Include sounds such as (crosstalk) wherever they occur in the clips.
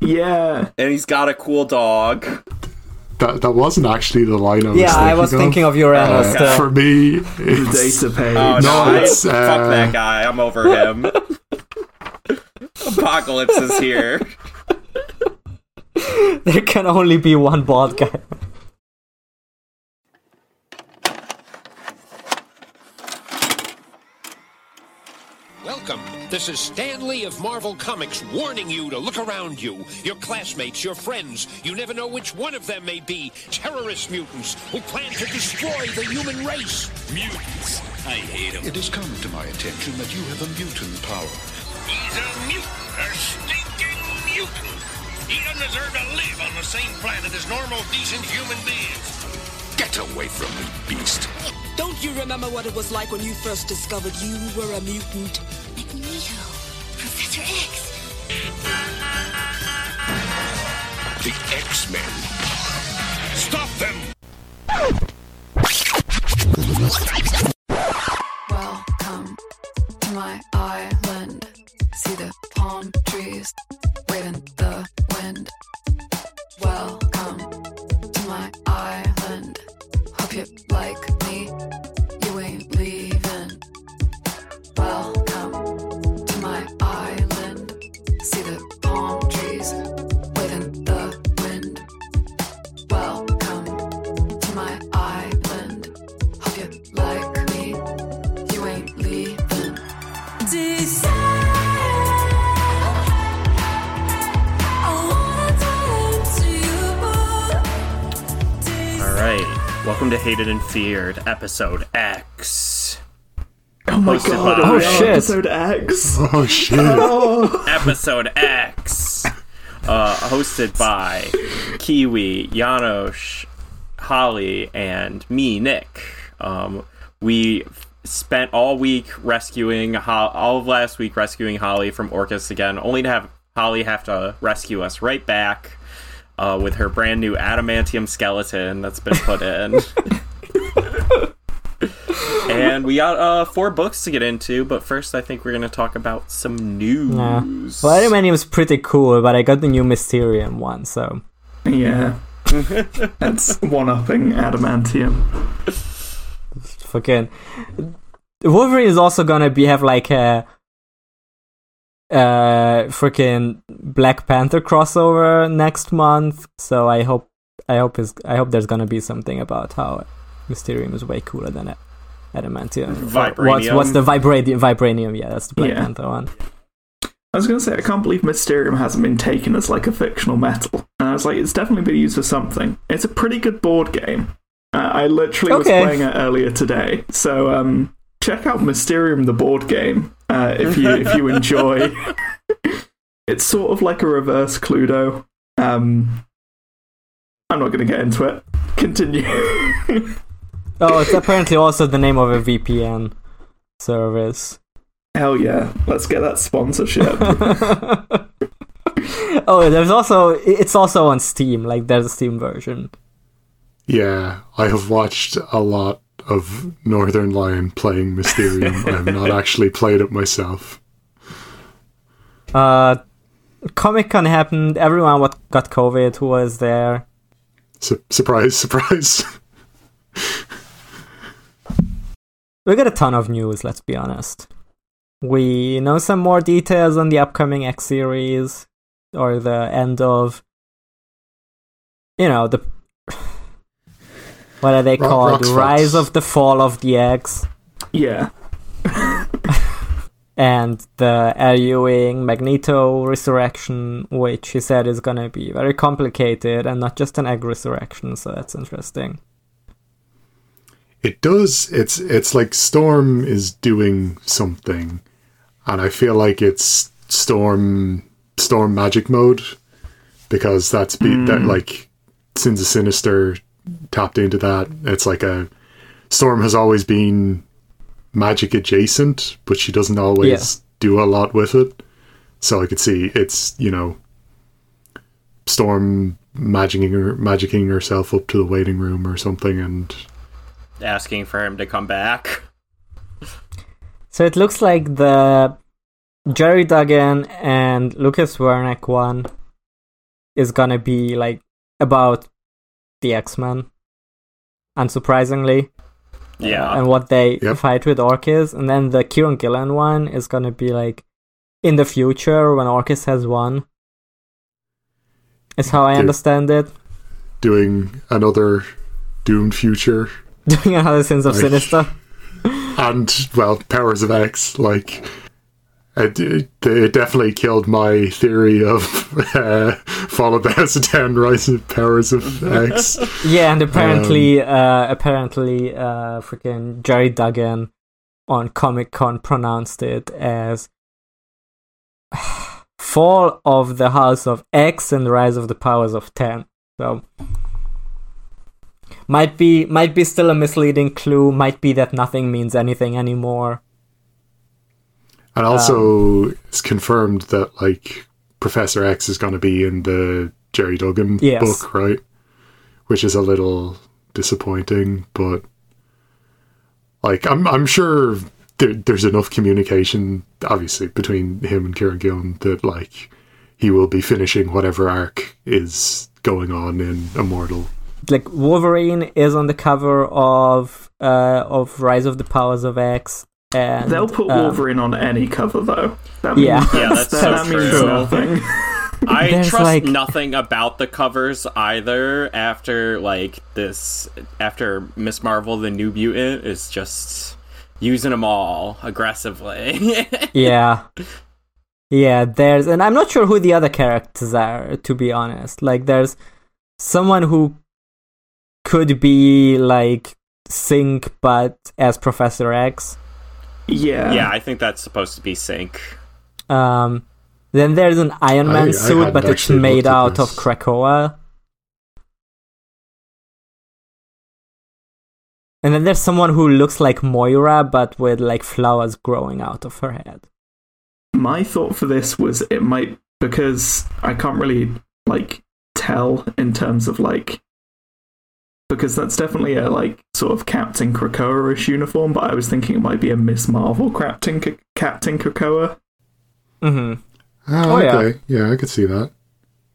Yeah. and he's got a cool dog. That that wasn't actually the line I was Yeah, I was thinking of Uranus Uh, still. for me, The it's, data page. Oh no, No, I- it's, fuck uh, that guy. I'm over him. (laughs) Apocalypse is here. there can only be one bald guy. Welcome. This is Stan Lee of Marvel Comics warning you to look around you. Your classmates, your friends, you never know which one of them may be terrorist mutants who plan to destroy the human race. Mutants. I hate them. It has come to my attention that you have a mutant power. He's a mutant. A stinking mutant. He doesn't deserve to live on the same planet as normal, decent human beings. Get away from me, beast. Don't you remember what it was like when you first discovered you were a mutant? Magneto. Professor X. The X-Men. Stop them! Welcome to my island. See the palm trees waving the wind. Welcome Welcome to Hated and Feared, episode X. Oh my Hosted god. by- Oh, shit. Episode X. oh shit! Episode X. Uh, hosted by Kiwi, Janos, Holly, and me, Nick. Um, we spent all week rescuing, Ho- all of last week rescuing Holly from Orchis again, only to have Holly have to rescue us right back uh, with her brand new adamantium skeleton that's been put in. (laughs) and we got uh, four books to get into, but first I think we're going to talk about some news. Yeah. Well, Adamantium was pretty cool, but I got the new Mysterium one, so. Yeah. (laughs) That's one upping adamantium. Fucking. Wolverine is also gonna be have like a. Uh, freaking Black Panther crossover next month, so I hope I hope is I hope there's gonna be something about how Mysterium is way cooler than Adamantium. Vibranium. What's what's the vibranium? Vibranium, yeah, that's the Black Yeah. Panther one. I was going to say, I can't believe Mysterium hasn't been taken as like a fictional metal. And I was like, it's definitely been used for something. It's a pretty good board game. Uh, I literally Okay. was playing it earlier today. So um, check out Mysterium the board game uh, if you if you enjoy. (laughs) it's sort of like a reverse Cluedo. Um, I'm not going to get into it. Continue. (laughs) Oh, it's apparently also the name of a VPN service. Hell yeah! Let's get that sponsorship. (laughs) oh, there's also it's also on Steam. Like there's a Steam version. Yeah, I have watched a lot of Northernlion playing Mysterium. I have not (laughs) actually played it myself. Uh, Comic Con happened. Everyone what got COVID who was there. Su- surprise, surprise. We got a ton of news. Let's be honest. We know some more details on the upcoming X series or the end of. You know the. What are they Ro- called? Rox Rise Fox. of the Fall of the X. yeah. (laughs) and the Al Ewing Magneto resurrection, which he said is gonna be very complicated and not just an egg resurrection, so that's interesting. It does. It's it's like Storm is doing something, and I feel like it's Storm Storm magic mode because that's be that mm. like Sins of Sinister tapped into that. It's like a Storm has always been magic adjacent, but she doesn't always do a lot with it. So I could see it's you know Storm magicking her, magicking herself up to the waiting room or something, and Asking for him to come back. (laughs) So it looks like the Gerry Duggan and Lucas Werneck one is gonna be like about the X Men, unsurprisingly, Yeah. and what they Yep. fight with Orchis, and then the Kieran Gillen one is gonna be like in the future when Orchis has won. Is how I Dude. understand it. Doing another doomed future (laughs) Doing another Sins of Right. Sinister. and well, powers of X. Like it, it, it definitely killed my theory of (laughs) uh, Fall of the House of Ten, Rise of Powers of X. (laughs) Yeah, and apparently, uh, apparently, uh, freaking Gerry Duggan on Comic Con pronounced it as (sighs) Fall of the House of X and Rise of the Powers of Ten. So might be might be still a misleading clue. Might be that nothing means anything anymore. And also, it's confirmed that like Professor X is going to be in the Gerry Duggan Yes. book, right? Which is a little disappointing, but like I'm I'm sure there, there's enough communication, obviously, between him and Kieran Gillen that like he will be finishing whatever arc is going on in Immortal. Like Wolverine is on the cover of uh of Rise of the Powers of X. And They'll put um, Wolverine on any cover though. That Yeah. means, Yeah, that's so that means true. nothing. (laughs) I There's, trust like- nothing about the covers either after like this after Miss Marvel the New Mutant is just using them all aggressively. (laughs) yeah yeah there's and i'm not sure who the other characters are to be honest like there's someone who could be like synch but as professor x Yeah. yeah, I think that's supposed to be Synch. um then there's an iron man I suit hadn't but it's made looked at out of krakoa and then there's someone who looks like moira but with like flowers growing out of her head My thought for this was it might because I can't really like tell in terms of like because that's definitely a like sort of Captain Krakoa-ish uniform, but I was thinking it might be a Miss Marvel Captain K- Captain Krakoa. mm-hmm Oh, Oh, yeah. okay. Yeah. I could see that.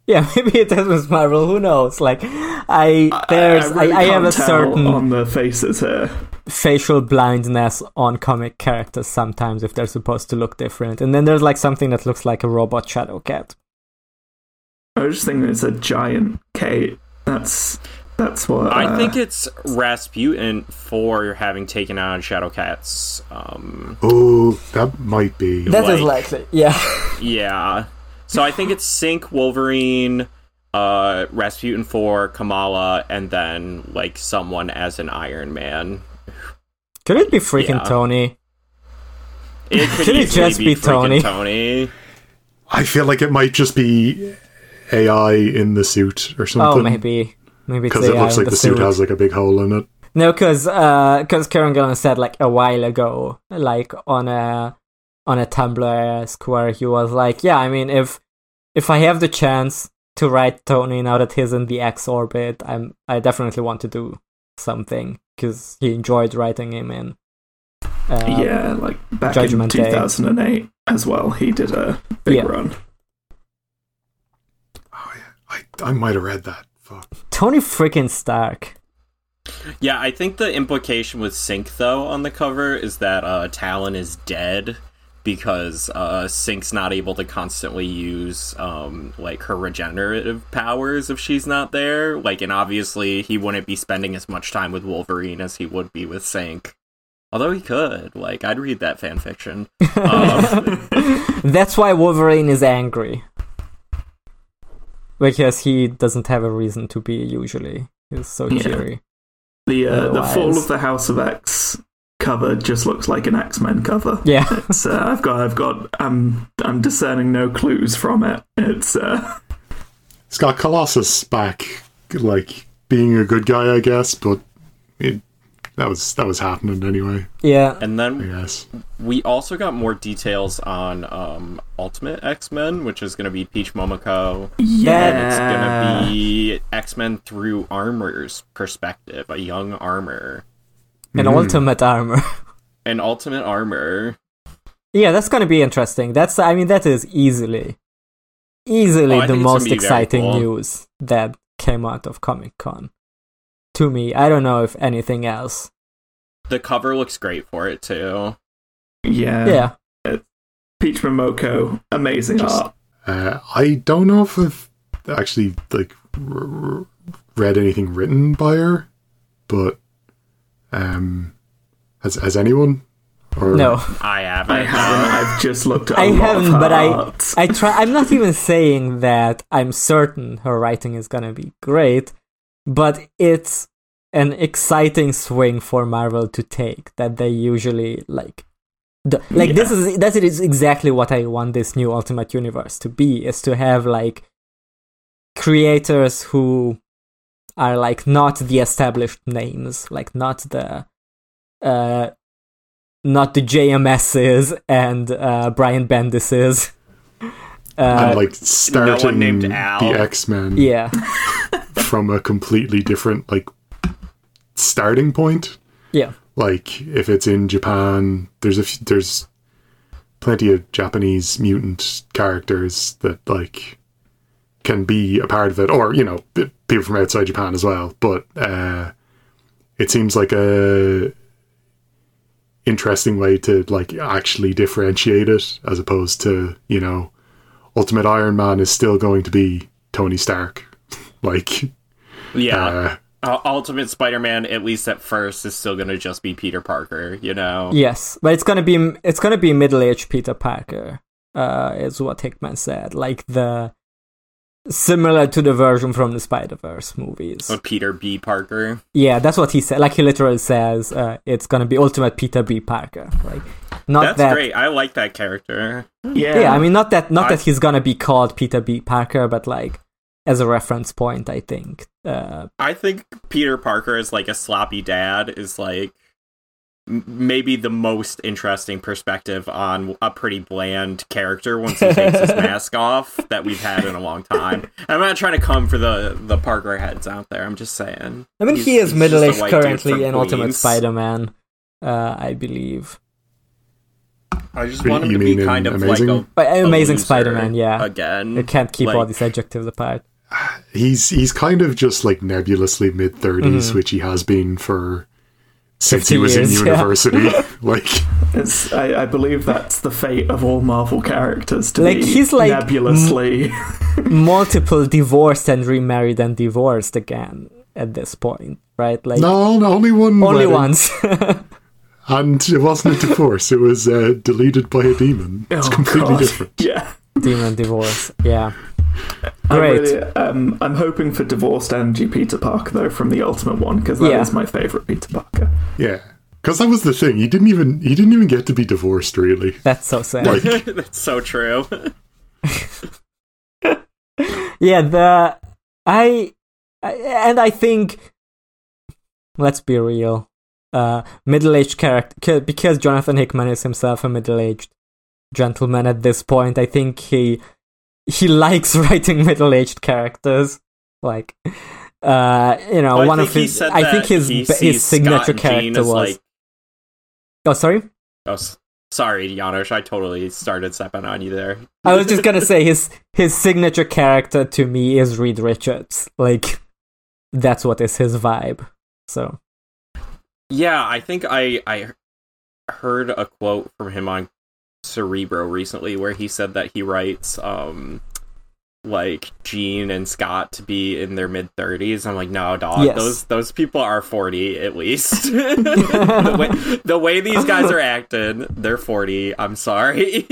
Yeah, (laughs) maybe it is Miss Marvel. Who knows? Like, I there's I, really I, have can't a tell certain on the faces here. facial blindness on comic characters sometimes if they're supposed to look different, and then there's like something that looks like a robot Shadow Cat. I was just thinking it's a giant Kate. That's that's what I uh, think it's Rasputin for having taken on Shadowcats. Um, Oh, that might be. That is Like- likely. Yeah. (laughs) yeah. So I think it's Synch, Wolverine, uh, Rasputin for Kamala, and then like someone as an Iron Man. Could it be freaking Yeah. Tony? It could Could it just be, be Tony? Tony. I feel like it might just be AI in the suit or something. Oh, maybe. Maybe Because it looks in like the, suit has like a big hole in it. No, because because Kieran Gillen said like a while ago, like on a on a Tumblr square, he was like, yeah, I mean, if if I have the chance to write Tony now that he's in the X orbit, I'm I definitely want to do something because he enjoyed writing him in. Uh, yeah, like back Judgment in Day. 2008 as well. He did a big Yeah. run. Oh yeah, I, I might have read that. Fuck. Tony freaking Stark. Yeah, I think the implication with Synch though on the cover is that uh, Talon is dead because uh, Synch's not able to constantly use um, like her regenerative powers if she's not there. Like, and obviously he wouldn't be spending as much time with Wolverine as he would be with Synch. Although he could, like, I'd read that fan fiction. (laughs) Um, That's why Wolverine is angry. Because he doesn't have a reason to be usually. He's so Yeah. cheery. The uh, the Fall of the House of X cover just looks like an X Men cover. Yeah. (laughs) It's, uh, I've got I've got I'm I'm discerning no clues from it. It's uh, It's got Colossus back, like being a good guy, I guess. But it, that was that was happening anyway. Yeah. and then yes. We also got more details on um, Ultimate X Men, which is going to be Peach Momoko. yeah. It's going to be X Men through Armor's perspective, a young Armor. An ultimate armor. (laughs) An Ultimate Armor. Yeah, that's gonna be interesting. That's I mean that is easily easily Oh, the most gonna be very exciting cool. news that came out of Comic Con. To me, I don't know if anything else. The cover looks great for it too. Yeah. yeah, Peach Momoko, amazing Just- art. Uh, I don't know if I've actually like r- r- read anything written by her, but um, has has anyone? Or no, I haven't. I haven't. I've just looked at. a I lot of haven't, her but I. I try. I'm not even saying that I'm certain her writing is gonna be great, but it's an exciting swing for Marvel to take that they usually like. The, like this is that is exactly what I want this new Ultimate Universe to be is to have like creators who are like not the established names, like not the uh not the JMSs and uh Brian Bendis's. Uh, and like starting named the X Men yeah. (laughs) from a completely different like starting point. Yeah. Like if it's in Japan, there's a f- there's plenty of Japanese mutant characters that like can be a part of it, or you know, people from outside Japan as well. But uh, it seems like a interesting way to like actually differentiate it, as opposed to you know, Ultimate Iron Man is still going to be Tony Stark, like Yeah. uh, Uh, Ultimate Spider-Man, at least at first, is still gonna just be Peter Parker. You know. Yes, but it's gonna be it's gonna be middle-aged Peter Parker. Uh, is what Hickman said. Like the similar to the version from the Spider-Verse movies. With Peter B. Parker. Yeah, that's what he said. Like he literally says, uh, it's gonna be Ultimate Peter B. Parker. Like not That's that. great. I like that character. Yeah. Yeah, I mean, not that not I- that he's gonna be called Peter B. Parker, but like as a reference point, I think. Uh, I think Peter Parker is like a sloppy dad is like m- maybe the most interesting perspective on a pretty bland character once he takes his (laughs) mask off that we've had in a long time. I'm not trying to come for the the Parker heads out there. I'm just saying. I mean, He's- he is he's just a middle-aged currently from in Ultimate Spider-Man. Uh, I believe. I just You want him to be kind of Amazing? like a, But a Amazing loser Spider-Man, yeah. Again, I can't keep all these adjectives apart. He's he's kind of just like nebulously mid 30s Mhm. which he has been for since he was years, in yeah. university (laughs) (laughs) like It's, I, I believe that's the fate of all Marvel characters to Like, be he's like nebulously. (laughs) Multiple divorced and remarried and divorced again at this point, right? Like no no, only one only wedding. once. and it wasn't a divorce it was uh, deleted by a demon it's Oh, completely God. different Yeah. Demon divorce. Yeah. I Great. really, um, I'm hoping for divorced Angie Peter Parker though from the Ultimate one because that is Yeah. my favorite Peter Parker. yeah because that was the thing he didn't even he didn't even get to be divorced really That's so sad. like (laughs) That's so true. (laughs) yeah, the I, I and I think let's be real. Uh middle-aged character because Jonathan Hickman is himself a middle-aged gentleman at this point. I think he he likes (laughs) writing middle-aged characters. Like uh you know, Well, one of his I think his his signature Scott and Jean character was like- Oh, sorry? Oh, sorry, Janos. I totally started stepping on you there. I was just gonna say his his signature character to me is Reed Richards. Like that's what is his vibe. So Yeah, I think I I heard a quote from him on Cerebro recently where he said that he writes um like Jean and Scott to be in their mid thirties. I'm like, no, dog. Yes. Those those people are forty at least. (laughs) the, way, the way these guys are acting, they're forty. I'm sorry.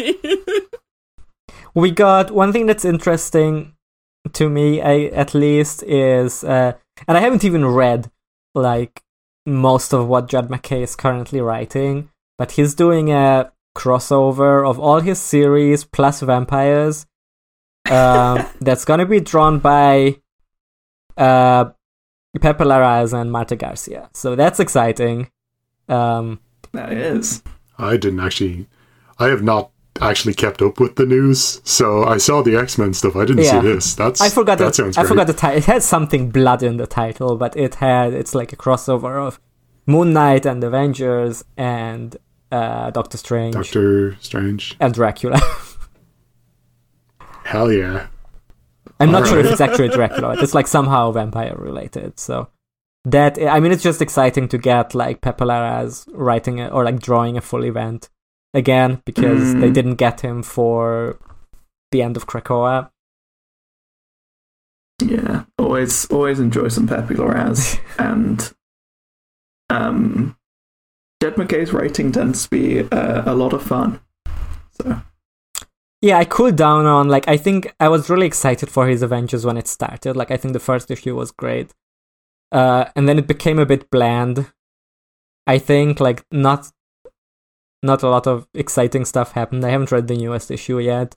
(laughs) we got one thing that's interesting to me, I, at least, is uh, and I haven't even read like most of what Jed MacKay is currently writing, but he's doing a crossover of all his series plus vampires. um, (laughs) that's gonna be drawn by uh, Pepe Larraz and Marte Gracia. So that's exciting. Um, That is. i didn't actually i have not actually kept up with the news so i saw the x-men stuff i didn't Yeah. see this that's I forgot that the, sounds I great. forgot the title. It had something blood in the title, but it had it's like a crossover of Moon Knight and Avengers and uh, Doctor Strange doctor strange and Dracula. (laughs) hell yeah I'm not sure if it's actually Dracula. It's like somehow vampire related. So that I mean, it's just exciting to get like Pepe Larraz writing a, or like drawing a full event again because they Mm. didn't get him for the end of Krakoa. Yeah, always always enjoy some Pepe Larraz (laughs) and um, Jed MacKay's writing tends to be uh, a lot of fun. So Yeah, I cooled down on like I think I was really excited for his Avengers when it started. Like I think the first issue was great. Uh and then it became a bit bland. I think like not not a lot of exciting stuff happened. I haven't read the newest issue yet.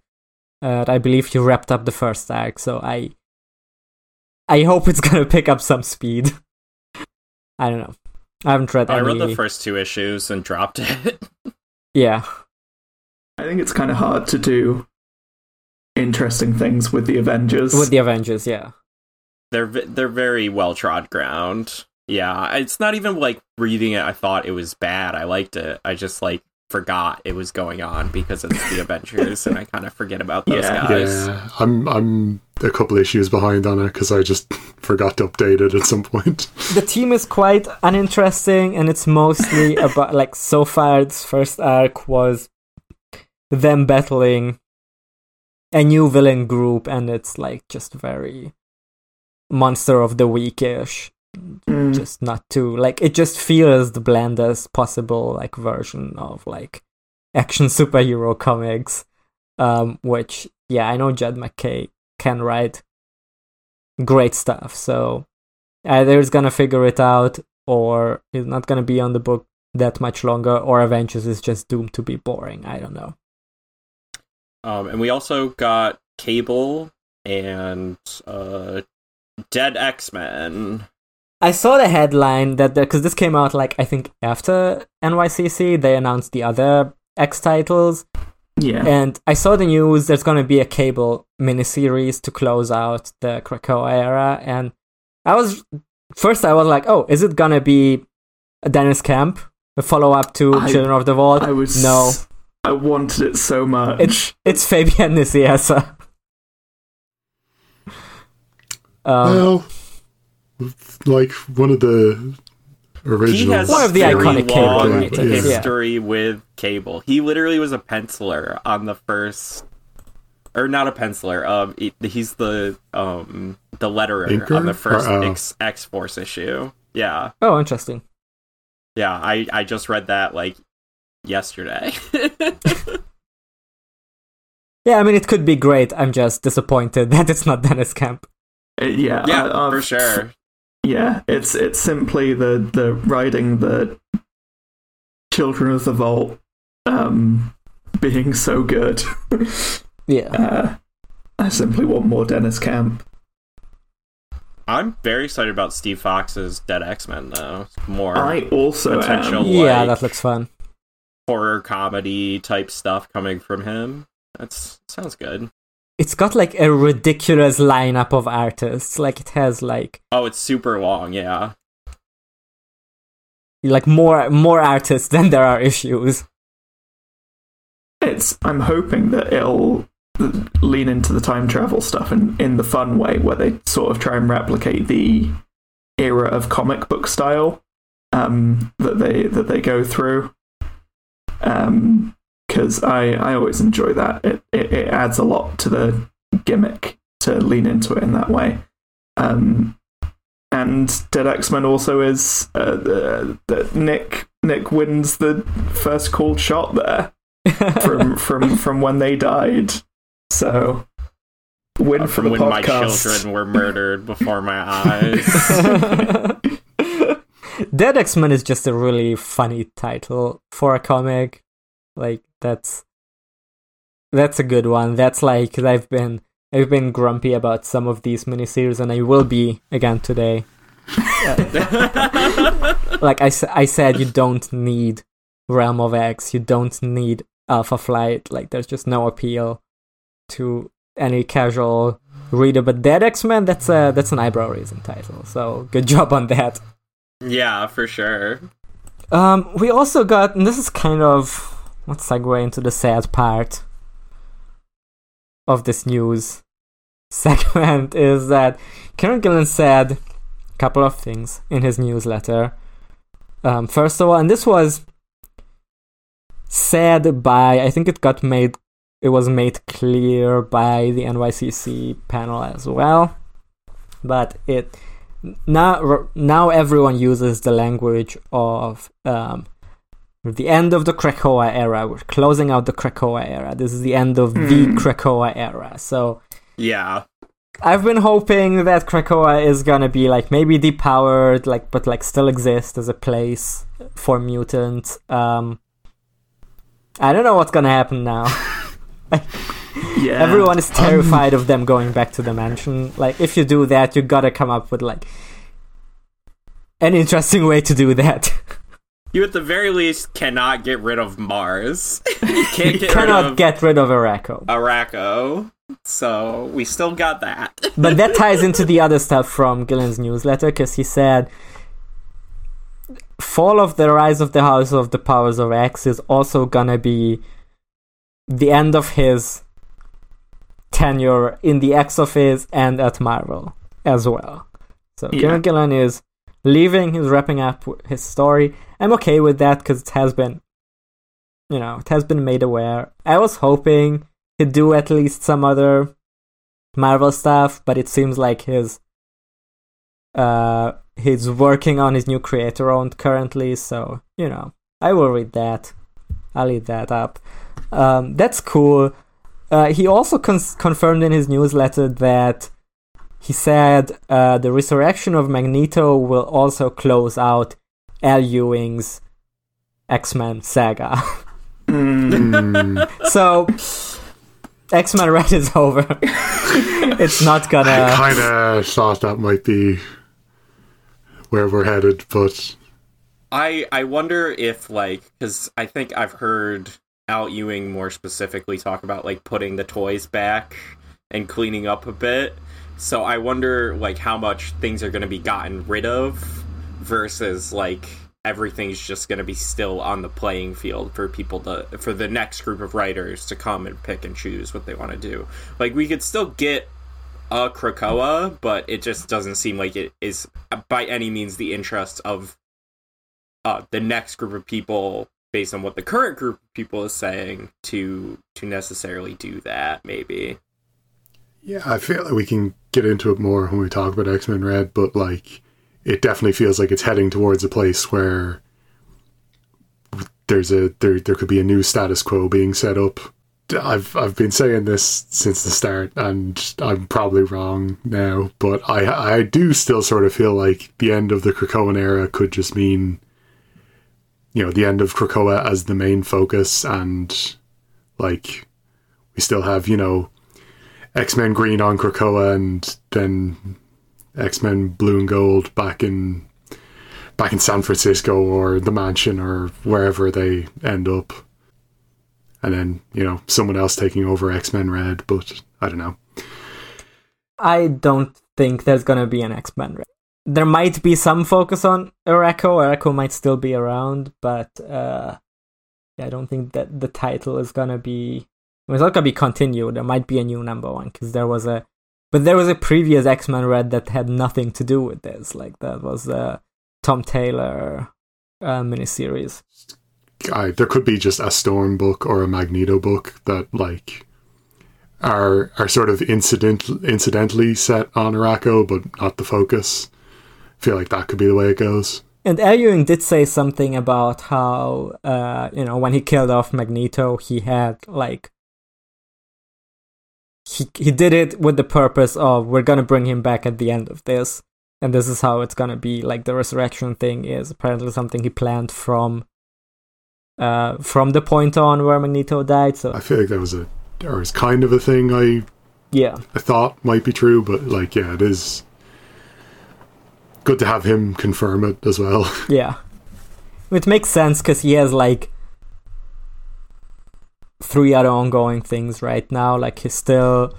Uh, I believe he wrapped up the first arc, so I I hope it's (laughs) gonna pick up some speed. (laughs) I don't know. I haven't read that. I any. read the first two issues and dropped it. (laughs) Yeah, I think it's kind of hard to do interesting things with the Avengers. with the Avengers, yeah. they're they're very well trod ground. Yeah, it's not even like reading it. I thought it was bad. I liked it. I just like forgot it was going on because it's the Avengers, and I kind of forget about those Yeah. guys. Yeah, I'm I'm a couple issues behind on it because I just (laughs) forgot to update it at some point. the team is quite uninteresting and it's mostly (laughs) about like so far its first arc was them battling a new villain group and it's like just very monster of the weekish Mm, just not too like it just feels the blandest possible like version of like action (laughs) superhero comics um which yeah i know jed mackay can write great stuff so either he's gonna figure it out or he's not gonna be on the book that much longer or avengers is just doomed to be boring i don't know Um, and we also got Cable and uh, Dead X Men. I saw the headline that because this came out like I think after NYCC they announced the other X titles, yeah, and I saw the news. There's going to be a cable miniseries to close out the Krakoa era, and I was first I was like, oh, is it gonna be Deniz Camp, a follow up to I- Children of the Vault? I was no, I wanted it so much. it's it's Fabian Nicieza. Um, well, like one of the original. He has One of the iconic Cable long writers, yeah. history with Cable. He literally was a penciler on the first, or not a penciler. Um, he's the um the letterer Inker? on the first Or, oh. X X Force issue. Yeah, oh, interesting. yeah. I I just read that like yesterday. (laughs) Yeah, I mean it could be great. I'm just disappointed (laughs) that it's not Deniz Camp. Uh, yeah, yeah, I- I've- for sure. Yeah, it's it's simply the the writing the Children of the Vault um being so good. (laughs) Yeah. uh, I simply want more Deniz Camp. I'm very excited about Steve Foxe's Dead X Men though. More I also potential am. Yeah, like, that looks fun. horror comedy type stuff coming from him. That's sounds good. It's got like a ridiculous lineup of artists. Like it has like Oh, it's super long. Yeah. like more more artists (laughs) than there are issues. It's I'm hoping that it'll lean into the time travel stuff in in the fun way where they sort of try and replicate the era of comic book style um that they that they go through um because I, I always enjoy that. It, it it adds a lot to the gimmick to lean into it in that way. Um, and Dead X Men also is uh, the, the Nick Nick wins the first called shot there (laughs) from from from when they died. So win Uh, for from the when my children were murdered before my eyes. (laughs) Dead X Men is just a really funny title for a comic. Like that's that's a good one. That's like I've been I've been grumpy about some of these miniseries, and I will be again today. (laughs) like I, I said, you don't need Realm of X. You don't need Alpha Flight. Like there's just no appeal to any casual reader. But Dead X Men, that's a that's an eyebrow raising title. So good (laughs) job on that. yeah, for sure. Um, we also got, and this is kind of let's segue into the sad part of this news. (laughs) segment is that Kieran Gillen said a couple of things in his newsletter. Um, first of all, and this was said by, I think it got made, it was made clear by the NYCC panel as well, but it now now everyone uses the language of um, the end of the Krakoa era. We're closing out the Krakoa era. This is the end of the Krakoa era. So Yeah. I've been hoping that Krakoa is gonna be like maybe depowered, like but like still exist as a place for mutants. Um, I don't know what's gonna happen now. (laughs) Yeah. Everyone is terrified of them going back to the mansion. Like if you do that, you gotta come up with like an interesting way to do that. (laughs) You at the very least cannot get rid of Mars. (laughs) you can't you cannot rid of get rid of Arakko. Arakko. So we still got that. but that ties into the other stuff from Gillen's newsletter because he said fall of the rise of the house of the powers of x is also gonna be the end of his tenure in the x office and at marvel as well so Yeah. Kieran Gillen is leaving he's wrapping up his story i'm okay with that because it has been you know it has been made aware i was hoping he'd do at least some other Marvel stuff, but it seems like his uh he's working on his new creator owned currently, so you know, I will read that. I'll eat that up. Um, that's cool. Uh, he also confirmed in his newsletter that he said uh, the resurrection of Magneto will also close out Al Ewing's X Men saga. Mm, (laughs) so X Men Red is over. (laughs) it's not gonna. kind of thought that might be where we're headed, but I I wonder if like because I think I've heard Al Ewing more specifically talk about like putting the toys back and cleaning up a bit. So I wonder like how much things are going to be gotten rid of versus like everything's just going to be still on the playing field for people to for the next group of writers to come and pick and choose what they want to do. Like we could still get a Krakoa, but it just doesn't seem like it is by any means the interest of uh, the next group of people based on what the current group of people is saying to to necessarily do that maybe yeah, I feel like we can get into it more when we talk about X Men Red, but like it definitely feels like it's heading towards a place where there's a there there could be a new status quo being set up. I've I've been saying this since the start, and I'm probably wrong now, but I I do still sort of feel like the end of the Krakoan era could just mean, you know, the end of Krakoa as the main focus, and like we still have you know X Men Green on Krakoa, and then X Men Blue and Gold back in back in San Francisco or the mansion or wherever they end up. And then, you know, someone else taking over X Men Red, but I don't know. I don't think there's gonna be an X Men. Red. There might be some focus on Arakko. Arakko might still be around, but uh, I don't think that the title is gonna be. It's not gonna be continued. There might be a new number one because there was a, but there was a previous X Men Red that had nothing to do with this. Like that was a Tom Taylor uh, miniseries. I, there could be just a Storm book or a Magneto book that, like, are are sort of incident incidentally set on Arakko, but not the focus. I feel like that could be the way it goes. And Ewing did say something about how, uh, you know, when he killed off Magneto, he had like he he did it with the purpose of we're gonna bring him back at the end of this, and this is how it's gonna be. Like the resurrection thing is apparently something he planned from, uh, from the point on where Magneto died. So I feel like that was a or is kind of a thing I yeah, I thought might be true, but like yeah, it is good to have him confirm it as well. (laughs) Yeah. It makes sense because he has like three other ongoing things right now. Like he's still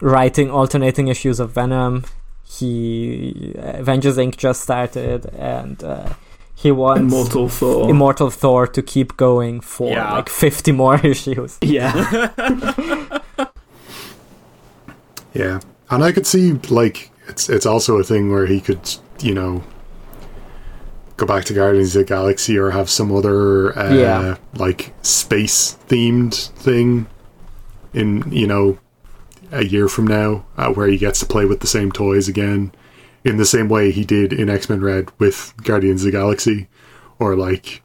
writing alternating issues of Venom. He Avengers Inc. just started, and uh, he wants Immortal Thor. Immortal Thor to keep going for Yeah. like fifty more (laughs) issues. yeah. (laughs) yeah, And I could see like it's it's also a thing where he could, you know, go back to Guardians of the Galaxy or have some other uh, Yeah. like space themed thing in you know a year from now uh, where he gets to play with the same toys again in the same way he did in X-Men Red with Guardians of the Galaxy or like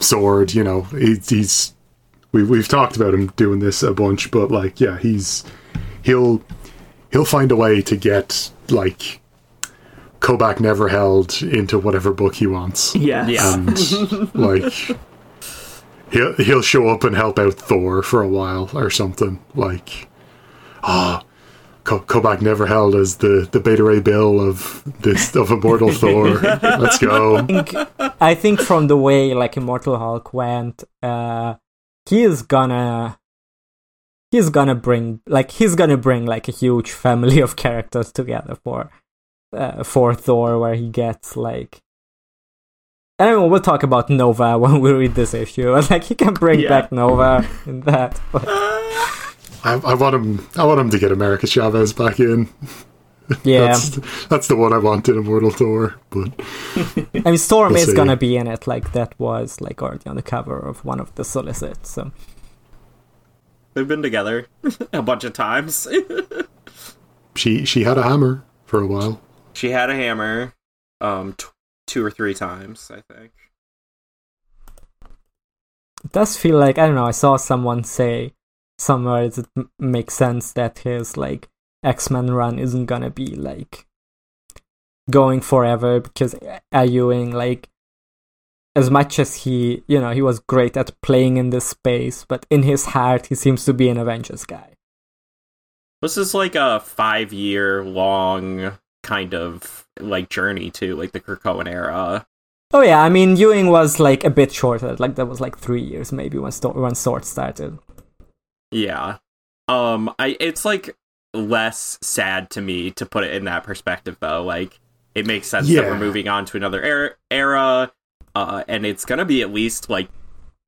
Sword, you know, he, he's we we've talked about him doing this a bunch but like yeah, he's he'll he'll find a way to get like Kobach never held into whatever book he wants. Yes. Yeah. And (laughs) like he'll he'll show up and help out Thor for a while or something. Like ah Ko- Kobach never held as the, the Beta Ray Bill of this of Immortal Thor. (laughs) Let's go. I think from the way like Immortal Hulk went, uh, he is gonna he's gonna bring like he's gonna bring like a huge family of characters together for uh, for Thor, where he gets like. I don't know, we'll talk about Nova (laughs) when we read this issue. Like he can bring Yeah. back Nova in that. (laughs) But, I, I want him I want him to get America Chavez back in. yeah, That's that's the one I want in Immortal Thor. But (laughs) I mean Storm We'll is see. gonna be in it. Like that was like already on the cover of one of the solicits. So They've been together a bunch of times. she she had a hammer for a while. She had a hammer, um, t- two or three times, I think. it does feel like I don't know. I saw someone say somewhere it m- makes sense that his like X Men run isn't gonna be like going forever because Al Ewing like as much as he you know he was great at playing in this space, but in his heart he seems to be an Avengers guy. This is like a five year long kind of like journey to like the Krakoan era. Oh yeah, I mean Ewing was like a bit shorter. Like that was like three years maybe when Sto- when Sword started. Yeah. Um I it's like less sad to me to put it in that perspective though. Like it makes sense that we're moving on to another era, era uh and it's going to be at least like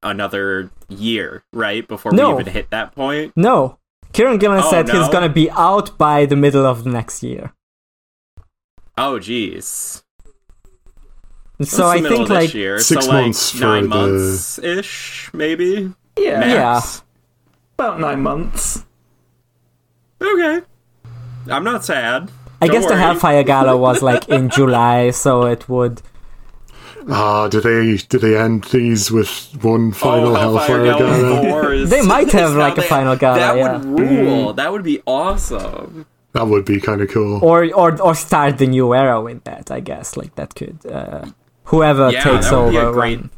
another year, right? Before No. we even hit that point. No, Kieran Gillen Oh, said he's gonna be out by the middle of the next year. Oh jeez. So I think like year? Six so, like, months for nine the- months ish, maybe. Yeah. Max. About nine months. Okay. I'm not sad. I Don't guess the. Hellfire Gala was like in (laughs) July, so it would. Ah, do they do they end these with one final oh, Hellfire, Gala Gala? They might (laughs) have, like, a final gala, That yeah. would rule. That would be awesome. That would be kind of cool. Or or or start the new era with that. I guess like that could. Uh, whoever Yeah, takes that would be a over. great- when-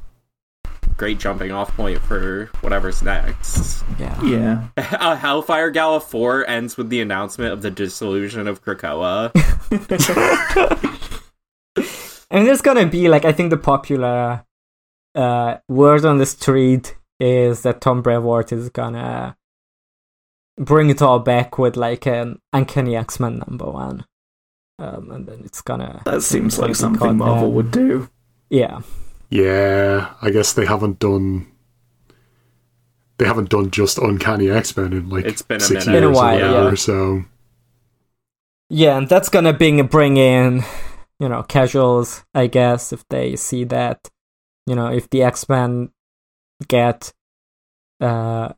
Great jumping off point for whatever's next. yeah. Yeah. (laughs) Uh, Hellfire Gala 4 ends with the announcement of the dissolution of Krakoa. (laughs) (laughs) And there's gonna be like I think the popular uh, word on the street is that Tom Brevoort is gonna bring it all back with like an Uncanny X Men number one, um, and then it's gonna That seems gonna like something Marvel would do. Yeah, Yeah, I guess they haven't done. They haven't done just Uncanny X Men in like It's been a six minute. years Been a while, or whatever. yeah. So yeah, and that's gonna bring bring in you know casuals, I guess, if they see that you know if the X Men get uh,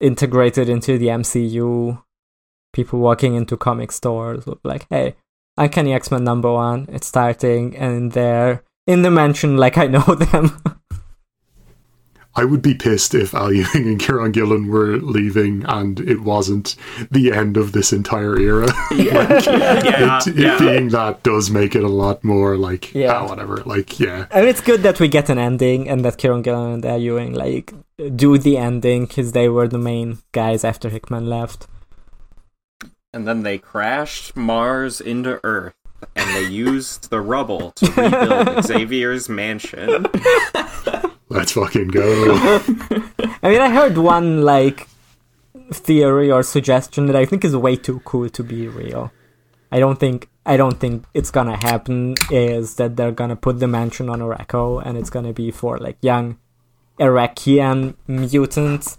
integrated into the MCU, people walking into comic stores be like, hey, Uncanny X Men number one, it's starting, and they're in the mansion like I know (laughs) them. I would be pissed if Al Ewing (laughs) and Kieran Gillen were leaving and it wasn't the end of this entire era. (laughs) Yeah. (laughs) yeah, it, it yeah. being that does make it a lot more like Yeah. ah, whatever. Like yeah, I mean, it's good that we get an ending and that Kieran Gillen and Al Ewing like do the ending because they were the main guys after Hickman left. And then they crashed Mars into Earth, and they used the rubble to rebuild Xavier's mansion. Let's fucking go. (laughs) I mean, I heard one like theory or suggestion that I think is way too cool to be real. I don't think I don't think it's gonna happen. Is that they're gonna put the mansion on Arakko and it's gonna be for like young Iraqian mutants,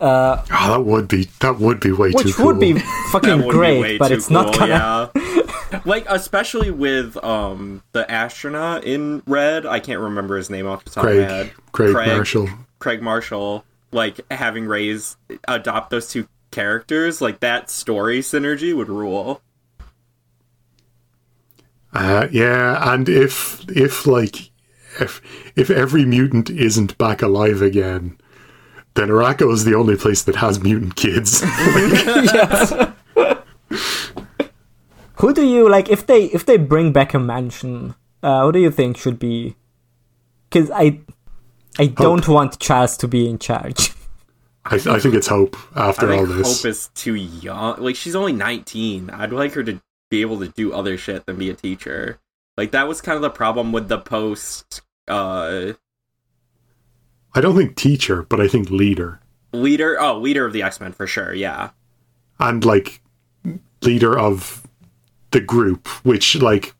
Uh, Oh, that would be that would be way too which cool. would be fucking would be great, but too it's not gonna. yeah. (laughs) like especially with um the astronaut in red. I can't remember his name off the top of my head. Craig, Craig, Marshall. Craig Marshall. Like having Ray's adopt those two characters, like that story synergy would rule. Uh, yeah, and if if like if if every mutant isn't back alive again, then Arakko is the only place that has mutant kids. (laughs) Who do you like if they if they bring back a mansion? Uh, who do you think should be? Because I I don't want Charles to be in charge. (laughs) I, I think it's Hope after I all this. Hope is too young. Like she's only nineteen. I'd like her to be able to do other shit than be a teacher. Like that was kind of the problem with the post uh I don't think teacher, but I think leader. leader. Oh, leader of the X Men for sure. Yeah. and like leader of the group which like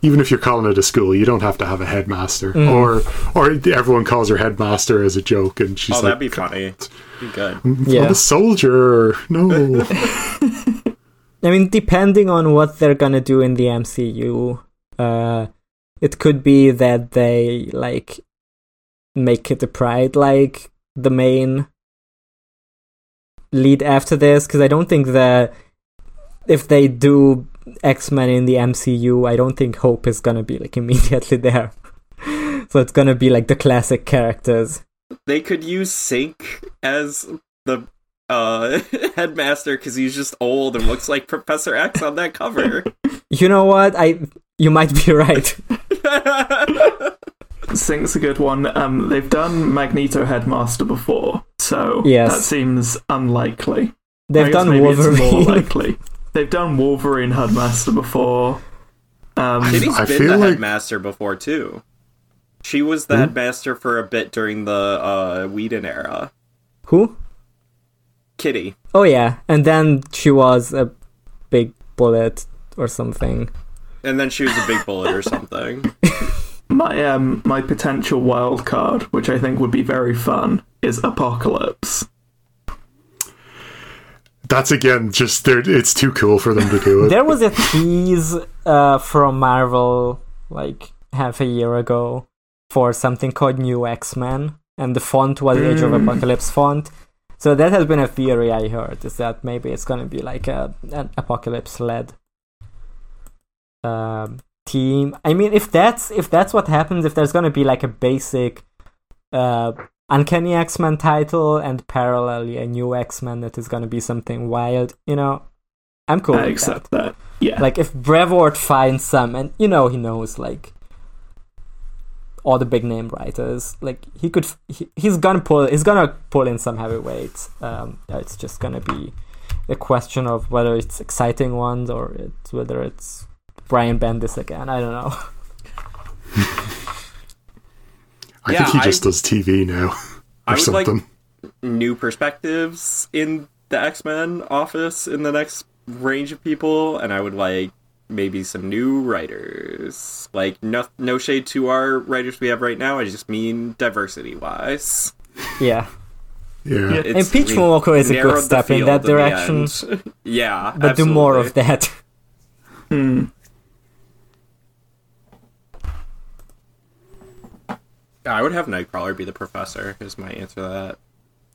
even if you're calling it a school you don't have to have a headmaster Mm. or or everyone calls her headmaster as a joke and she's oh, like that'd be funny. Be good. I'm Yeah. a soldier no (laughs) (laughs) I mean, depending on what they're gonna do in the MCU, uh, it could be that they like make it a Pride like the main lead after this, because I don't think that if they do X Men in the MCU, I don't think Hope is gonna be like (laughs) immediately there. so it's gonna be like the classic characters. They could use Synch as the uh (laughs) headmaster because he's just old and looks like Professor X on that cover. (laughs) You know what? I you might be right. Synch's a good one. Um, they've done Magneto Headmaster before, so Yes. that seems unlikely. They've done maybe It's more Wolverine. likely. They've done Wolverine Headmaster before. Um, Kitty's I been feel the like- headmaster before too. She was the Who? headmaster for a bit during the uh Whedon era. Who? Kitty. Oh yeah, and then she was a big bullet or something. And then she was a big bullet or something. (laughs) my um my potential wild card, which I think would be very fun, is Apocalypse. That's again just it's too cool for them to do it There was a tease uh, from Marvel like half a year ago for something called New X Men, and the font was Age of Mm. Apocalypse font. So that has been a theory I heard is that maybe it's gonna be like a an apocalypse led um, team. I mean, if that's if that's what happens, if there's gonna be like a basic uh, Uncanny X Men title and parallelly a new X Men that is gonna be something wild, you know, I'm cool. I with that. accept that. Yeah. Like if Brevoort finds some, and you know he knows like all the big name writers, like he could, he, he's gonna pull, he's gonna pull in some heavyweights. Um, it's just gonna be a question of whether it's exciting ones or it's whether it's Brian Bendis again. I don't know. (laughs) i Yeah, think he I- just does tv now (laughs) I or would like- something New perspectives in the X Men office in the next range of people, and I would like maybe some new writers. Like no no shade to our writers we have right now. I just mean diversity wise. Yeah, yeah, Yeah. It's- Impeachment we Walker is a good step in that direction. (laughs) yeah, but do more of that. Hmm. I would have Nightcrawler be the professor. Is my answer to that.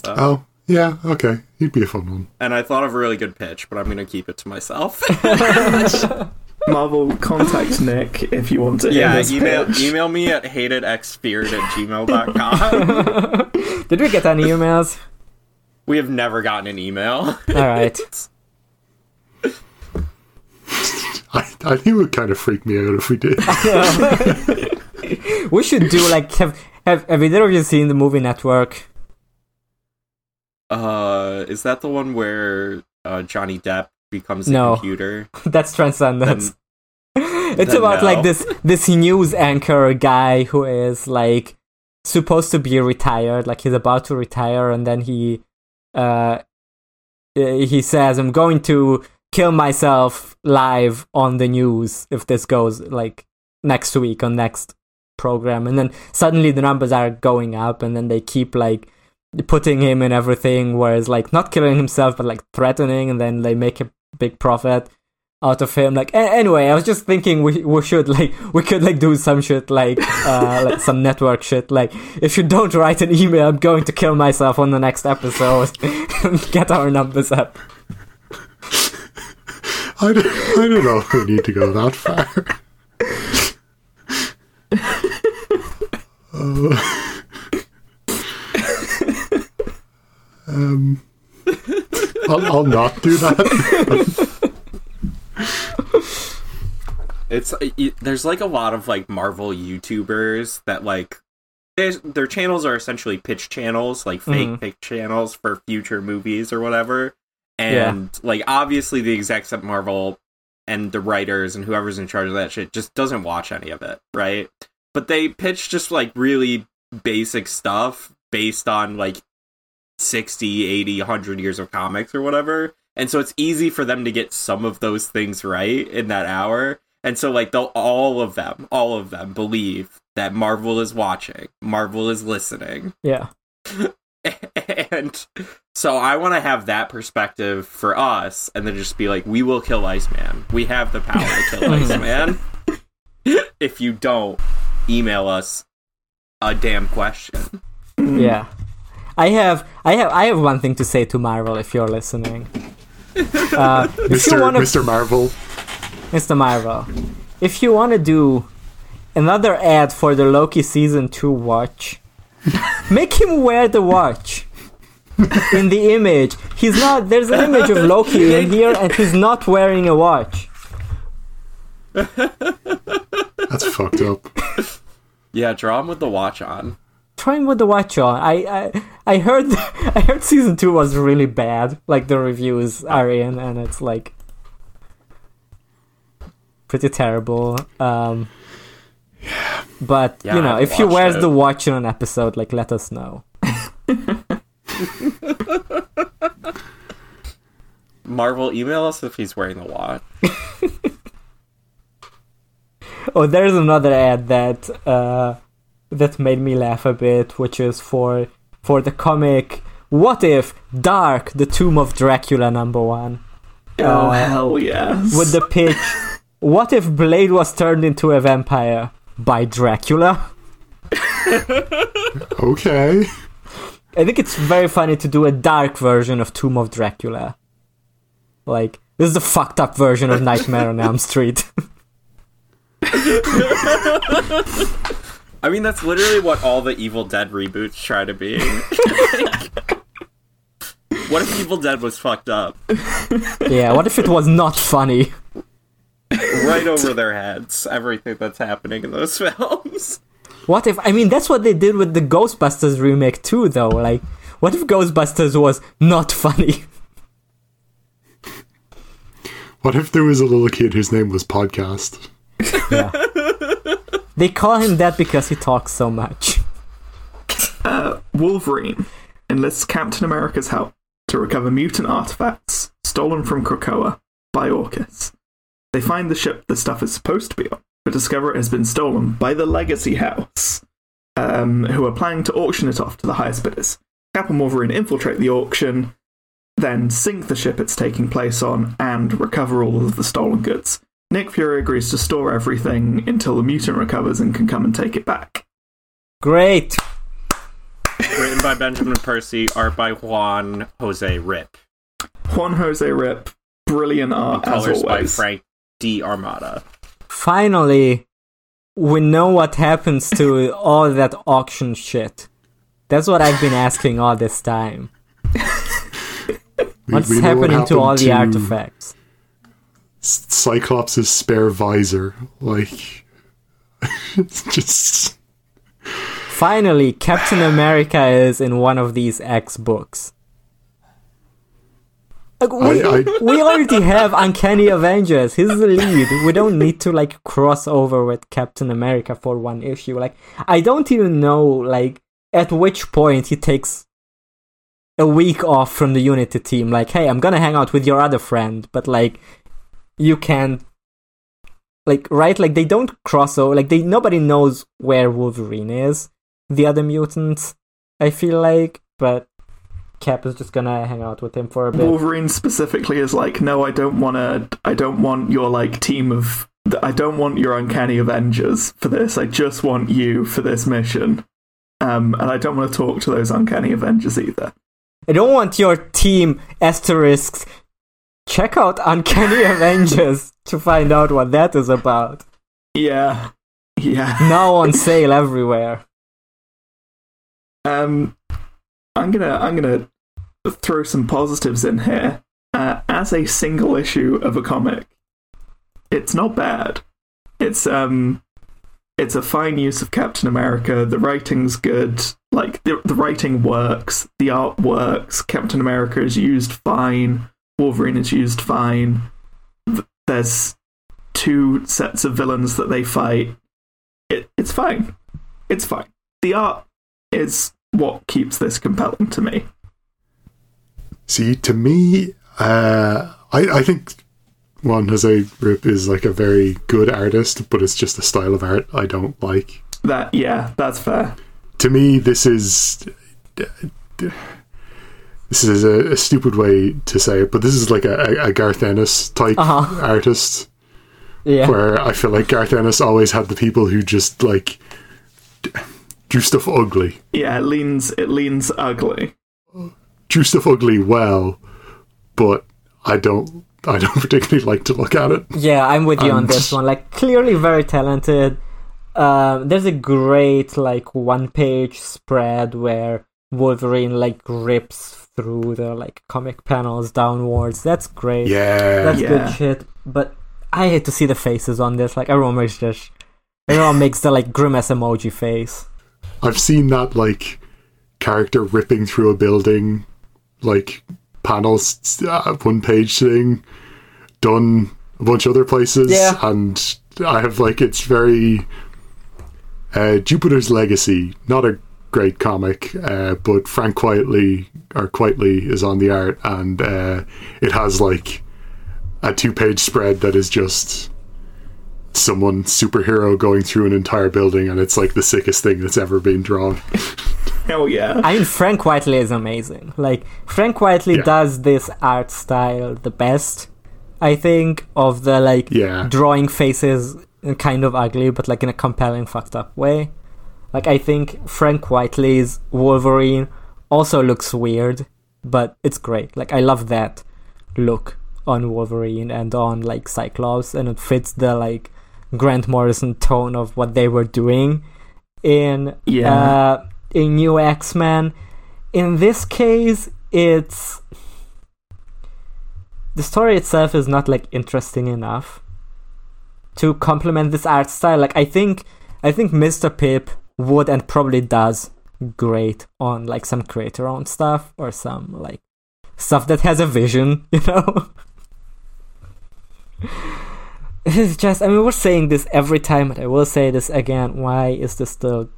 oh yeah okay he'd be a fun one And I thought of a really good pitch, but I'm gonna keep it to myself. (laughs) Marvel, contact Nick if you want to hear yeah, this email pitch. email me at hatedxfeared at gmail.com. (laughs) Did we get any emails? we have never gotten an email. All right. I, I think it would kind of freak me out if we did (laughs) (laughs) we should do like have have have either of you seen the movie Network? Uh, is that the one where uh, Johnny Depp becomes a No. computer? (laughs) That's Transcendence. (laughs) it's then about no. like this this news anchor guy who is like supposed to be retired, like he's about to retire, and then he uh he says, "I'm going to kill myself live on the news if this goes like next week on next program," and then suddenly the numbers are going up, and then they keep like putting him in everything, whereas like not killing himself, but like threatening, and then they make a big profit out of him. Like a- anyway, I was just thinking we we should like we could like do some shit like uh like some network shit. Like if you don't write an email, I'm going to kill myself on the next episode. (laughs) Get our numbers up. (laughs) I don't, I don't know if we need to go that far. (laughs) Uh, (laughs) um, I'll, I'll not do that. It's it, there's like a lot of like Marvel YouTubers that like their channels are essentially pitch channels, like fake Mhm. pitch channels for future movies or whatever. And like obviously the execs at Marvel and the writers and whoever's in charge of that shit just doesn't watch any of it, right? But they pitch just like really basic stuff based on like 60, 80, 100 years of comics or whatever. And so it's easy for them to get some of those things right in that hour. And so like they'll all of them, all of them believe that Marvel is watching, Marvel is listening. Yeah. (laughs) and so I want to have that perspective for us and then just be like we will kill Iceman. We have the power to kill (laughs) Iceman. (laughs) if you don't email us a damn question. (laughs) Yeah. I have I have I have one thing to say to Marvel if you're listening. (laughs) Uh, if you Mr. wanna, Mr. Marvel. Mr. Marvel, if you want to do another ad for the Loki season 2 watch, (laughs) make him wear the watch. In the image, he's not. There's an image of Loki in here, and he's not wearing a watch. (laughs) That's fucked up. Yeah, draw him with the watch on. Try him with the watch on. I I, I heard (laughs) I heard season two was really bad. Like the reviews are in, and it's like pretty terrible. Um, but Yeah, you I know, haven't if he wears it. the watch in an episode, like let us know. (laughs) Marvel email us if he's wearing the watch. (laughs) Oh, there's another ad that uh, that made me laugh a bit, which is for for the comic. What if Dark: The Tomb of Dracula number one? Oh Uh, hell yes! with the pitch. (laughs) What if Blade was turned into a vampire by Dracula? (laughs) Okay. I think it's very funny to do a dark version of Tomb of Dracula. Like this is the fucked up version of Nightmare on Elm Street. (laughs) I mean, that's literally what all the Evil Dead reboots try to be. (laughs) what if Evil Dead was fucked up? yeah, what if it was not funny? Right over their heads, everything that's happening in those (laughs) films. What if I mean that's what they did with the Ghostbusters remake too though. Like what if Ghostbusters was not funny? What if there was a little kid whose name was Podcast? They call him that because he talks so much. (laughs) Uh, Wolverine enlists Captain America's help to recover mutant artifacts stolen from Krakoa by Orchis. They find the ship the stuff is supposed to be on, but discover it has been stolen by the Legacy House, um, who are planning to auction it off to the highest bidders. Cap and Wolverine infiltrate the auction, then sink the ship it's taking place on, and recover all of the stolen goods. Nick Fury agrees to store everything until the mutant recovers and can come and take it back. Great. Written by Benjamin Percy, art by Juan Jose Ryp, Juan Jose Ryp, brilliant art as colors by always. Frank D'Armata. Finally, we know what happens to all that auction shit. That's what I've been asking all this time. (laughs) What's we know what happening to all the to artifacts? Cyclops' spare visor. Like, it's (laughs) just. Finally, Captain America is in one of these X books. Like, we, I- I- we already have Uncanny Avengers. He's the lead. We don't need to like cross over with Captain America for one issue. Like, I don't even know like at which point he takes a week off from the Unity team. Like, hey, I'm gonna hang out with your other friend, but like, you can't. Like, right? Like, they don't cross over. Like, they nobody knows where Wolverine is the other mutants. I feel like, but Cap is just gonna hang out with him for a bit. Wolverine specifically is like, no, I don't want to. I don't want your like team of. I don't want your uncanny Avengers for this. I just want you for this mission. Um, and I don't want to talk to those uncanny Avengers either. I don't want your team asterisks. Check out (laughs) Uncanny Avengers to find out what that is about. Yeah, yeah. Now on (laughs) sale everywhere. Um, I'm gonna I'm gonna throw some positives in here. Uh, as a single issue of a comic, it's not bad. It's um, it's a fine use of Captain America. The writing's good. Like the the writing works. The art works. Captain America is used fine. Wolverine is used fine. There's two sets of villains that they fight. It, it's fine. It's fine. The art is what keeps this compelling to me. See, to me, uh, I, I think Juan Jose Ryp is like a very good artist, but it's just a style of art I don't like. That yeah, that's fair. To me, this is this is a, a stupid way to say it, but this is like a, a Garth Ennis type Uh-huh. artist, Yeah. where I feel like Garth Ennis always had the people who just like d- drew stuff ugly, Yeah, it leans it leans ugly. drew stuff ugly well, but I don't. I don't (laughs) particularly like to look at it. Yeah, I'm with you on this one. Like, clearly very talented. Um, there's a great like one page spread where Wolverine like rips through the like comic panels downwards. That's great. Yeah, That's Yeah. good shit. But I hate to see the faces on this. Like everyone makes just everyone makes the like grimace emoji face. I've seen that like character ripping through a building, like panels, uh, one page thing, done a bunch of other places, Yeah. and I have like it's very uh, Jupiter's Legacy, not a great comic, uh, but Frank Quitely or Quitely is on the art, and uh, it has like a two-page spread that is just someone superhero going through an entire building and it's like the sickest thing that's ever been drawn (laughs) Hell yeah. I mean, Frank Quitely is amazing. Like Frank Quitely Yeah. does this art style the best. I think of the like Yeah. drawing faces kind of ugly, but like in a compelling, fucked up way. Like I think Frank Quitely's Wolverine also looks weird, but it's great. Like I love that look on Wolverine and on like Cyclops, and it fits the like Grant Morrison tone of what they were doing in Yeah. uh, in New X Men. In this case, it's the story itself is not like interesting enough to complement this art style. Like I think I think Mr. Ryp would and probably does great on like some creator owned stuff or some like stuff that has a vision, (laughs) you know? it's just I mean we're saying this every time but I will say this again. Why is this still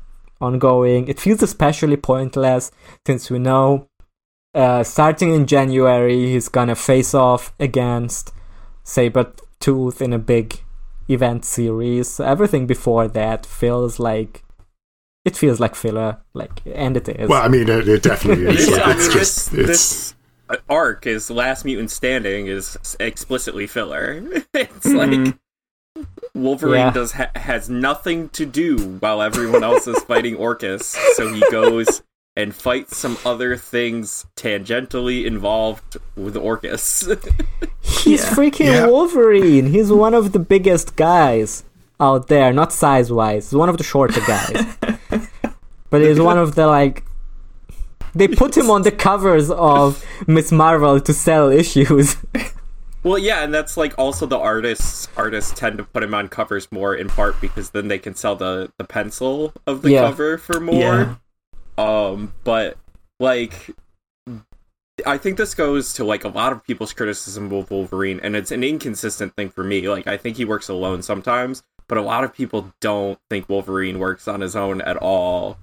ongoing? It feels especially pointless since we know uh, starting in January he's gonna face off against Sabretooth in a big event series. So everything before that feels like it feels like filler, like and it is. well i mean it, it definitely (laughs) is Yeah, like, I it's mean, just this, it's this arc is Last Mutant Standing is explicitly filler. (laughs) it's Mhm. like Wolverine Yeah. does ha- has nothing to do while everyone else is fighting Orchis, so he goes and fights some other things tangentially involved with Orchis. (laughs) He's Yeah. freaking Yeah. Wolverine. He's one of the biggest guys out there, not size wise. He's one of the shorter guys. (laughs) but he's one of the like they put him on the covers of Miss Marvel to sell issues. (laughs) well, yeah, and that's like also the artists artists tend to put him on covers more in part because then they can sell the the pencil of the Yeah. cover for more. Yeah. Um, but like, I think this goes to like a lot of people's criticism of Wolverine, and it's an inconsistent thing for me. Like, I think he works alone sometimes, but a lot of people don't think Wolverine works on his own at all.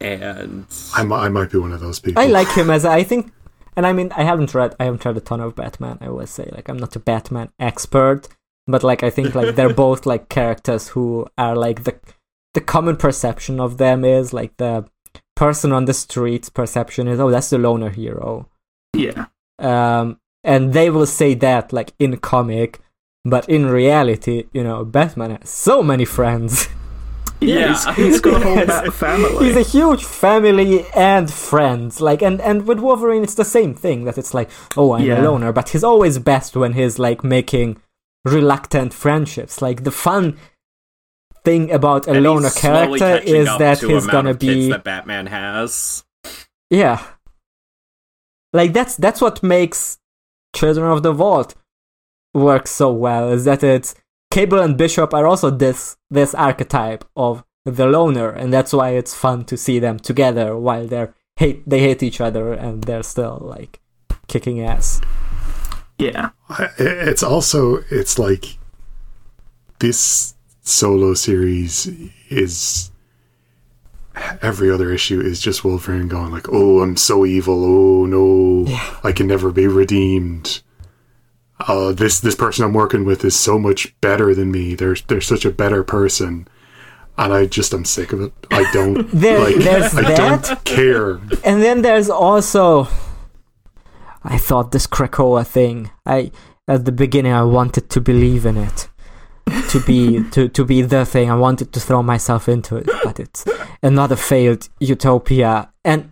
And I, mi- I might be one of those people I like him as I think and I mean I haven't read I haven't read a ton of Batman, I will say. Like I'm not a Batman expert, but like I think like they're (laughs) both like characters who are like the the common perception of them is like the person on the street's perception is, oh, that's the loner hero. Yeah. Um, and they will say that like in comic, but in reality, you know, Batman has so many friends. (laughs) Yeah, he's- he's got a whole Bat family. He's a huge family and friends. Like, and and with Wolverine, it's the same thing. That it's like, oh, I'm Yeah. a loner, but he's always best when he's like making reluctant friendships. Like the fun thing about a And loner character is that to he's gonna of kids be that Batman has. yeah. Like that's that's what makes Children of the Vault work so well is that it's Cable and Bishop are also this this archetype of the loner, and that's why it's fun to see them together while they're hate they hate each other and they're still like kicking ass. Yeah. It's also it's like this solo series is every other issue is just Wolverine going like, "Oh, I'm so evil. Oh no, I can never be redeemed." Uh, this this person I'm working with is so much better than me. They're they're such a better person, and I just I'm sick of it. I don't (laughs) There- like. there's I that. don't care. And then there's also I thought this Krakoa thing. I at the beginning I wanted to believe in it. To be (laughs) to, to be the thing. I wanted to throw myself into it, but it's another failed utopia. And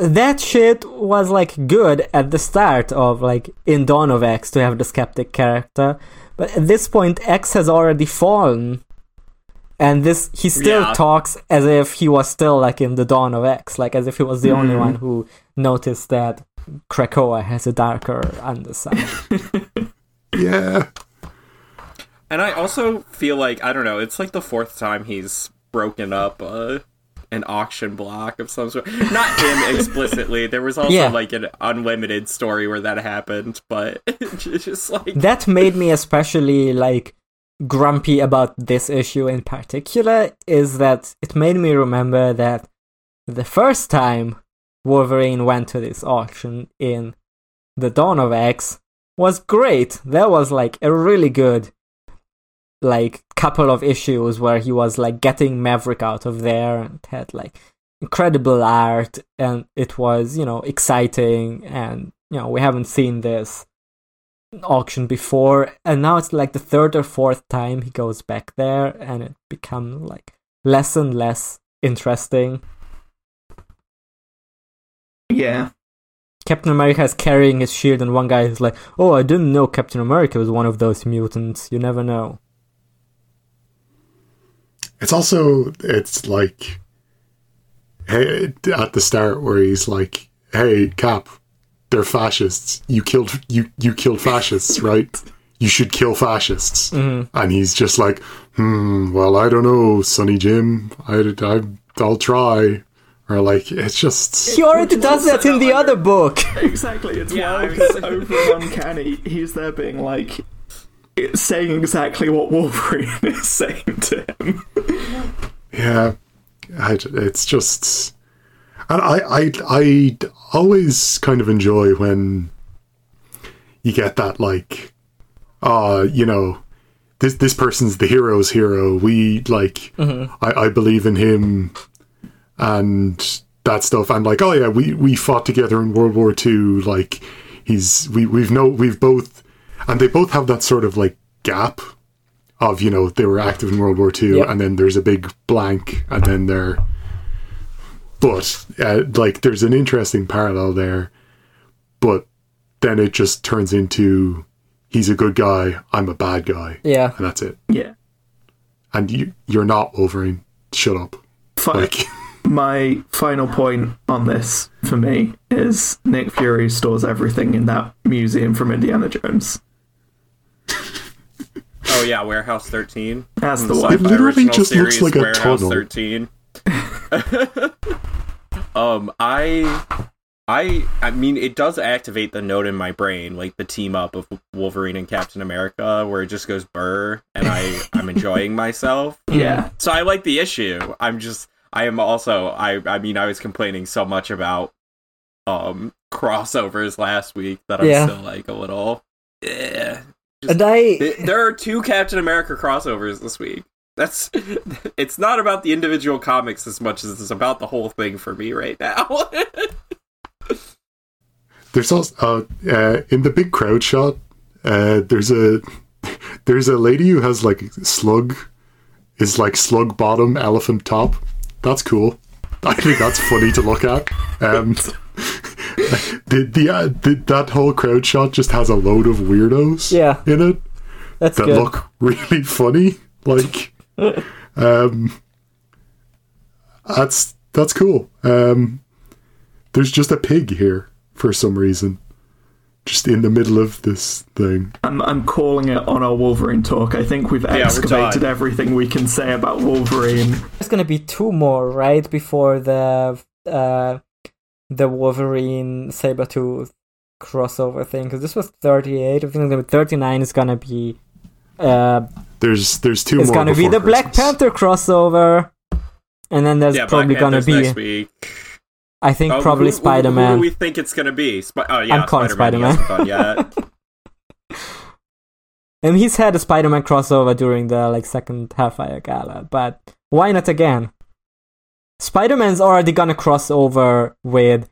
that shit was like good at the start of like in Dawn of X to have the skeptic character. But at this point X has already fallen. And this he still Yeah. talks as if he was still like in the Dawn of X, like as if he was the only Mhm. one who noticed that Krakoa has a darker underside. (laughs) Yeah, And I also feel like I don't know. It's like the fourth time he's broken up uh, an auction block of some sort. Not him (laughs) explicitly. There was also Yeah. like an unlimited story where that happened, but (laughs) just like that made me especially like grumpy about this issue in particular is that it made me remember that the first time Wolverine went to this auction in the Dawn of X was great. That was like a really good like couple of issues where he was like getting Maverick out of there and had like incredible art and it was, you know, exciting and you know, we haven't seen this auction before. And now it's like the third or fourth time he goes back there and it becomes like less and less interesting. Yeah. captain america is carrying his shield and one guy is like oh i didn't know captain america was one of those mutants. You never know It's also it's like hey at the start where he's like, "Hey, Cap, they're fascists. You killed you you killed fascists, (laughs) right? You should kill fascists." Mhm. And he's just like, "Hmm, well, I don't know, Sonny Jim. I, I I'll try." Or like it's just he already does that in the other book Exactly. It's Yeah, I wild was- because over and uncanny, he's there being like it's saying exactly what Wolverine (laughs) is saying to him. Yeah, I, it's just, and I, I, I always kind of enjoy when you get that like, uh, you know, this this person's the hero's hero. We like, I, I believe in him, and that stuff. And like, oh yeah, we we fought together in World War Two. Like, he's we we've no we've both, and they both have that sort of like gap of you know they were active in World War Two, Yep. and then there's a big blank, and then they're. But uh, like, there's an interesting parallel there, but then it just turns into he's a good guy, I'm a bad guy, yeah and that's it. Yeah. And you you're not Wolverine. Shut up. Fine. Like, (laughs) My final point on this for me is Nick Fury stores everything in that museum from Indiana Jones. Oh yeah, Warehouse 13. That's the From one. It literally original just looks like a Warehouse tunnel. 13. (laughs) um, I, I, I mean, it does activate the note in my brain, like the team up of Wolverine and Captain America, where it just goes burr, and I, I'm enjoying myself. (laughs) Yeah. So I like the issue. I'm just, I am also, I, I mean, I was complaining so much about, um, crossovers last week that I'm Yeah. still like a little, yeah. Just- and i there are two Captain America crossovers this week. That's (laughs) it's not about the individual comics as much as it's about the whole thing for me right now. (laughs) There's also uh, uh, in the big crowd shot. Uh, there's a (laughs) there's a lady who has like slug is like slug bottom elephant top. That's cool. I think that's funny to look at. Um, (laughs) the, the, uh, the that whole crowd shot just has a load of weirdos Yeah. in it That's that good. look (laughs) really funny. Like, (laughs) um, that's that's cool. Um, there's just a pig here for some reason, just in the middle of this thing. I'm, I'm calling it on our Wolverine talk. I think we've we're excavated everything we can say about Wolverine. There's gonna be two more right before the uh the Wolverine Sabretooth crossover thing because this was 38. I think it's gonna be 39 is gonna be uh There's there's two it's more. gonna be before the Black Panther crossover, and then there's yeah, probably Black gonna Panther's be next week. I think Oh, probably who- who- Spider Who, Man. do we think it's gonna be? Sp- oh yeah, I'm calling Spider-Man. he hasn't done yet. (laughs) (laughs) And he's had a Spider-Man crossover during the like second Hellfire Gala, but why not again? Spider-Man's already gonna cross over with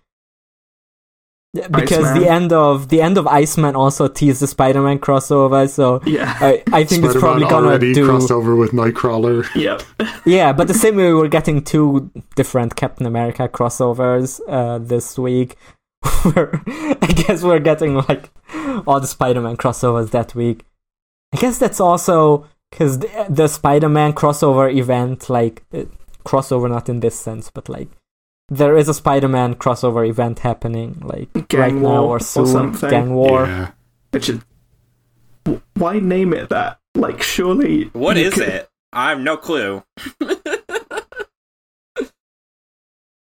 because Iceman. the end of the end of Iceman also teased the Spider-Man crossover, so Yeah. I, I think it's Spider-Man probably gonna already do crossed over with Nightcrawler. Yep. (laughs) yeah, but the same way we're getting two different Captain America crossovers uh, this week. (laughs) We're- I guess we're getting like all the Spider-Man crossovers that week. I guess that's also because the, the Spider-Man crossover event, like crossover, not in this sense, but like there is a Spider-Man crossover event happening, like Gang right now War or or soon. something. Gang War. Yeah. Which is. Why name it that? Like, surely. What you is could- it? I have no clue. (laughs)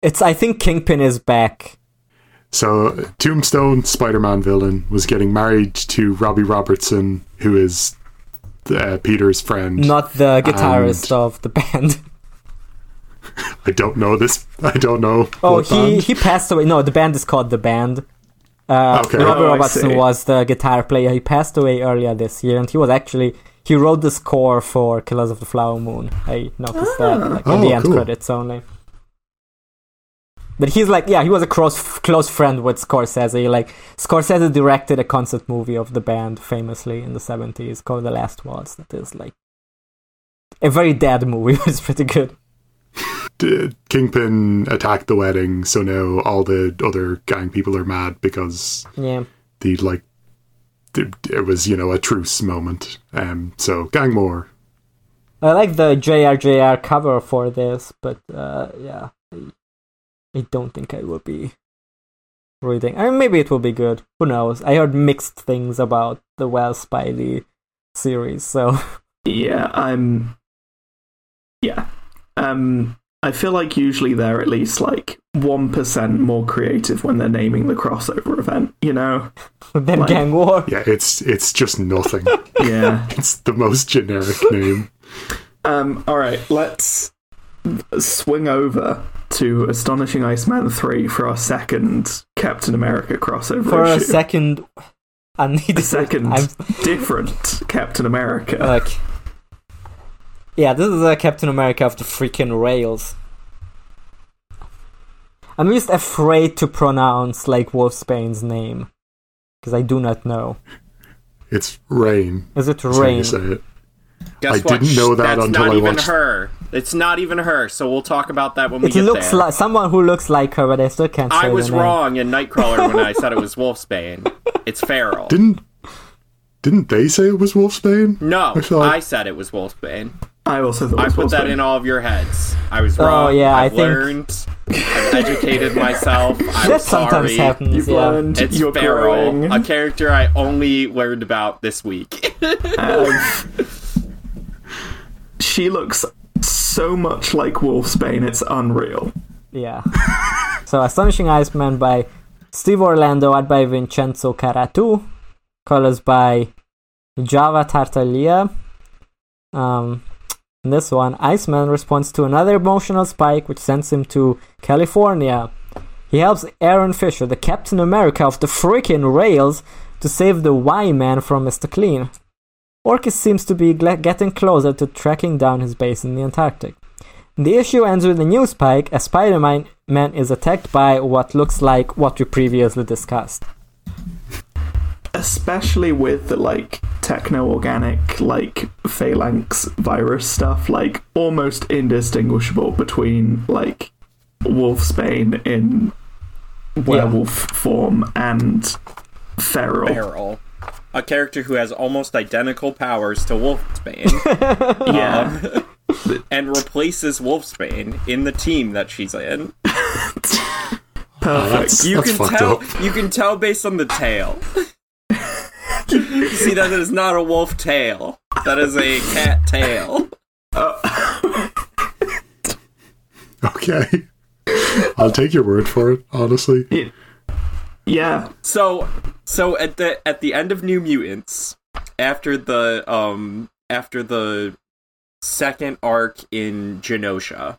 It's I think Kingpin is back. So Tombstone, Spider-Man villain, was getting married to Robbie Robertson, who is uh, Peter's friend. Not the guitarist And- of the band. (laughs) (laughs) I don't know this. I don't know. Oh, what he band. he passed away. No, the band is called the band. Uh, Okay. Robert Oh, Robertson see. was the guitar player. He passed away earlier this year, and he was actually he wrote the score for Killers of the Flower Moon. I noticed that like, in Oh, the end cool. credits only. But he's like, yeah, he was a close close friend with Scorsese. Like Scorsese directed a concert movie of the band famously in the seventies called The Last Waltz. That is like a very dead movie, (laughs) but it's pretty good. D- Kingpin attacked the wedding, so now all the other gang people are mad because Yeah. the like th- it was you know a truce moment. Um, so gang war. I like the JRJR cover for this, but uh, yeah, I, I don't think I will be reading. I mean, maybe it will be good. Who knows? I heard mixed things about the Well Spidey series, so Yeah, I'm. Yeah. Um, I feel like usually they're at least like 1% more creative when they're naming the crossover event, you know? (laughs) then Like- Gang War. Yeah, it's it's just nothing. (laughs) Yeah. (laughs) it's the most generic name. Um, alright, let's swing over to Astonishing Iceman 3 for our second Captain America crossover For a second, I need a second I'm different Captain America. like, yeah, this is a Captain America of the freaking rails. I'm just afraid to pronounce like Wolfsbane's name because I do not know. It's rain. Is it That's Rain? say it. Guess I what? didn't know that That's until not I even watched- her. It's not even her. So we'll talk about that when we It get looks there. like someone who looks like her, but I still can't say I was wrong in Nightcrawler when I said it was (laughs) Wolfsbane. It's Feral. Didn't didn't they say it was Wolfsbane? no, I thought- I said it was Wolfsbane. I also thought I put that in all of your heads. I was wrong. Oh, wrong. yeah, I I've think- learned. I've educated myself. (laughs) I'm That sometimes sorry. happens. You've yeah. learned, It's you're Feral, growing. a character I only learned about this week. (laughs) Um, she looks so much like Wolfsbane, it's unreal. Yeah. so Astonishing Iceman by Steve Orlando, art by Vincenzo Carratu, colors by Java Tartaglia. Um, in this one, Iceman responds to another emotional spike which sends him to California. He helps Aaron Fischer, the Captain America of the freaking rails, to save the Y Man from Mr. Clean. Orchis seems to be getting closer to tracking down his base in the Antarctic. The issue ends with a new spike as Spider Man is attacked by what looks like what we previously discussed. Especially with the like techno-organic like phalanx virus stuff like almost indistinguishable between like wolfsbane in werewolf form and feral Feral. A character who has almost identical powers to Wolfsbane. (laughs) yeah um, (laughs) and replaces Wolfsbane in the team that she's in. (laughs) perfect You That's can tell up. you can tell based on the tail. You (laughs) see that is not a wolf tail. That is a cat tail. (laughs) Okay. I'll take your word for it, honestly. yeah So so at the at the end of New Mutants, after the um after the second arc in Genosha,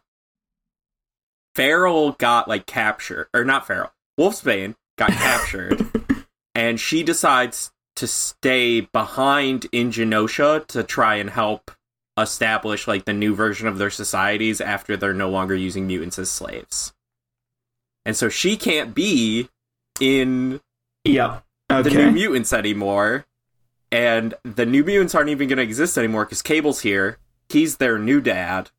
Feral got like captured or not Feral. Wolfsbane got captured (laughs) and she decides to stay behind in Genosha to try and help establish like the new version of their societies after they're no longer using mutants as slaves. And so she can't be in yeah the New Mutants anymore, and the New Mutants aren't even going to exist anymore because Cable's here. He's their new dad.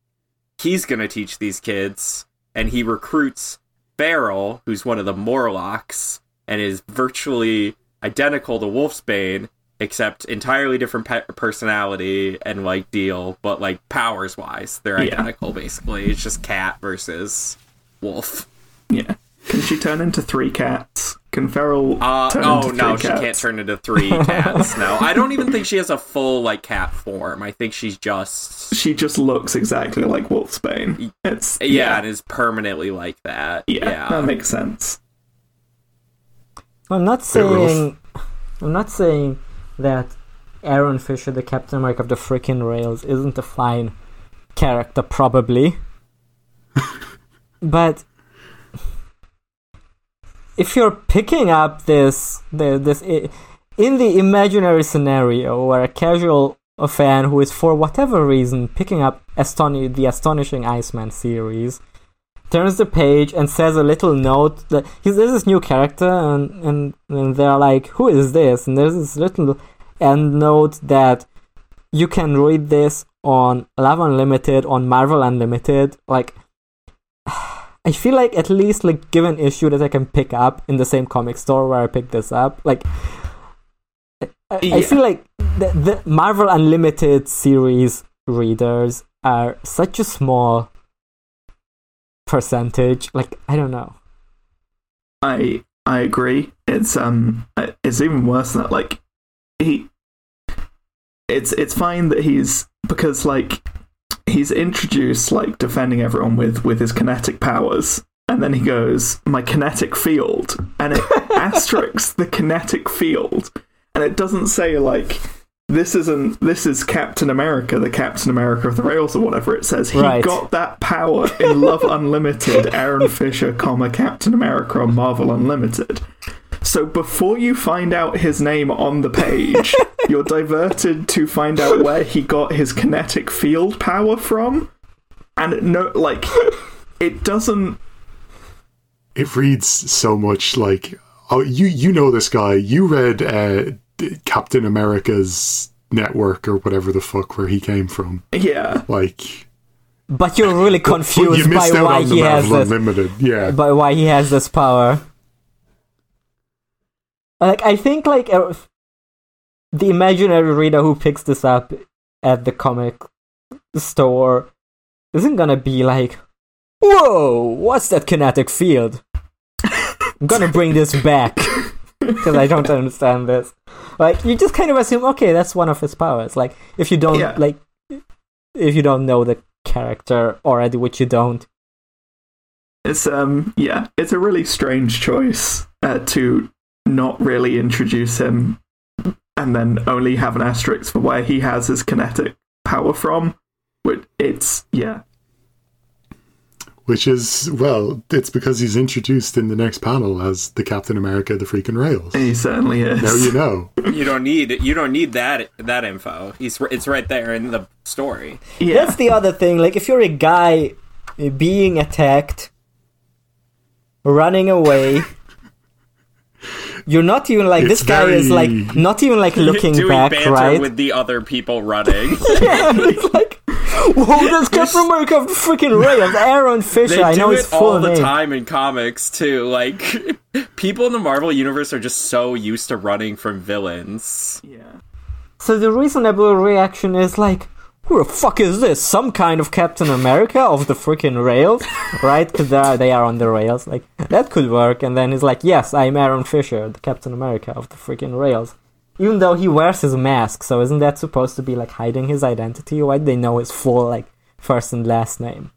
He's going to teach these kids, and he recruits Feral, who's one of the Morlocks, and is virtually identical to Wolfsbane, except entirely different pe- personality and like deal, but like powers wise, they're Yeah. identical basically. It's just cat versus wolf. yeah can she turn into three cats can feral Uh, turn oh into three no, she cats? can't turn into three (laughs) cats. No, I don't even think she has a full like cat form. I think she's just she just looks exactly like wolfsbane it's yeah, and is permanently like that. yeah, Yeah, that makes sense I'm not saying I'm not saying that Aaron Fischer, the Captain America of the freaking rails, isn't a fine character, probably. (laughs) but if you're picking up this the, this in the imaginary scenario where a casual fan who is for whatever reason picking up Astoni- the astonishing Iceman series turns the page and says a little note that he's, there's this new character and, and and they're like who is this? And there's this little end note that you can read this on Love Unlimited on Marvel Unlimited like (sighs) I feel like at least like give an issue that I can pick up in the same comic store where I picked this up like I, I feel like the, the Marvel Unlimited series readers are such a small percentage. Like I don't know. I I agree. It's um it's even worse than that. Like he it's it's fine that he's because like he's introduced like defending everyone with with his kinetic powers and then he goes my kinetic field and it (laughs) asterisks the kinetic field and it doesn't say like this isn't this is Captain America, the Captain America of the Rails or whatever it says. He Right. got that power in Love Unlimited, (laughs) Aaron Fischer, comma Captain America on Marvel Unlimited. So before you find out his name on the page, (laughs) you're diverted to find out where he got his kinetic field power from. And no like it doesn't It reads so much like oh you you know this guy. You read uh, D- Captain America's network or whatever the fuck where he came from. yeah. Like But you're really but confused you by why he has this. Unlimited. Yeah. by why he has this power. Like I think like uh, the imaginary reader who picks this up at the comic store isn't gonna be like, "Whoa, what's that kinetic field?" I'm gonna bring this back (laughs) because I don't understand this. Like you just kind of assume, okay, that's one of his powers. Like if you don't Yeah. like, if you don't know the character already, which you don't, It's um yeah, it's a really strange choice uh, to not really introduce him and then only have an asterisk for where he has his kinetic power from. It's yeah, Which is well, it's because he's introduced in the next panel as the Captain America, the freaking rails. He certainly is. Now you know. You don't need you don't need that that info. He's it's right there in the story. Yeah. That's the other thing. Like, if you're a guy being attacked, running away, you're not even like It's this guy is like not even like looking (laughs) Doing back, banter right? with the other people running. (laughs) yeah, it's like, (laughs) whoa, that's Captain America of the freaking rails, Aaron (laughs) Fischer. they I know do his it full all the name. time in comics too. Like (laughs) people in the Marvel universe are just so used to running from villains. yeah. So the reasonable reaction is like, who the fuck is this? Some kind of Captain America of the freaking rails, right? Because they are, they are on the rails. Like that could work. And then he's like, yes, I'm Aaron Fischer, the Captain America of the freaking rails. Even though he wears his mask, so isn't that supposed to be like hiding his identity? Why do they know his full like first and last name?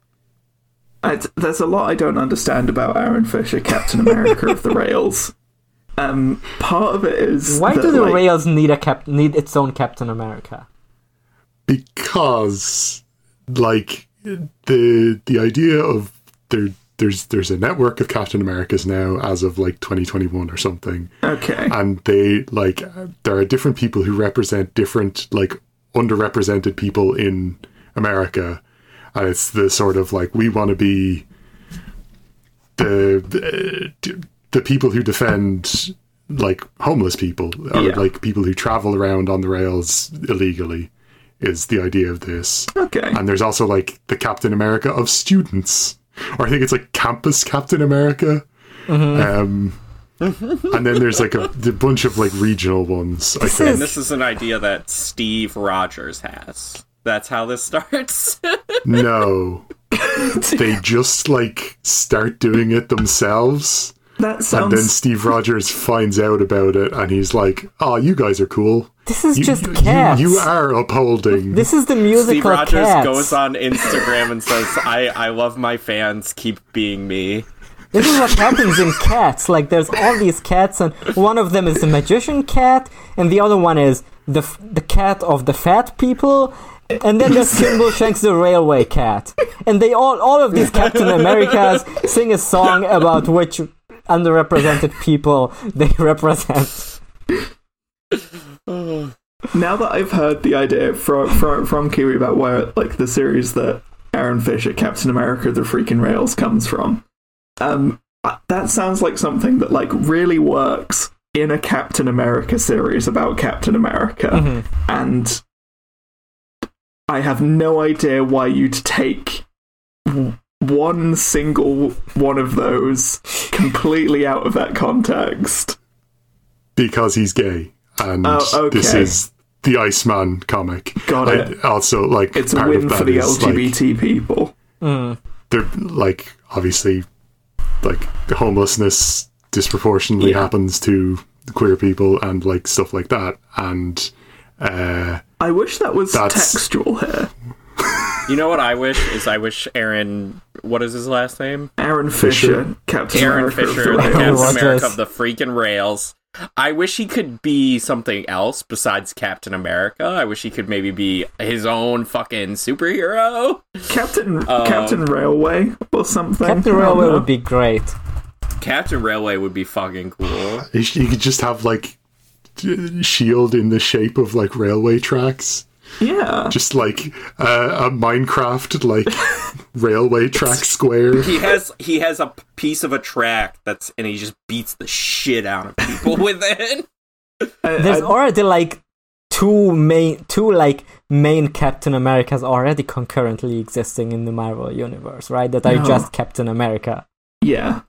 I, there's a lot I don't understand about Aaron Fischer, Captain America of the Rails. Um, part of it is Why that, do the like, rails need a cap- need its own Captain America? because like the the idea of there there's there's a network of Captain Americas now as of like 2021 or something Okay. and they like there are different people who represent different like underrepresented people in America and it's the sort of like we want to be the, the the people who defend like homeless people or Yeah. like people who travel around on the rails illegally is the idea of this Okay. and there's also like the Captain America of students, or I think it's like Campus Captain America. Um, (laughs) and then there's like a, a bunch of like regional ones. I And this is an idea that Steve Rogers has. That's how this (laughs) starts. no, they just like start doing it themselves, that and then Steve Rogers finds out about it, and he's like, "Oh, you guys are cool. This is You, just you, cats. you are upholding." This is the musical Steve Rogers Cats. goes on Instagram and says, I, I love my fans, keep being me. This is what happens in cats. Like, there's all these cats, and one of them is the magician cat, and the other one is the f- the cat of the fat people, and then there's Skimbleshanks the railway cat, and they all all of these Captain Americas sing a song about which underrepresented (laughs) people they represent. (sighs) now that I've heard the idea from from from Kiwi about where like the series that Aaron Fischer, Captain America, the freaking rails comes from, um, that sounds like something that like really works in a Captain America series about Captain America, and I have no idea why you'd take one single one of those completely out of that context. because he's gay, and Oh, this is the Iceman comic. Got I- it. Also, like It's a win for the is, like, LGBT people. they're like obviously like homelessness disproportionately Yeah. happens to queer people and like stuff like that and uh I wish that was That's- textual here. You know what I wish is I wish Aaron, what is his last name? Aaron Fischer, Captain Aaron America Fischer, the the Captain America of the freaking rails. I wish he could be something else besides Captain America. I wish he could maybe be his own fucking superhero. Captain Um, Captain Railway or something. Captain Railway would be great. Captain Railway would be fucking cool. you sh- you could just have like shield in the shape of like railway tracks Yeah. just like uh, a minecraft like (laughs) railway track square He has he has a piece of a track that's and he just beats the shit out of people (laughs) with it. There's already like two main, two like main Captain Americas already concurrently existing in the Marvel universe, right? That are No. just Captain America. yeah.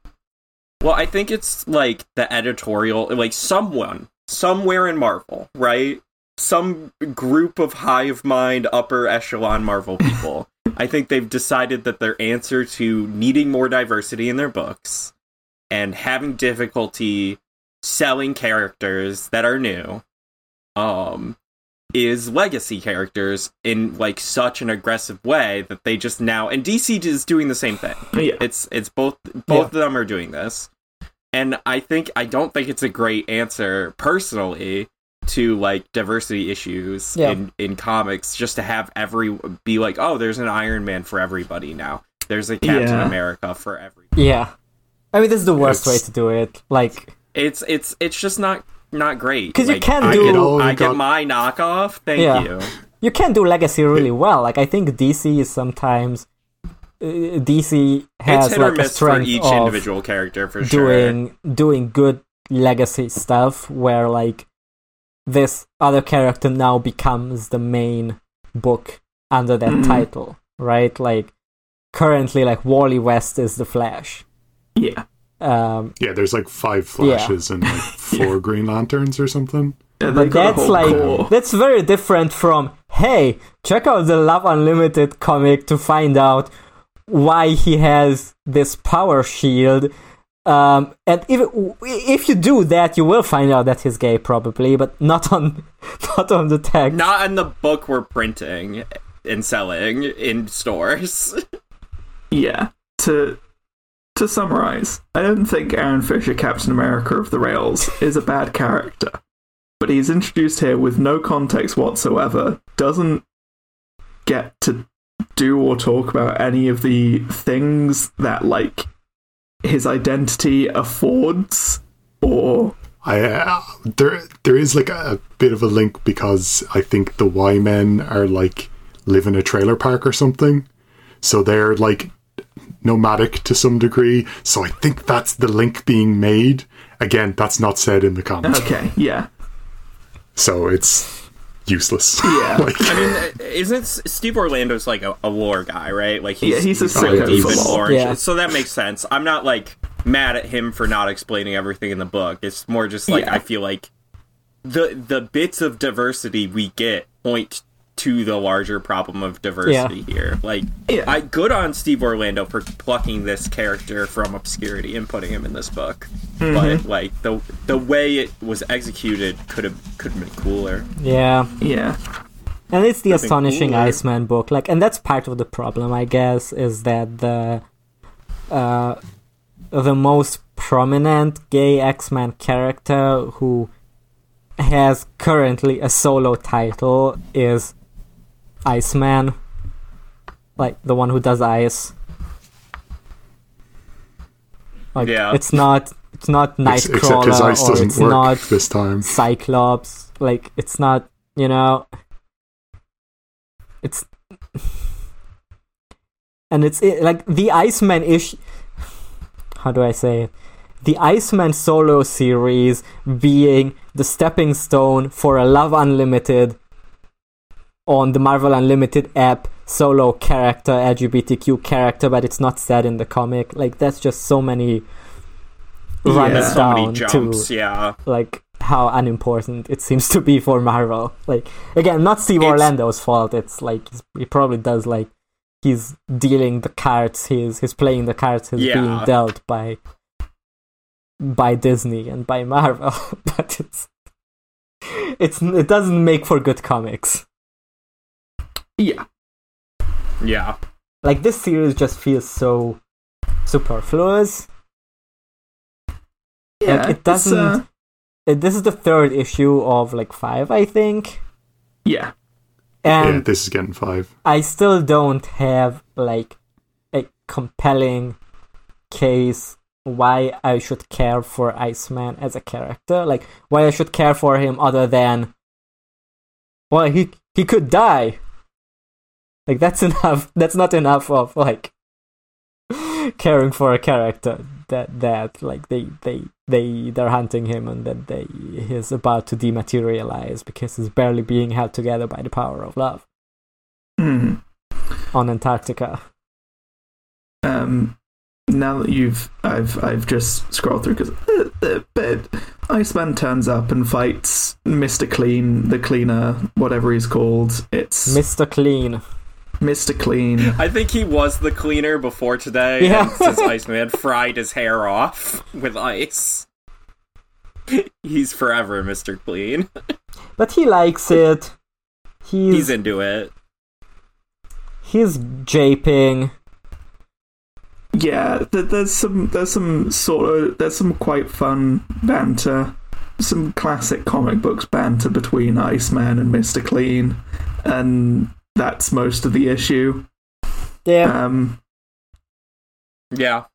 Well, I think it's like the editorial, like someone, somewhere in Marvel, right? Some group of hive mind, upper echelon Marvel people. I think they've decided that their answer to needing more diversity in their books and having difficulty selling characters that are new, um, is legacy characters in like such an aggressive way that they just now and DC is doing the same thing. Yeah. It's it's both both of them are doing this. And I think I don't think it's a great answer personally to like diversity issues Yeah. in in comics just to have every be like, "Oh, there's an Iron Man for everybody now." There's a Captain Yeah. America for every. Yeah. I mean, this is the worst way to do it. Like, It's it's it's just not not great. 'Cause you Like, can't I do- Get, Oh, I you get my knockoff. Thank Yeah. you. you can do legacy really well. Like, I think DC is sometimes. Uh, DC has It's hit like a miss for each of individual character for sure. doing doing good legacy stuff where like this other character now becomes the main book under that Mhm. title, right? Like currently, like Wally West is the Flash. Yeah. Um, Yeah, there's like five flashes and like (laughs) four Green Lanterns or something. Yeah, but that's like core. that's very different from hey, check out the Love Unlimited comic to find out why he has this power shield. Um, and if if you do that, you will find out that he's gay, probably, but not on (laughs) not on the text. Not in the book we're printing and selling in stores. (laughs) Yeah. To to summarize, I don't think Aaron Fischer, Captain America of the Rails, is a bad character. But he's introduced here with no context whatsoever, doesn't get to do or talk about any of the things that like his identity affords or I uh, there there is like a, bit of a link because I think the Y men are like live in a trailer park or something, so they're like nomadic to some degree. So I think that's the link being made. Again, that's not said in the comics, Okay, yeah. so it's useless. Yeah. (laughs) like, I mean, isn't Steve Orlando's like a, a lore guy, right? Like he's, Yeah, he's a probably sicko deep for in lore. lore, Yeah. so that makes sense. I'm not like mad at him for not explaining everything in the book. It's more just like Yeah. I feel like the the bits of diversity we get point to the larger problem of diversity here. Like, Yeah. I good on Steve Orlando for plucking this character from obscurity and putting him in this book. Mm-hmm. But like the the way it was executed could have could have been cooler. Yeah, Yeah. and it's the Could've astonishing cooler. Iceman book. Like, and that's part of the problem, I guess, is that the uh, the most prominent gay X Men character who has currently a solo title is Iceman, like the one who does ice. Like, Yeah. it's not it's not ex- except Nightcrawler his ice or doesn't it's work not this time. Cyclops. Like it's not, you know, it's and it's it, like the Iceman ish. How do I say it? The Iceman solo series being the stepping stone for a Love Unlimited on the Marvel Unlimited app solo character, LGBTQ character, but it's not said in the comic. Like that's just so many runs Yeah. So down many jumps, to yeah. like how unimportant it seems to be for Marvel. Like again, not Steve It's- Orlando's fault. It's like he's- he probably does like he's dealing the cards. He's he's playing the cards he's being dealt by by Disney and by Marvel. (laughs) but it's it's it doesn't make for good comics. Yeah. Yeah. Like this series just feels so superfluous. Yeah. like it doesn't. uh, uh, This is the third issue of like five, I think. yeah. And yeah, this is getting five. I still don't have like a compelling case why I should care for Iceman as a character. Like why I should care for him other than well he he could die. Like that's (laughs) enough that's not enough of like caring for a character that that like they they they they're hunting him and that they he's about to dematerialize because he's barely being held together by the power of love Mm. on Antarctica. um, now that you've, I've, I've just scrolled through because, uh, uh, but Iceman turns up and fights Mister Clean, the cleaner, whatever he's called. It's Mr. Clean. Mister Clean. I think he was the cleaner before today, Yeah. and since Iceman fried his hair off with ice. He's forever Mr. Clean. But he likes it. He's He's into it. he's japing. Yeah, th- there's some, there's some sort of, there's some quite fun banter, some classic comic books banter between Iceman and Mister Clean, and that's most of the issue. Yeah. Um, Yeah.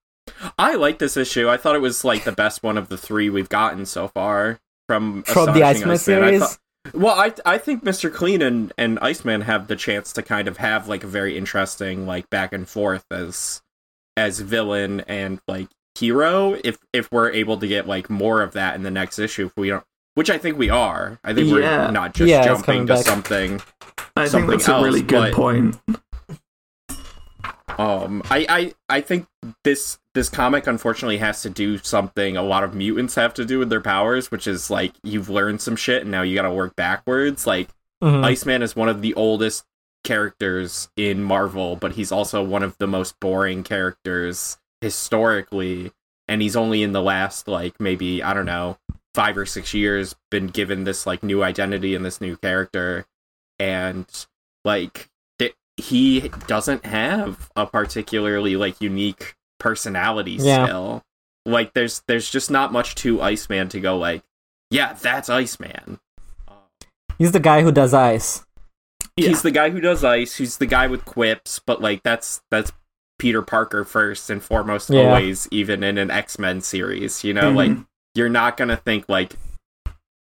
I like this issue. I thought it was like the best one of the three we've gotten so far from From the Astonishing Iceman I series? thought- well, I I think Mr. Clean and, and Iceman have the chance to kind of have like a very interesting like back and forth as as villain and like hero if if we're able to get like more of that in the next issue if we don't which I think we are. I think Yeah. we're not just Yeah, jumping to back. something I think something that's a really good but- point. Um, I, I, I think this this comic unfortunately has to do something a lot of mutants have to do with their powers, which is like you've learned some shit and now you got to work backwards. Like Mhm. Iceman is one of the oldest characters in Marvel, but he's also one of the most boring characters historically, and he's only in the last like maybe I don't know five or six years been given this like new identity and this new character, and like th- he doesn't have a particularly like unique personality Yeah. still. Like there's there's just not much to Iceman to go like, yeah, that's Iceman. He's the guy who does ice. He's the guy who does ice. He's the guy with quips, but like that's that's Peter Parker first and foremost Yeah. always, even in an X Men series. You know, Mhm. like you're not gonna think like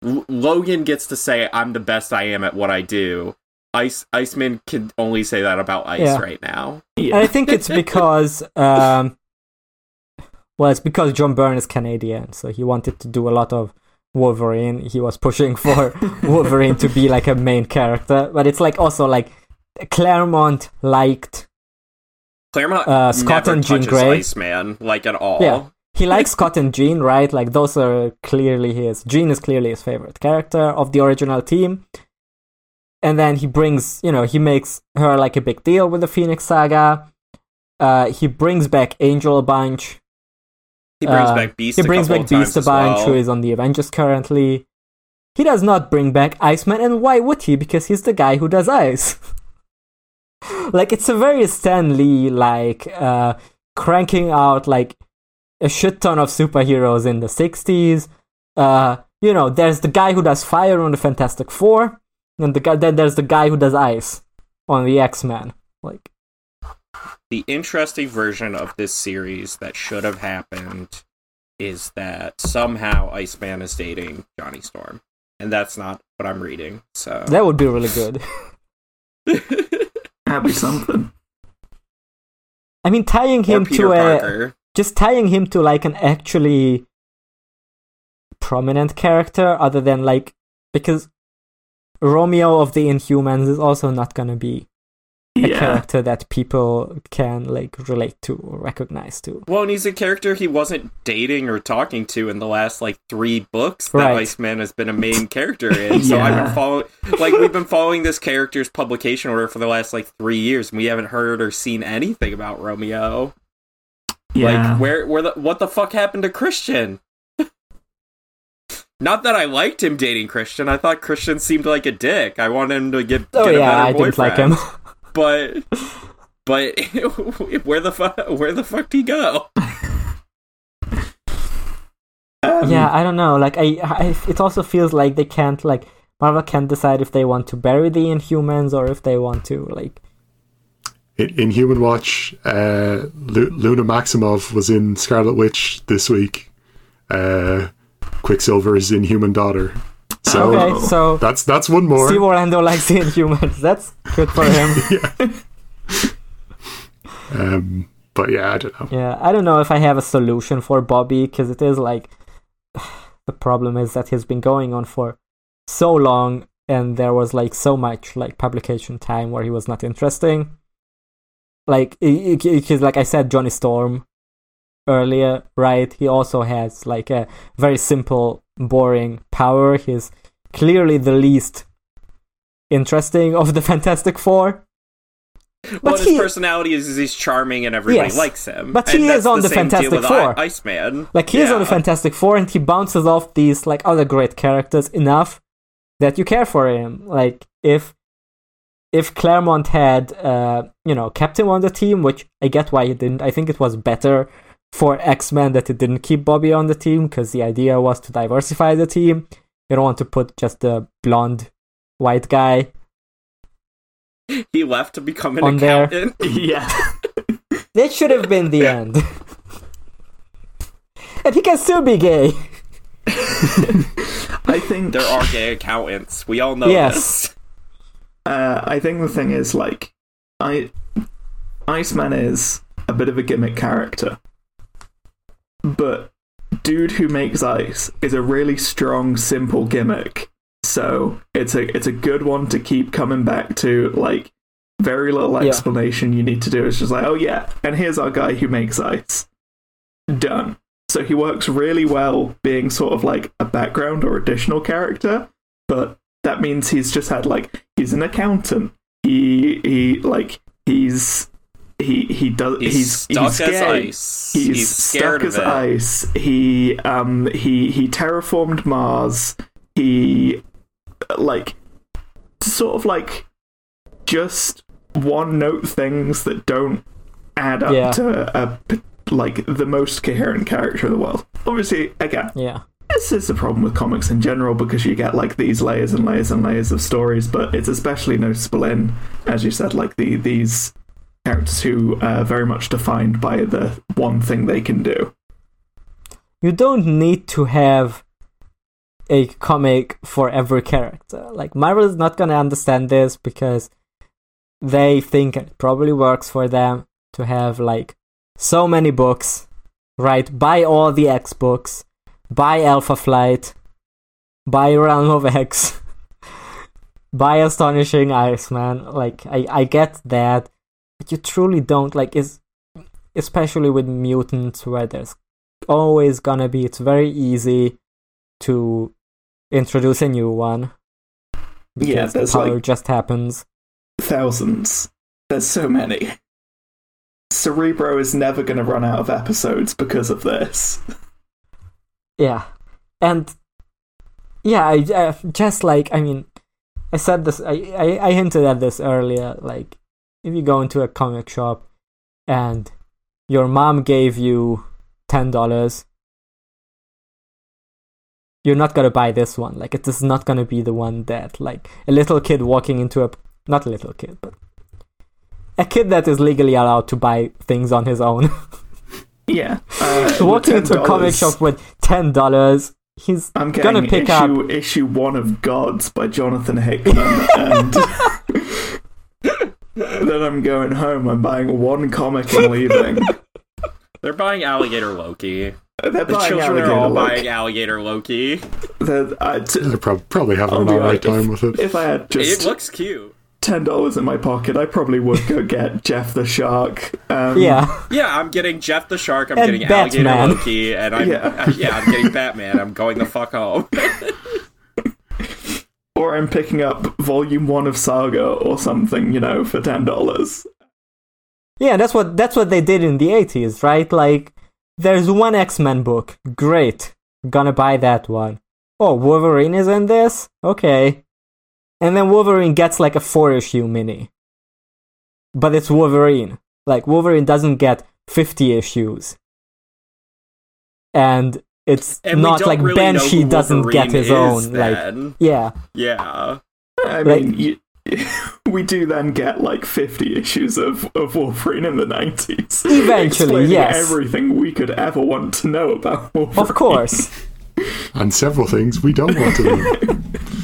L- Logan gets to say I'm the best I am at what I do. Ice Iceman can only say that about ice Yeah. right now. And I think it's (laughs) because, um, well, it's because John Byrne is Canadian, so he wanted to do a lot of Wolverine. He was pushing for (laughs) Wolverine to be like a main character, but it's like also like Claremont liked. Claremont Uh, Scott never and Jean touches Grey. Iceman like at all. Yeah, he likes Scott and Jean, right? Like those are clearly his. Jean is clearly his favorite character of the original team. And then he brings, you know, he makes her like a big deal with the Phoenix Saga. Uh, he brings back Angel a bunch. He brings Uh, back Beast. He brings back Beast a bunch, well. who is on the Avengers currently. He does not bring back Iceman, and why would he? Because he's the guy who does ice. (laughs) like it's a very Stan Lee like uh, cranking out like a shit ton of superheroes in the '60s. Uh, you know, there's the guy who does fire on the Fantastic Four, and the guy then there's the guy who does ice on the X Men. Like, the interesting version of this series that should have happened is that somehow Iceman is dating Johnny Storm. And that's not what I'm reading. So that would be really good. (laughs) That'd be something. I mean, tying or him Peter to a Parker. Just tying him to like an actually prominent character other than like because Romeo of the Inhumans is also not gonna be a Yeah. character that people can like relate to or recognize to. Well, and he's a character he wasn't dating or talking to in the last like three books that Right. Iceman has been a main (laughs) character in. So I've been following, like, we've been following this character's publication order for the last like three years, and we haven't heard or seen anything about Romeo. Yeah. Like, where, where the, what the fuck happened to Christian? (laughs) Not that I liked him dating Christian. I thought Christian seemed like a dick. I wanted him to get, Oh get a yeah, better I didn't like him. (laughs) But, but (laughs) where the fuck, where the fuck did he go? Um, yeah, I don't know. Like I, I, it also feels like they can't like Marvel can't decide if they want to bury the Inhumans or if they want to like. In, Inhuman Watch, uh, Lu- Luna Maximoff was in Scarlet Witch this week. Uh, Quicksilver is in Human Daughter. So Okay, so that's that's one more. Steve Orlando likes the Inhumans. That's good for him. (laughs) Um, but yeah, I don't know. Yeah, I don't know if I have a solution for Bobby because it is like (sighs) the problem is that he's been going on for so long and there was like so much like publication time where he was not interesting. Like because like I said Johnny Storm earlier, right? He also has like a very simple boring power. He's clearly the least interesting of the (laughs) Fantastic Four. Well, But his he- personality is, is he's charming and everybody Yes. likes him. But he is on the deal Fantastic Four. I- Iceman. Like he is on the Fantastic Four, and he bounces off these like other great characters enough that you care for him. Like if if Claremont had uh you know kept him on the team, which I get why he didn't. I think it was better for X Men that it didn't keep Bobby on the team because the idea was to diversify the team. You don't want to put just a blonde white guy He left to become an On there. accountant. (laughs) (laughs) Yeah. That should have been the end. (laughs) and he can still be gay. I think There are gay accountants. We all know Yes. this. Uh, I think the thing is like, I Iceman is a bit of a gimmick character, but dude who makes ice is a really strong, simple gimmick. So it's a it's a good one to keep coming back to. Like very little Yeah. explanation you need to do. It's just like, oh yeah, and here's our guy who makes ice. Done. So he works really well being sort of like a background or additional character, but that means he's just had like he's an accountant. He he like he's he he does He's, he's stuck he's as ice. He's, scared stuck as of it. ice. He um he he terraformed Mars. He like sort of like just one note things that don't add up Yeah. to a p- like the most coherent character in the world. Obviously, again, Yeah. This is the problem with comics in general because you get like these layers and layers and layers of stories, but it's especially noticeable in, as you said, like the these characters who are very much defined by the one thing they can do. You don't need to have a comic for every character. Like Marvel is not gonna understand this because they think it probably works for them to have like so many books, right? Buy all the X books, buy Alpha Flight, buy Realm of X, (laughs) buy Astonishing Iceman. Like I, I get that, but you truly don't like is especially with mutants where there's always gonna be it's very easy to introduce a new one. Because Yeah, the power like just happens. thousands. There's so many. Cerebro is never to run out of episodes because of this. (laughs) Yeah, and yeah, I, I just like I mean, I said this. I, I I hinted at this earlier. Like, if you go into a comic shop and your mom gave you ten dollars, you're not gonna buy this one. Like, it is not gonna be the one that like a little kid walking into a not a little kid, but a kid that is legally allowed to buy things on his own. (laughs) Yeah. Uh, walking with into a comic shop with ten dollars, he's I'm gonna pick up issue, issue one of Gods by Jonathan Hickman, and (laughs) then I'm going home. I'm buying one comic and leaving. They're buying Alligator Loki. They're The children are all Loki. buying Alligator Loki. They're- I- t- They're probably having I'll an alright right, time with it. if I had just it looks cute. Ten dollars in my pocket, I probably would go (laughs) get Jeff the Shark. Um, yeah. Yeah, I'm getting Jeff the Shark. I'm And getting Alligator Batman. Loki, and I'm Yeah. (laughs) yeah. yeah, I'm getting Batman. I'm going the fuck home. (laughs) or I'm picking up Volume One of Saga or something, you know, for ten dollars. Yeah, that's what that's what they did in the eighties, right? Like there's one X Men book. Great. Gonna buy that one. Oh, Wolverine is in this? Okay. And then Wolverine gets like a four issue mini. But it's Wolverine. Like Wolverine doesn't get fifty issues. And it's And not like really Banshee doesn't get his is own. Like yeah. Yeah. I Like- mean, you, (laughs) we do then get like 50 issues of, of Wolverine in the 90s. Eventually, yes. everything we could ever want to know about Wolverine. Of course. (laughs) (laughs) And several things we don't want to know. (laughs)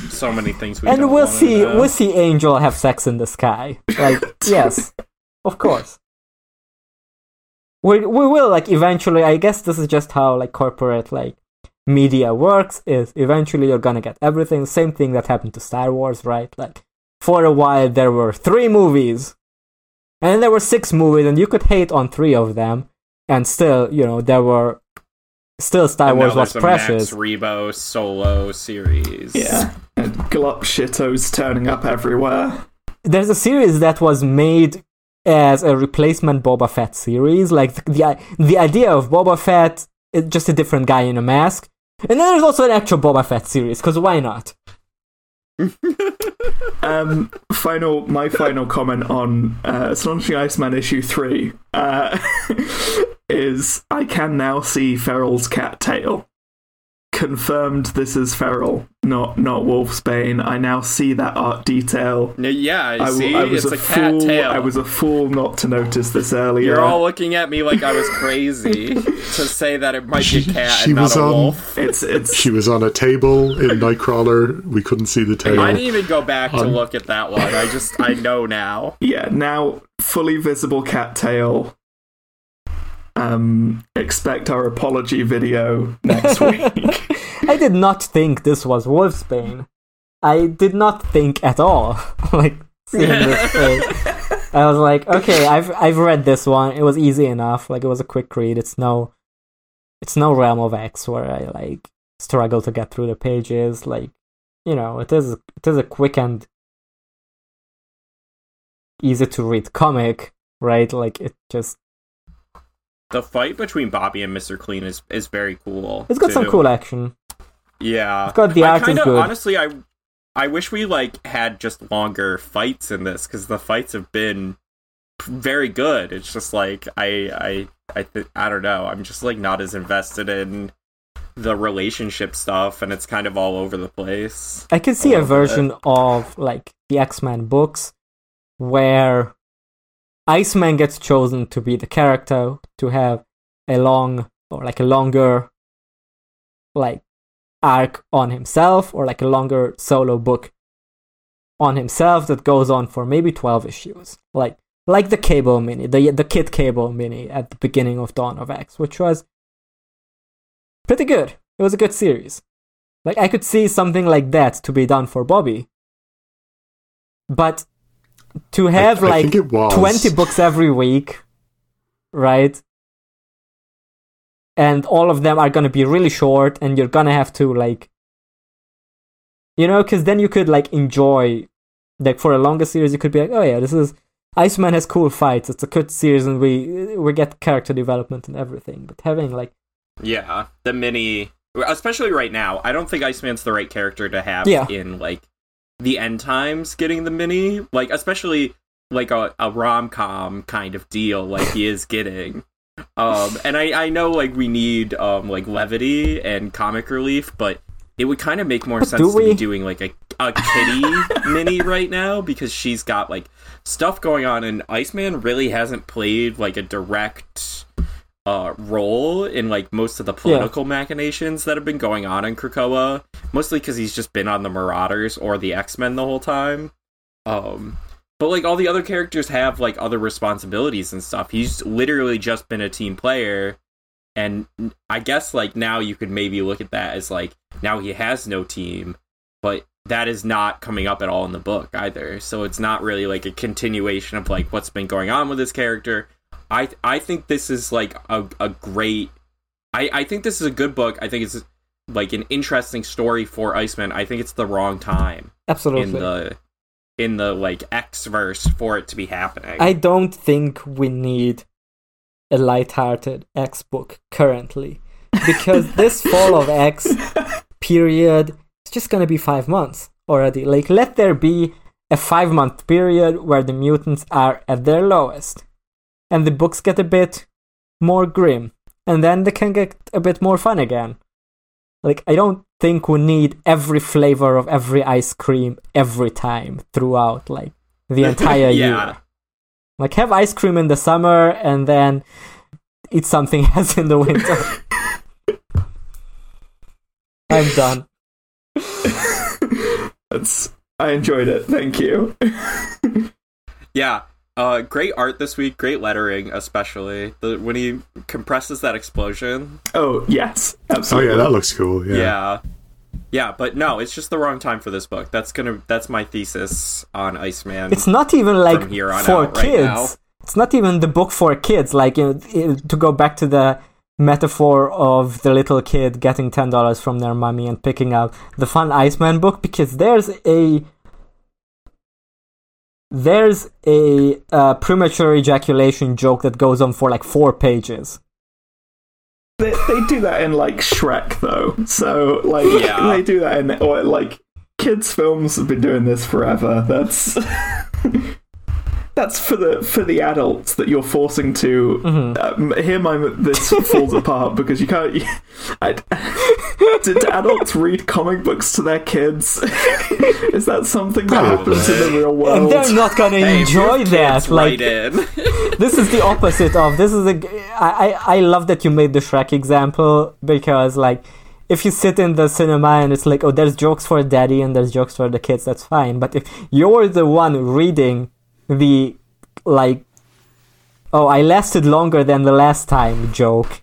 So many things we and don't we'll wanna see know. we'll see angel have sex in the sky like (laughs) yes of course we, we will like eventually i guess this is just how like corporate like media works is eventually you're gonna get everything same thing that happened to star wars right like for a while there were three movies and then there were six movies and you could hate on three of them and still you know there were still star And wars was there's a Max precious Rebo solo series. Yeah. And glup shitos turning up everywhere. there's a series that was made as a replacement Boba Fett series. Like the the, the idea of Boba Fett is just a different guy in a mask. And then there's also an actual Boba Fett series, because why not? (laughs) Um, final, my final comment on uh, Astonishing Iceman issue three uh, (laughs) is I can now see Feral's cat tail. Confirmed this is Feral, not not Wolfsbane. I now see that art detail. Yeah, I, w- see, I was it's a, a, cat fool. tail. I was a fool not to notice this earlier. You're all looking at me like I was crazy (laughs) to say that it might be a cat She and not was a on- wolf. It's it's She was on a table in Nightcrawler. We couldn't see the tail. I didn't even go back to Um, look at that one. I just I know now. (laughs) yeah now fully visible cattail. Um, expect our apology video next week. (laughs) I did not think this was Wolfsbane. I did not think at all. (laughs) like seeing this (laughs) page. I was like, okay, I've I've read this one. It was easy enough. Like it was a quick read. It's no it's no Realm of X where I like struggle to get through the pages. Like you know, it is it is a quick and easy to read comic, right? Like it just The fight between Bobby and Mr. Clean is is very cool. it's got some cool action. Yeah. It's got the I kinda, good. honestly I I wish we like had just longer fights in this cuz the fights have been very good. It's just like I I I th- I don't know. I'm just like not as invested in the relationship stuff and it's kind of all over the place. I can see a bit. version of like the X Men books where Iceman gets chosen to be the character to have a long or like a longer like arc on himself or like a longer solo book on himself that goes on for maybe 12 issues. Like like the cable mini the the kid cable mini at the beginning of dawn of x which was pretty good. It was a good series. Like I could see something like that to be done for Bobby. But to have I like think it was. 20 books every week, right? And all of them are going to be really short and you're going to have to like you know, cuz then you could like enjoy like for a longer series you could be like, "Oh yeah, this is Iceman has cool fights. It's a good series and we we get character development and everything." But having like Yeah, the mini, especially right now, I don't think Iceman's the right character to have Yeah. in like the end times. Getting the mini, like especially like a, a rom com kind of deal, like he is getting. Um, and I I know like we need um like levity and comic relief, but it would kind of make more But sense to be doing like a a kitty (laughs) mini right now because she's got like stuff going on, and Iceman really hasn't played like a direct uh, role in like most of the political machinations that have been going on in Krakoa. Mostly because he's just been on the Marauders or the X Men the whole time. Um, but like all the other characters have like other responsibilities and stuff. He's literally just been a team player, and I guess like now you could maybe look at that as like now he has no team, but that is not coming up at all in the book either. So it's not really like a continuation of like what's been going on with this character. I I think this is like a, a great I, I think this is a good book. I think it's like an interesting story for Iceman. I think it's the wrong time absolutely in the in the like X verse for it to be happening. I don't think we need a light-hearted X book currently (laughs) because this fall of X period is just gonna be five months already. Like, let there be a five-month period where the mutants are at their lowest, and the books get a bit more grim, and then they can get a bit more fun again. Like, I don't think we need every flavor of every ice cream every time throughout, like the (laughs) entire Yeah. year. Like have ice cream in the summer and then eat something (laughs) else in the winter. (laughs) I'm done. That's I enjoyed it. Thank you. yeah. Uh, great art this week. Great lettering, especially the when he compresses that explosion. Oh yes, Oh yeah, that looks cool. Yeah. Yeah. yeah, But no, it's just the wrong time for this book. That's gonna. That's my thesis on Iceman. It's not even like here on for out right kids. now. It's not even the book for kids. Like you know, to go back to the metaphor of the little kid getting ten dollars from their mommy and picking up the fun Iceman book because there's a there's a uh, premature ejaculation joke that goes on for like four pages. They, they do that in like Shrek though. So like Yeah. (laughs) they do that in or like kids films have been doing this forever. That's (laughs) that's for the for the adults that you're forcing to Mm-hmm. um, here. My this (laughs) falls apart because you can't. I, (laughs) did adults read comic books to their kids? (laughs) Is that something that Probably. happens in the real world? and they're not gonna Hey, enjoy that. Like in. this is the opposite of this is a I, I I love that you made the Shrek example because like if you sit in the cinema and it's like oh there's jokes for daddy and there's jokes for the kids that's fine but if you're the one reading the like oh I lasted longer than the last time joke.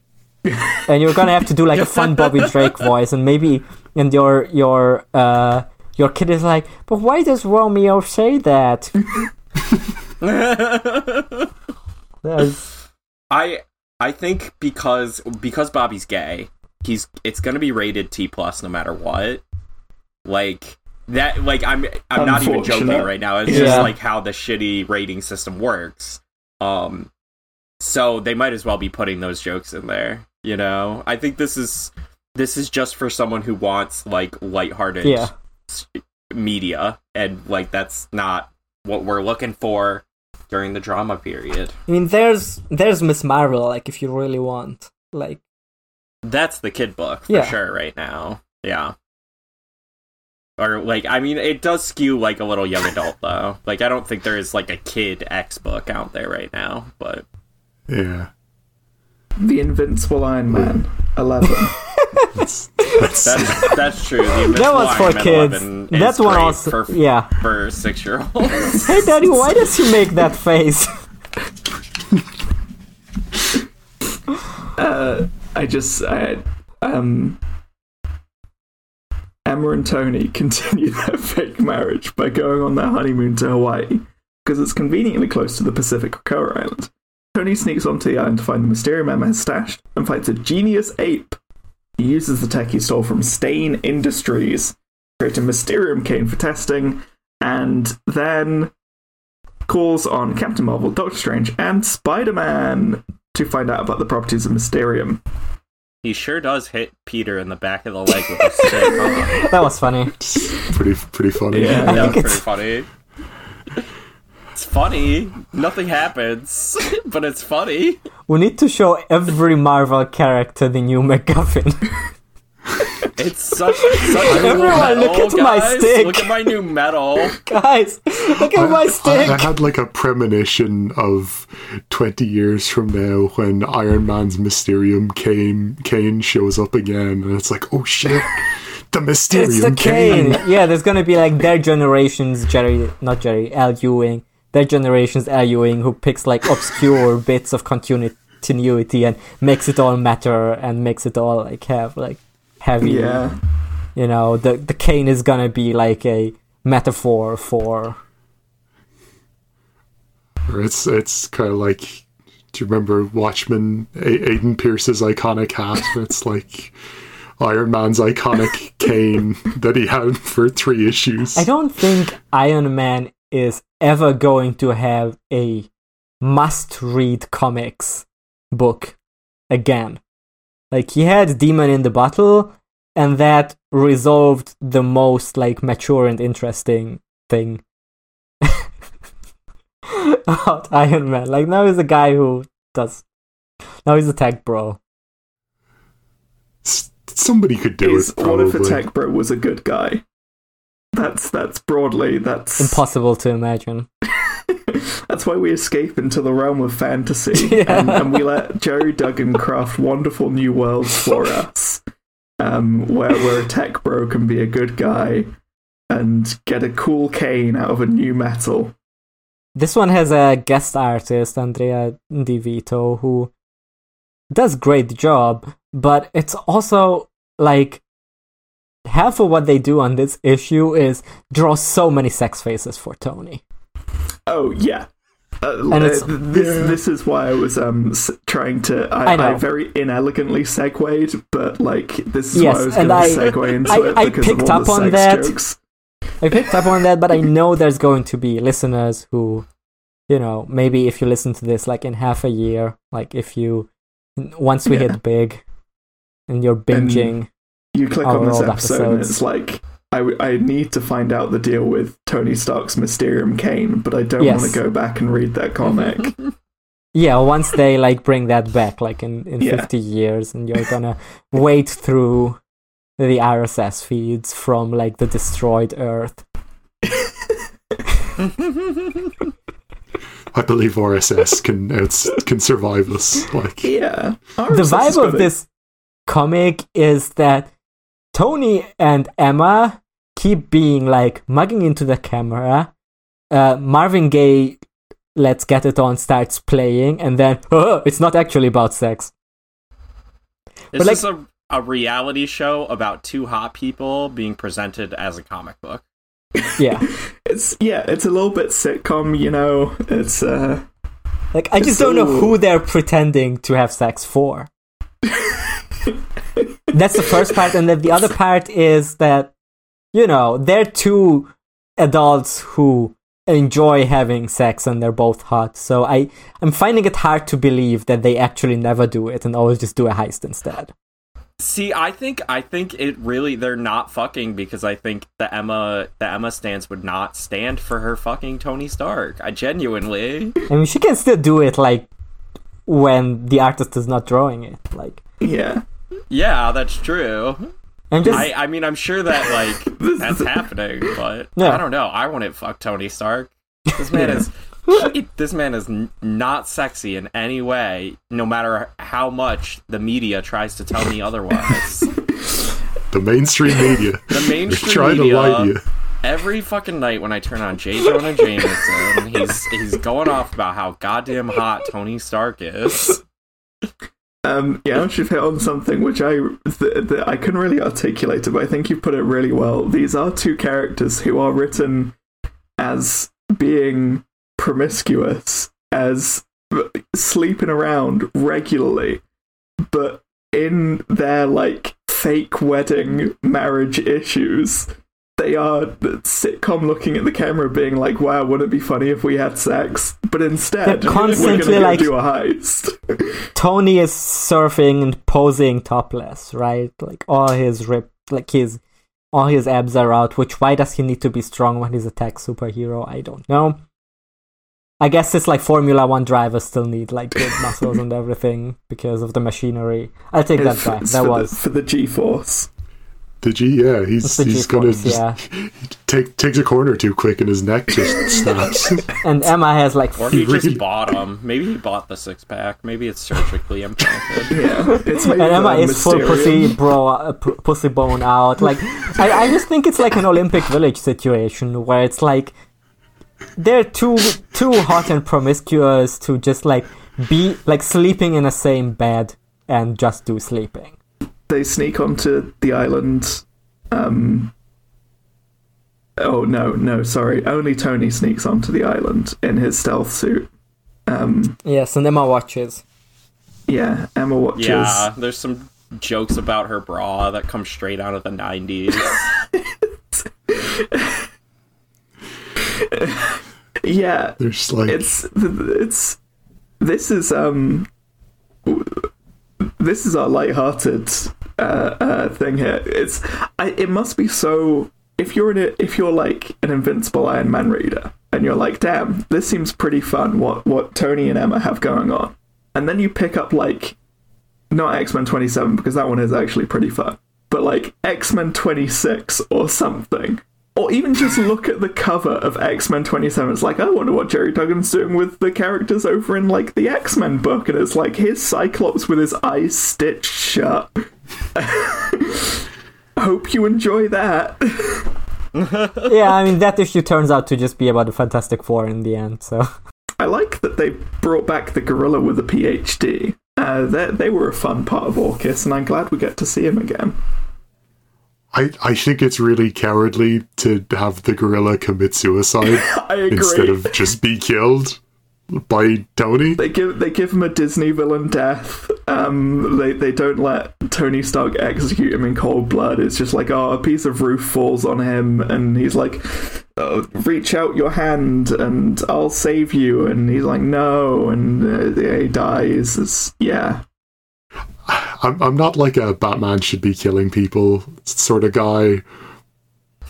And you're gonna have to do like a (laughs) fun Bobby Drake voice and maybe and your your uh your kid is like but why does Romeo say that? (laughs) I I think because because Bobby's gay, he's it's gonna be rated T plus no matter what. Like that like I'm I'm not even joking right now. It's Yeah. just like how the shitty rating system works. Um so they might as well be putting those jokes in there, you know? I think this is this is just for someone who wants like lighthearted Yeah. media and like that's not what we're looking for during the drama period. I mean, there's there's Miss Marvel. Like, if you really want, like, That's the kid book for Yeah. sure right now. Yeah. Or like I mean it does skew like a little young adult though. Like I don't think there is like a kid X book out there right now, but Yeah. The Invincible Iron Man, 11. That's, (laughs) that's, that's that's true. That Invincible was for Iron kids. 11 is That one also, for yeah. for six year olds. Hey, Daddy, why does he make that face? (laughs) uh, I just, I, um, Emma and Tony (laughs) continue their fake marriage by going on their honeymoon to Hawaii because it's conveniently close to the Pacific Krakoa Island. Tony sneaks onto the island to find the Mysterium Emma has stashed and fights a genius ape. He uses the tech he stole from Stane Industries, create a Mysterium cane for testing, and then calls on Captain Marvel, Doctor Strange, and Spider Man to find out about the properties of Mysterium. He sure does hit Peter in the back of the leg with a stick. huh? (laughs) That was funny. pretty pretty funny. Yeah. I that was think pretty it's funny. It's funny. Nothing happens, but it's funny. we need to show every Marvel character the new MacGuffin. (laughs) (laughs) It's such, such a Everyone, medal, look at my stick. Look at my new medal. (laughs) Guys, look at my stick. I had like a premonition of 20 years from now when Iron Man's Mysterium cane, cane shows up again, and it's like, oh shit, (laughs) the Mysterium It's the Kane. cane. Yeah, there's gonna be like their generations, Gerry, not Gerry, Al Ewing. Their generations, Al Ewing, who picks like obscure bits of continuity and makes it all matter and makes it all like have like heavy. Yeah. You know, the the cane is gonna be like a metaphor for. It's it's kind of like, do you remember Watchmen? A- Aiden Pearce's iconic hat. (laughs) It's like Iron Man's iconic (laughs) cane that he had for three issues. I don't think Iron Man is ever going to have a must-read comics book again. Like he had Demon in the Bottle, and that resolved the most like mature and interesting thing (laughs) about Iron Man. Like now he's a guy who does. Now he's a tech bro. S- Somebody could do Is it. what if a tech bro was a good guy? That's that's broadly that's Impossible to imagine. (laughs) (laughs) that's why we escape into the realm of fantasy (laughs) Yeah. and, and we let Gerry Duggan craft wonderful new worlds for (laughs) us. Um, where where a tech bro can be a good guy and get a cool cane out of a new metal. This one has a guest artist, Andrea Di Vito, who does great job, but it's also like half of what they do on this issue is draw so many sex faces for Tony. Oh yeah. Uh, And it's- uh, this this is why I was um s- trying to I, I. I very inelegantly segued, but like this is Yes, why I was and going to segue (laughs) into I- it I because picked of all up the on sex that. jokes. I picked up on that, but I know there's going to be listeners who, you know, maybe if you listen to this like in half a year, like if you once we Yeah. hit big and you're binging You click on this episode and it's like I, w- I need to find out the deal with Tony Stark's Mysterium cane, but I don't Yes. want to go back and read that comic. (laughs) Yeah, once they like bring that back, like in, in Yeah. 50 years, and you're gonna wait through the RSS feeds from like the destroyed Earth. (laughs) I believe RSS can outs- can survive us. Like, Yeah. the RSS has vibe of this comic is that Tony and Emma keep being like mugging into the camera. Uh, Marvin Gaye, let's get it on, starts playing, and then (laughs) oh, it's not actually about sex. It's But, like- just a, a reality show about two hot people being presented as a comic book. Yeah, (laughs) It's yeah, it's a little bit sitcom, you know. It's uh like I just don't know who they're pretending to have sex for. (laughs) That's the first part, and then the other part is that you know they're two adults who enjoy having sex and they're both hot. So I I'm finding it hard to believe that they actually never do it and always just do a heist instead. See, I think I think it really they're not fucking because I think the Emma the Emma stance would not stand for her fucking Tony Stark. I genuinely. I mean, she can still do it like when the artist is not drawing it. Like yeah. Yeah, that's true. I'm just I I mean I'm sure that like (laughs) that's happening, but Yeah. I don't know. I wouldn't fuck Tony Stark. This (laughs) man is this man is not sexy in any way, no matter how much the media tries to tell me otherwise. (laughs) the mainstream media. The mainstream trying media, to lie to you. every fucking night when I turn on J. Jonah Jameson, he's he's going off about how goddamn hot Tony Stark is. Um, yeah, you've hit on something which I th- th- I couldn't really articulate it, but I think you put it really well. These are two characters who are written as being promiscuous, as sleeping around regularly, but in their like fake wedding marriage issues, they are sitcom looking at the camera, being like, "Wow, wouldn't it be funny if we had sex?" But instead, They're constantly, like- do a heist. (laughs) Tony is surfing and posing topless, right? Like all his rip, like his, all his abs are out. Which why does he need to be strong when he's a tech superhero? I don't know. I guess it's like Formula One drivers still need like good muscles and (laughs) everything because of the machinery. I'll take that It's- back. That for was the, for the G-force. The G, yeah, he's he's gonna G-force, yeah. take takes a corner too quick and his neck just (laughs) snaps. and Emma has like Or he Really? just bought them. Maybe he bought the six pack. Maybe it's surgically (laughs) implanted. Yeah, it's made and Emma uh, is full pussy bro, uh, p- pussy bone out. Like I, I just think it's like an Olympic Village situation where it's like they're too too hot and promiscuous to just like be like sleeping in the same bed and just do sleeping. They sneak onto the island. Um. Oh no, no, sorry. Only Tony sneaks onto the island in his stealth suit. Um. Yes, and Emma watches. Yeah, Emma watches. Yeah, there's some jokes about her bra that come straight out of the 90s. (laughs) Yeah, There's like it's it's this is um this is our light-hearted uh, uh, thing here. It's I, it must be so if you're in a, if you're like an Invincible Iron Man reader and you're like, damn, this seems pretty fun. What what Tony and Emma have going on, and then you pick up like not X Men Twenty Seven because that one is actually pretty fun, but like X Men Twenty Six or something. Or even just look at the cover of X Men 27. It's like, I wonder what Gerry Duggan's doing with the characters over in, like, the X Men book. And it's like, here's Cyclops with his eyes stitched shut. (laughs) Hope you enjoy that. (laughs) yeah, I mean that issue turns out to just be about the Fantastic Four in the end. So I like that they brought back the gorilla with a PhD. Uh, they, they were a fun part of Orchis, and I'm glad we get to see him again. I, I think it's really cowardly to have the gorilla commit suicide (laughs) I agree. instead of just be killed by Tony. They give they give him a Disney villain death. Um, they they don't let Tony Stark execute him in cold blood. It's just like oh, a piece of roof falls on him, and he's like, oh, "Reach out your hand, and I'll save you." And he's like, "No," and uh, he dies. It's, yeah, I'm, I'm not like a Batman should be killing people sort of guy,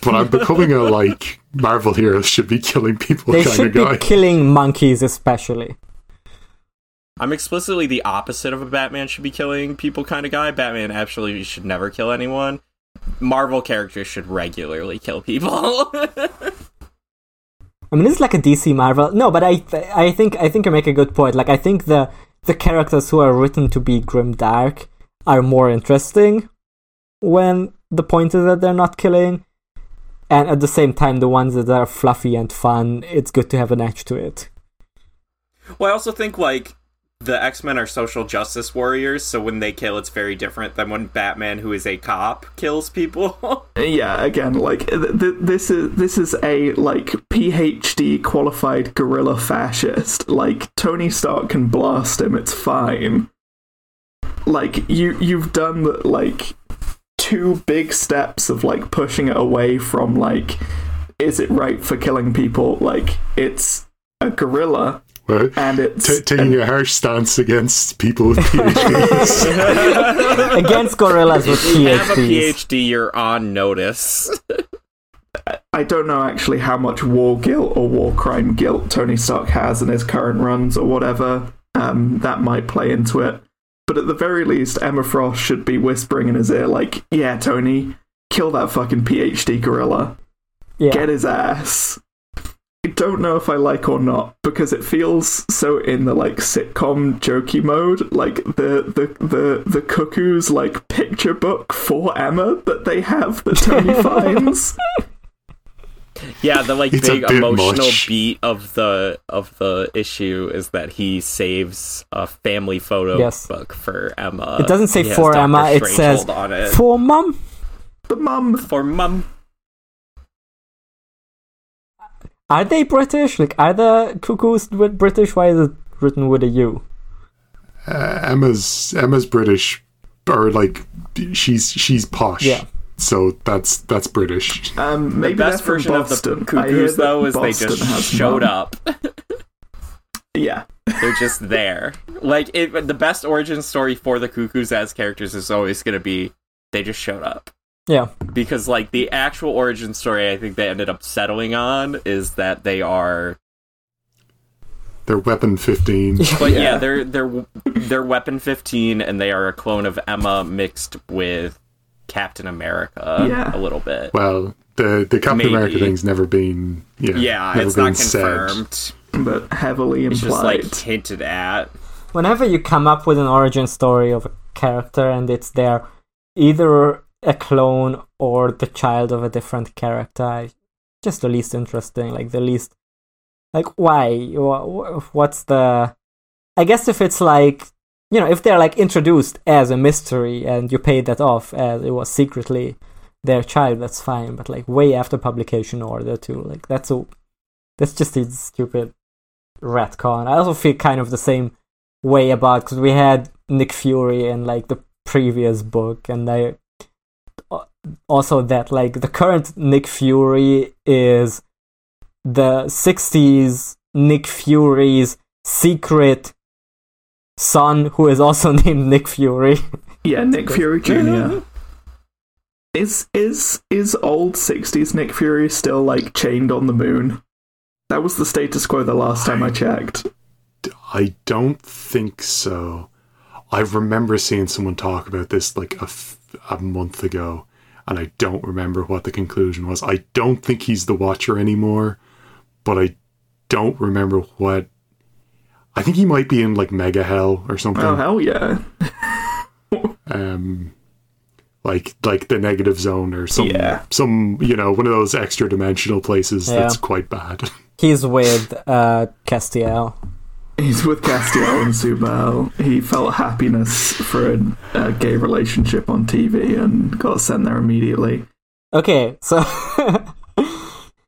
but I'm becoming a (laughs) like Marvel heroes should be killing people they kind should of be killing monkeys, especially. I'm explicitly the opposite of a Batman should be killing people kind of guy. Batman absolutely should never kill anyone. Marvel characters should regularly kill people. (laughs) I mean, it's like a DC Marvel. No, but I th- I think I think you make a good point. Like I think the the characters who are written to be grim dark are more interesting when the point is that they're not killing, and at the same time, the ones that are fluffy and fun, it's good to have an edge to it. well, I also think like the X Men are social justice warriors, so when they kill, it's very different than when Batman, who is a cop, (laughs) kills people. Uh, yeah, again, like th- th- this is this is a like PhD qualified gorilla fascist. Like Tony Stark can blast him, it's fine. Like you you've done the, like two big steps of like pushing it away from like is it right for killing people? Like it's a gorilla Right? and it's T- taking a harsh stance against people with (laughs) PhDs. (laughs) Against gorillas with if you have a PhDs. PhD, you're on notice. I don't know actually how much war guilt or war crime guilt Tony Stark has in his current runs or whatever. Um, that might play into it. But at the very least, Emma Frost should be whispering in his ear, like, yeah, Tony, kill that fucking PhD gorilla. Yeah. Get his ass. I don't know if I like or not because it feels so in the like sitcom jokey mode, like the the the the cuckoo's like picture book for Emma that they have that Tony (laughs) finds. Yeah, the like It's big emotional much. beat of the of the issue is that he saves a family photo Yes. book for Emma. It doesn't say for Dr. Emma, it says on it. for mum. The mum for mum. Are they British? Like, are the cuckoos with British? Why is it written with a U? Uh, Emma's Emma's British, or like she's she's posh. Yeah. So that's that's British. Um, The maybe best they're from version of Boston. the I cuckoos though is they just showed mum. up. (laughs) Yeah, They're just there. Like it, the best origin story for the cuckoos as characters is always going to be they just showed up. Yeah. Because like the actual origin story I think they ended up settling on is that they are They're weapon fifteen. (laughs) But yeah, Yeah. they're they're they're Weapon 15, and they are a clone of Emma mixed with Captain America Yeah. a little bit. well, the the Captain Maybe. America thing's never been yeah, yeah, never it's been not said. confirmed. but heavily It's just like hinted at. Whenever you come up with an origin story of a character and it's there, either a clone or the child of a different character, just the least interesting. Like the least, like why? Wha- wha- What's the? I guess if it's like you know, if they're like introduced as a mystery and you paid that off as it was secretly their child, that's fine. But like way after publication order too, like that's a that's just a stupid retcon. I also feel kind of the same way about because we had Nick Fury in like the previous book, and I also that like the current Nick Fury is the '60s Nick Fury's secret son, who is also (laughs) named Nick Fury. yeah, Nick Fury Jr. (laughs) is is is old '60s Nick Fury still like chained on the moon? That was the status quo the last time I checked. I don't think so. I remember seeing someone talk about this like a, f- a month ago, and I don't remember what the conclusion was. I don't think he's the Watcher anymore, but I don't remember what. I think he might be in like Mega Hell or something. Oh hell yeah! (laughs) um like like the negative zone or some Yeah. some you know one of those extra dimensional places Yeah. that's quite bad (laughs) He's with uh, Castiel. He's with Castiel and Subal. He felt happiness for a, a gay relationship on TV and got sent there immediately. Okay, so (laughs)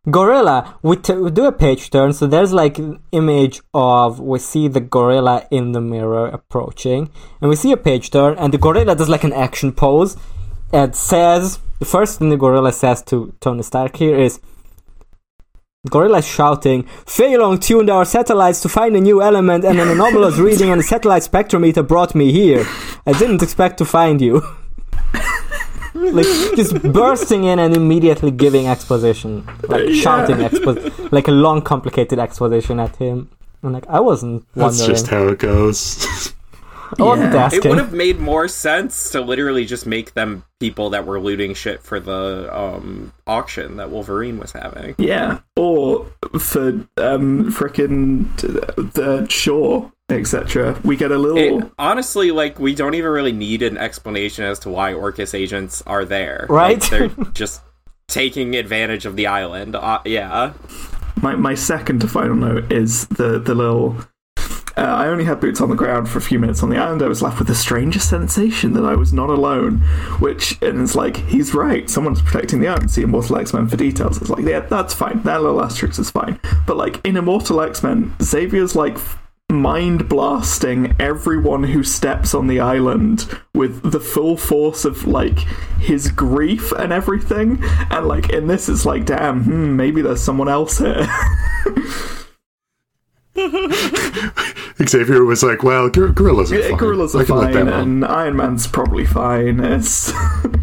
gorilla. We, t- do a page turn, so there's like an image of we see the gorilla in the mirror approaching, and we see a page turn, and the gorilla does like an action pose. It says the first thing the gorilla says to Tony Stark here is. Gorilla shouting, Feilong tuned our satellites to find a new element, and an anomalous reading on the satellite spectrometer brought me here. I didn't expect to find you. (laughs) like just bursting in and immediately giving exposition, like Yeah. shouting expo, like a long, complicated exposition at him. And like I wasn't that's just how it goes I wasn't Yeah. It asking. would have made more sense to literally just make them people that were looting shit for the um, auction that Wolverine was having. Yeah, or for um frickin' the shore etc. We get a little. It, honestly, like we don't even really need an explanation as to why Orchis agents are there. Right? Like, they're (laughs) just taking advantage of the island. Uh, yeah. My my second to final note is the the little. Uh, I only had boots on the ground for a few minutes on the island. I was left with the strangest sensation that I was not alone. Which and it's like he's right. Someone's protecting the island. See Immortal X Men for details. It's like yeah, that's fine. That little asterisk is fine. But like in Immortal X Men, Xavier's like mind blasting everyone who steps on the island with the full force of like his grief and everything. And like in this, it's like damn, hmm, maybe there's someone else here. (laughs) (laughs) Xavier was like, "Well, gor- gorillas are fine. gorillas are fine, them on." and Iron Man's probably fine. It's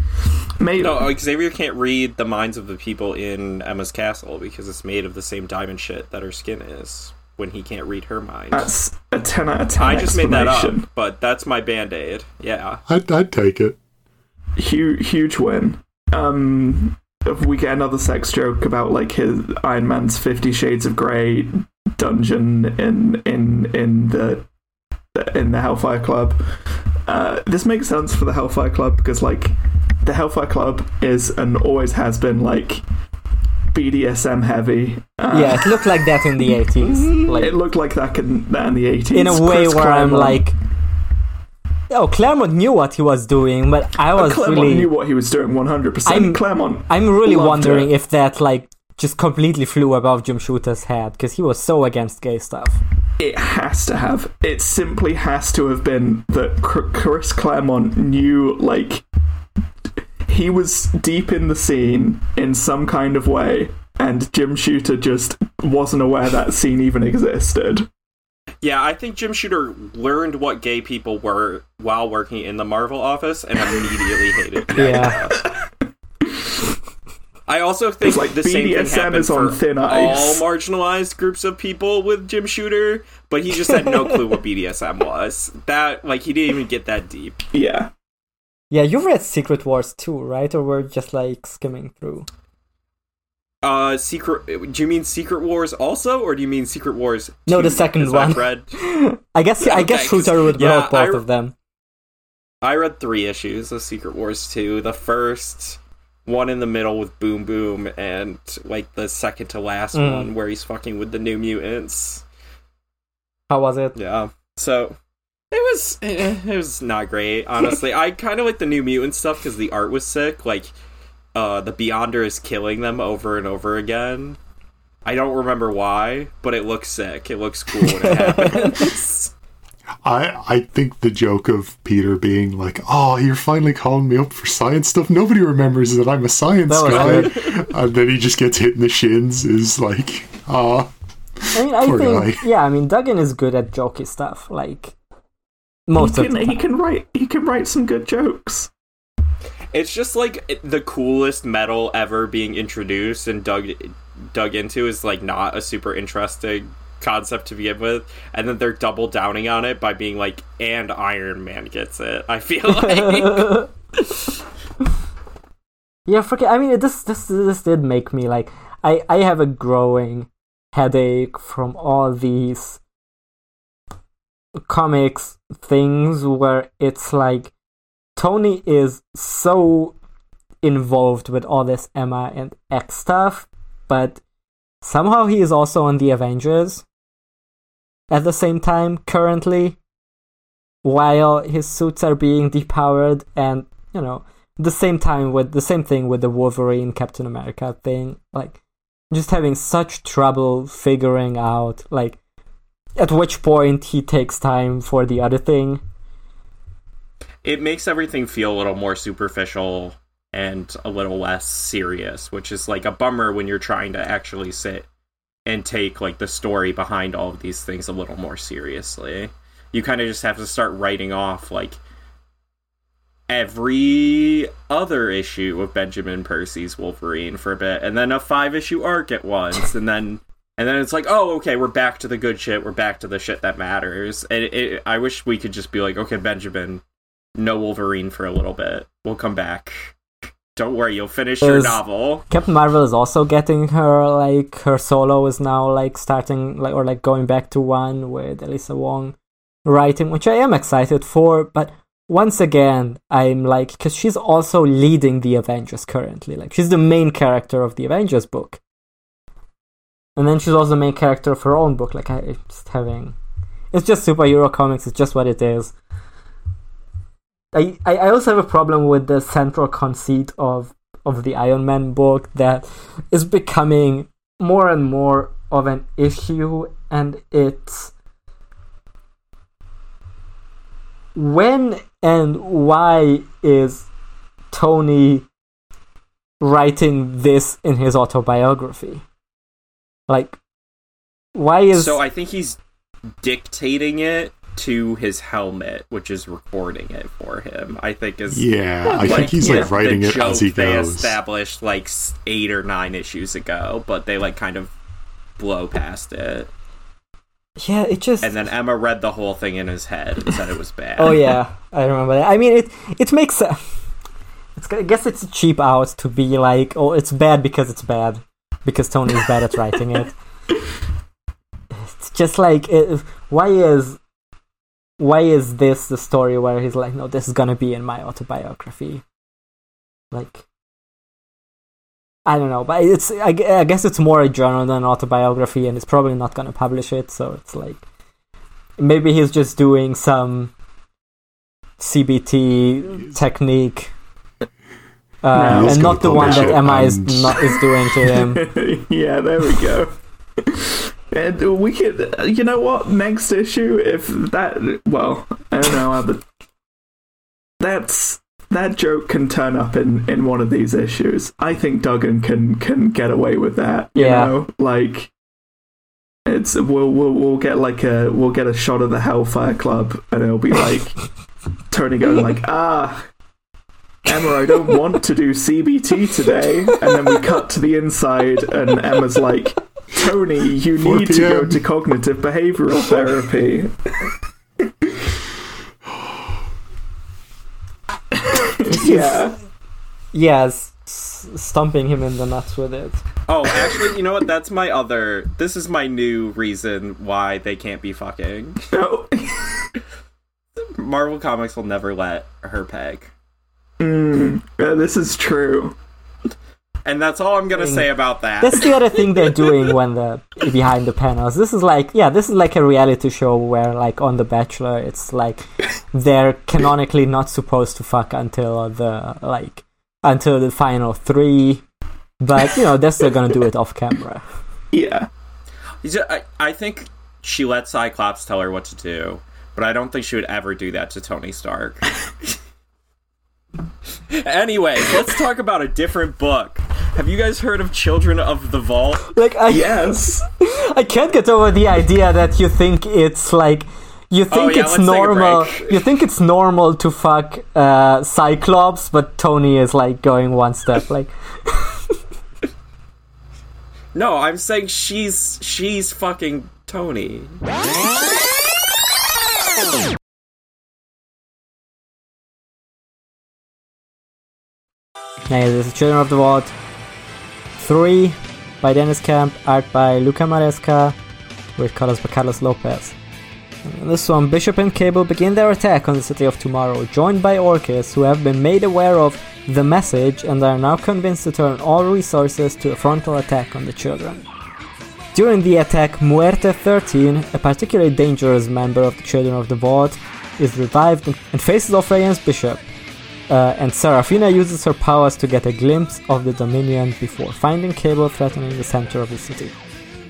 (laughs) maybe No, Xavier can't read the minds of the people in Emma's castle because it's made of the same diamond shit that her skin is. When he can't read her mind. that's a ten out of ten. I just made that up, but that's my band aid. Yeah. I'd, I'd take it. Huge, huge win. Um, if we get another sex joke about like his Iron Man's Fifty Shades of Grey dungeon in in in the in the Hellfire Club. Uh, this makes sense for the Hellfire Club because like the Hellfire Club is and always has been like BDSM heavy. Uh, yeah, it looked like that in the 80s. (laughs) Like, it looked like that in, that in the eighties. in a way where I'm like, oh, Claremont knew what he was doing, but I was Claremont really, knew what he was doing one hundred percent. I'm- Claremont. I'm really wondering it. if that like just completely flew above Jim Shooter's head because he was so against gay stuff. It has to have. It simply has to have been that Chris Claremont knew, like, he was deep in the scene in some kind of way, and Jim Shooter just wasn't aware that scene even existed. Yeah, I think Jim Shooter learned what gay people were while working in the Marvel office and immediately hated (laughs) the Yeah. I also think like the same thing BDSM happened is on for thin all marginalized groups of people with Jim Shooter, but he just had no clue what BDSM was. That like he didn't even get that deep. Yeah. Yeah, you read Secret Wars too, right? Or we're just like skimming through? Uh, secret. Do you mean Secret Wars also, or do you mean Secret Wars? No, 2? the second one. read (laughs) I guess I guess Okay, 'cause- Shooter would yeah, both I- of them. I read three issues of Secret Wars 2. The first one in the middle with Boom Boom, and like the second to last Mm. one where he's fucking with the New Mutants. How was it? Yeah. So it was eh, it was not great, honestly. I kind of like the New Mutant stuff because the art was sick. Like uh, the Beyonder is killing them over and over again. I don't remember why, but it looks sick. It looks cool when it happens. (laughs) I I think the joke of Peter being like, "Oh, you're finally calling me up for science stuff." Nobody remembers that I'm a science That guy, (laughs) and then he just gets hit in the shins. Is like, ah, I mean, I think guy. (laughs) yeah. I mean, Duggan is good at jokey stuff. Like most he of can, the he can write. He can write some good jokes. It's just like the coolest metal ever being introduced and dug dug into is like not a super interesting concept to begin with, and then they're double downing on it by being like, "And Iron Man gets it." I feel (laughs) like yeah, forget. I mean, this this this did make me like. I I have a growing headache from all these comics things where it's like Tony is so involved with all this Emma and X stuff, but somehow he is also on the Avengers. At the same time currently while his suits are being depowered and you know the same time with the same thing with the Wolverine Captain America thing like just having such trouble figuring out like at which point he takes time for the other thing it makes everything feel a little more superficial and a little less serious, which is like a bummer when you're trying to actually sit and take like the story behind all of these things a little more seriously. You kind of just have to start writing off like every other issue of Benjamin Percy's Wolverine for a bit, and then a five issue arc at once, and then and then it's like, oh, okay, we're back to the good shit. We're back to the shit that matters. And it, it, I wish we could just be like, okay, Benjamin, no Wolverine for a little bit. We'll come back. Don't worry, you'll finish your novel. Captain Marvel is also getting her like her solo is now like starting like or like going back to one with Alyssa Wong writing, which I am excited for. But once again, I'm like because she's also leading the Avengers currently. Like she's the main character of the Avengers book, and then she's also the main character of her own book. Like I just having, it's just superhero comics. It's just what it is. I, I also have a problem with the central conceit of of the Iron Man book that is becoming more and more of an issue and it's when and why is Tony writing this in his autobiography? Like why is So I think he's dictating it to his helmet, which is recording it for him. I think is Yeah, I think he's like writing it as he joke They goes. established like eight or nine issues ago, but they like kind of blow past it. Yeah, it just And then Emma read the whole thing in his head and said it was bad. Oh yeah, I remember that. I mean, it it makes sense. It's, I guess it's a cheap out to be like, oh, it's bad because it's bad, because Tony is bad at writing it. (laughs) It's just like, it, why is why is this the story where he's like, no, this is gonna be in my autobiography? Like, I don't know, but it's I, I guess it's more a journal than an autobiography, and it's probably not gonna publish it. So it's like maybe he's just doing some CBT technique, uh, No. And not the one that it Emma is not is doing to him. (laughs) yeah, there we go. (laughs) And we could, you know what? Next issue, if that, well, I don't know how the that's that joke can turn up in in one of these issues. I think Duggan can can get away with that. You Yeah. know, like it's we'll we'll we'll get like a we'll get a shot of the Hellfire Club, and it'll be like (laughs) Tony going like ah. Emma, I don't want to do CBT today. And then we cut to the inside, and Emma's like, Tony, you 4 need to go to cognitive behavioral (laughs) therapy. yeah. Yes, s- stomping him in the nuts with it. Oh, actually, you know what? That's my other. This is my new reason why they can't be fucking. No. Marvel Comics will never let her peg. Mm, yeah, this is true. And that's all I'm gonna say about that. That's the other thing they're doing when the behind the panels. This is like yeah, this is like a reality show where like on The Bachelor, it's like they're canonically not supposed to fuck until the like until the final three, but you know they're still gonna do it off camera. Yeah. I, I think she let Cyclops tell her what to do, but I don't think she would ever do that to Tony Stark. (laughs) anyway, let's talk about a different book. Have you guys heard of Children of the Vault? Like I Yes. (laughs) I can't get over the idea that you think it's like you think Oh, yeah, it's let's take a normal. You think it's normal to fuck uh, Cyclops, but Tony is like going one step. Like (laughs) No, I'm saying she's she's fucking Tony. This is Children of the Vault 3 by Deniz Camp, art by Luca Maresca, with colors by Carlos Lopez. In this one, Bishop and Cable begin their attack on the City of Tomorrow, joined by Orchis, who have been made aware of the message and are now convinced to turn all resources to a frontal attack on the children. During the attack, Muerte 13, a particularly dangerous member of the Children of the Vault, is revived and faces off against Bishop, uh, and Serafina uses her powers to get a glimpse of the Dominion before finding Cable threatening the center of the city.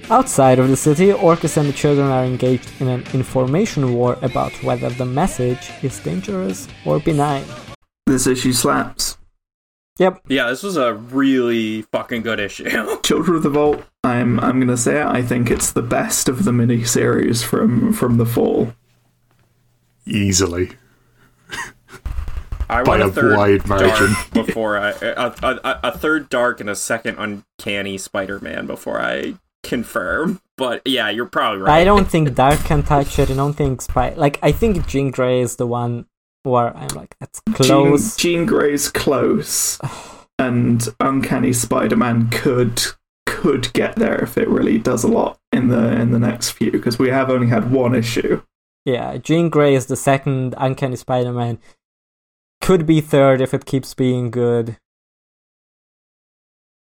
Outside of the city, Orchis and the children are engaged in an information war about whether the message is dangerous or benign. This issue slaps. Yep. Yeah, this was a really fucking good issue. (laughs) Children of the Vault. I'm I'm gonna say it. I think it's the best of the mini series from from the fall. Easily. (laughs) I By want a a third wide margin. dark (laughs) before I a, a, a, a third dark and a second uncanny Spider-Man before I confirm, but yeah, you're probably right. I don't think Dark can touch it. I don't think Spy. Like I think Jean Grey is the one where I'm like that's close. Jean, Jean Grey's close, (sighs) and Uncanny Spider-Man could could get there if it really does a lot in the in the next few because we have only had one issue. Yeah, Jean Grey is the second. Uncanny Spider-Man could be third if it keeps being good.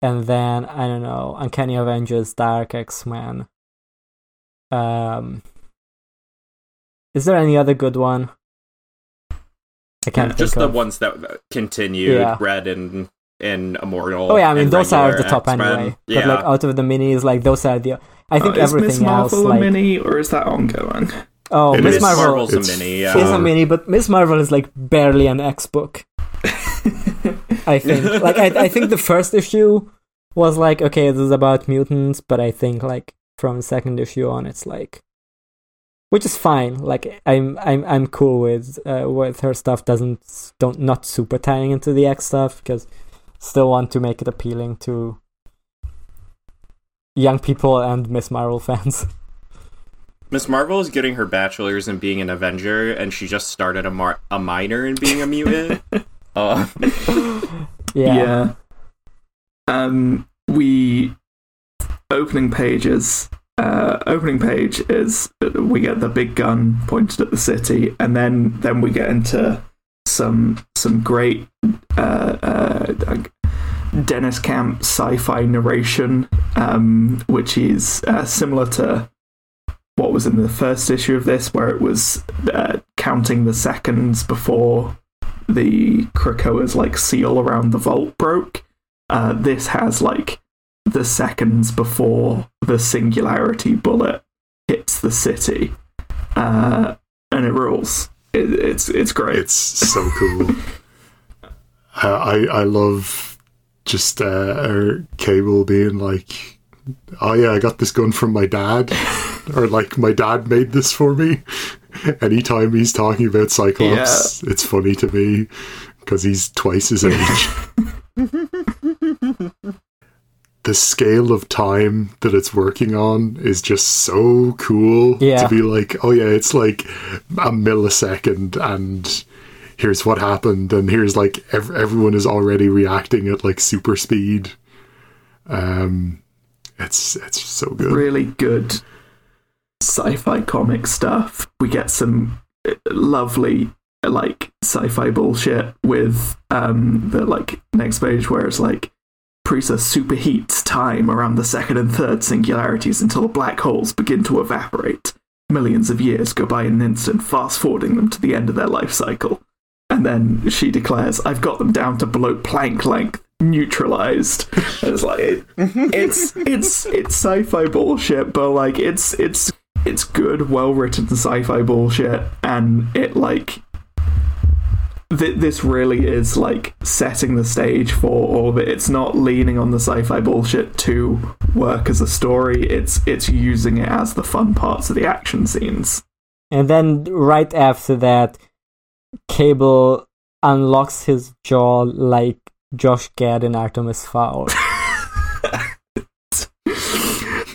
And then I don't know, Uncanny Avengers, Dark X-Men. Um, is there any other good one? I can't think Just the of. ones that that continued, Yeah. Red and and Immortal. Oh yeah, I mean those are regular the top X-Men. anyway. Yeah, But like out of the minis, like those are the. I think Uh, is everything Miss Marvel else, a like mini or is that ongoing? Oh, Miss. Marvel Marvel's It's a mini. Yeah. a mini, but Miss Marvel is like barely an X book. (laughs) I think. Like I, I think the first issue was like okay, this is about mutants, but I think like from the second issue on, it's like, which is fine. Like I'm I'm I'm cool with uh, with her stuff. Doesn't don't not super tying into the X stuff because still want to make it appealing to young people and Miss Marvel (laughs) fans. Miss Marvel is getting her bachelor's in being an Avenger, and she just started a mar- a minor in being a mutant. (laughs) uh, (gasps) yeah. Um, we opening pages. Uh, opening page is we get the big gun pointed at the city, and then then we get into some some great uh, uh, Deniz Camp sci-fi narration, um, which is uh, similar to what was in the first issue of this, where it was uh, counting the seconds before the Krakoa's like seal around the vault broke. Uh, this has like the seconds before the singularity bullet hits the city, uh, and it rules. It, it's it's great. It's so cool. I (laughs) I I love just uh, cable being like, "Oh yeah, I got this gun from my dad," (laughs) or like, "My dad made this for me." Anytime he's talking about Cyclops, it's funny to me because he's twice his age. (laughs) the scale of time that it's working on is just so cool Yeah. to be like, oh yeah, it's like a millisecond and here's what happened and here's like ev- everyone is already reacting at like super speed. Um it's it's so good. really good sci-fi comic stuff. We get some uh, lovely like sci-fi bullshit with um the like next page where it's like Prisa superheats time around the second and third singularities until the black holes begin to evaporate. Millions of years go by in an instant, fast forwarding them to the end of their life cycle. And then she declares, I've got them down to below Planck length, neutralized. It's like it, it's it's it's sci-fi bullshit, but like it's it's it's good, well written sci-fi bullshit, and it like th- this really is like setting the stage for all of it. It's not leaning on the sci-fi bullshit to work as a story. It's it's using it as the fun parts of the action scenes. And then right after that, Cable unlocks his jaw like Josh Gad in Artemis Fowl. (laughs)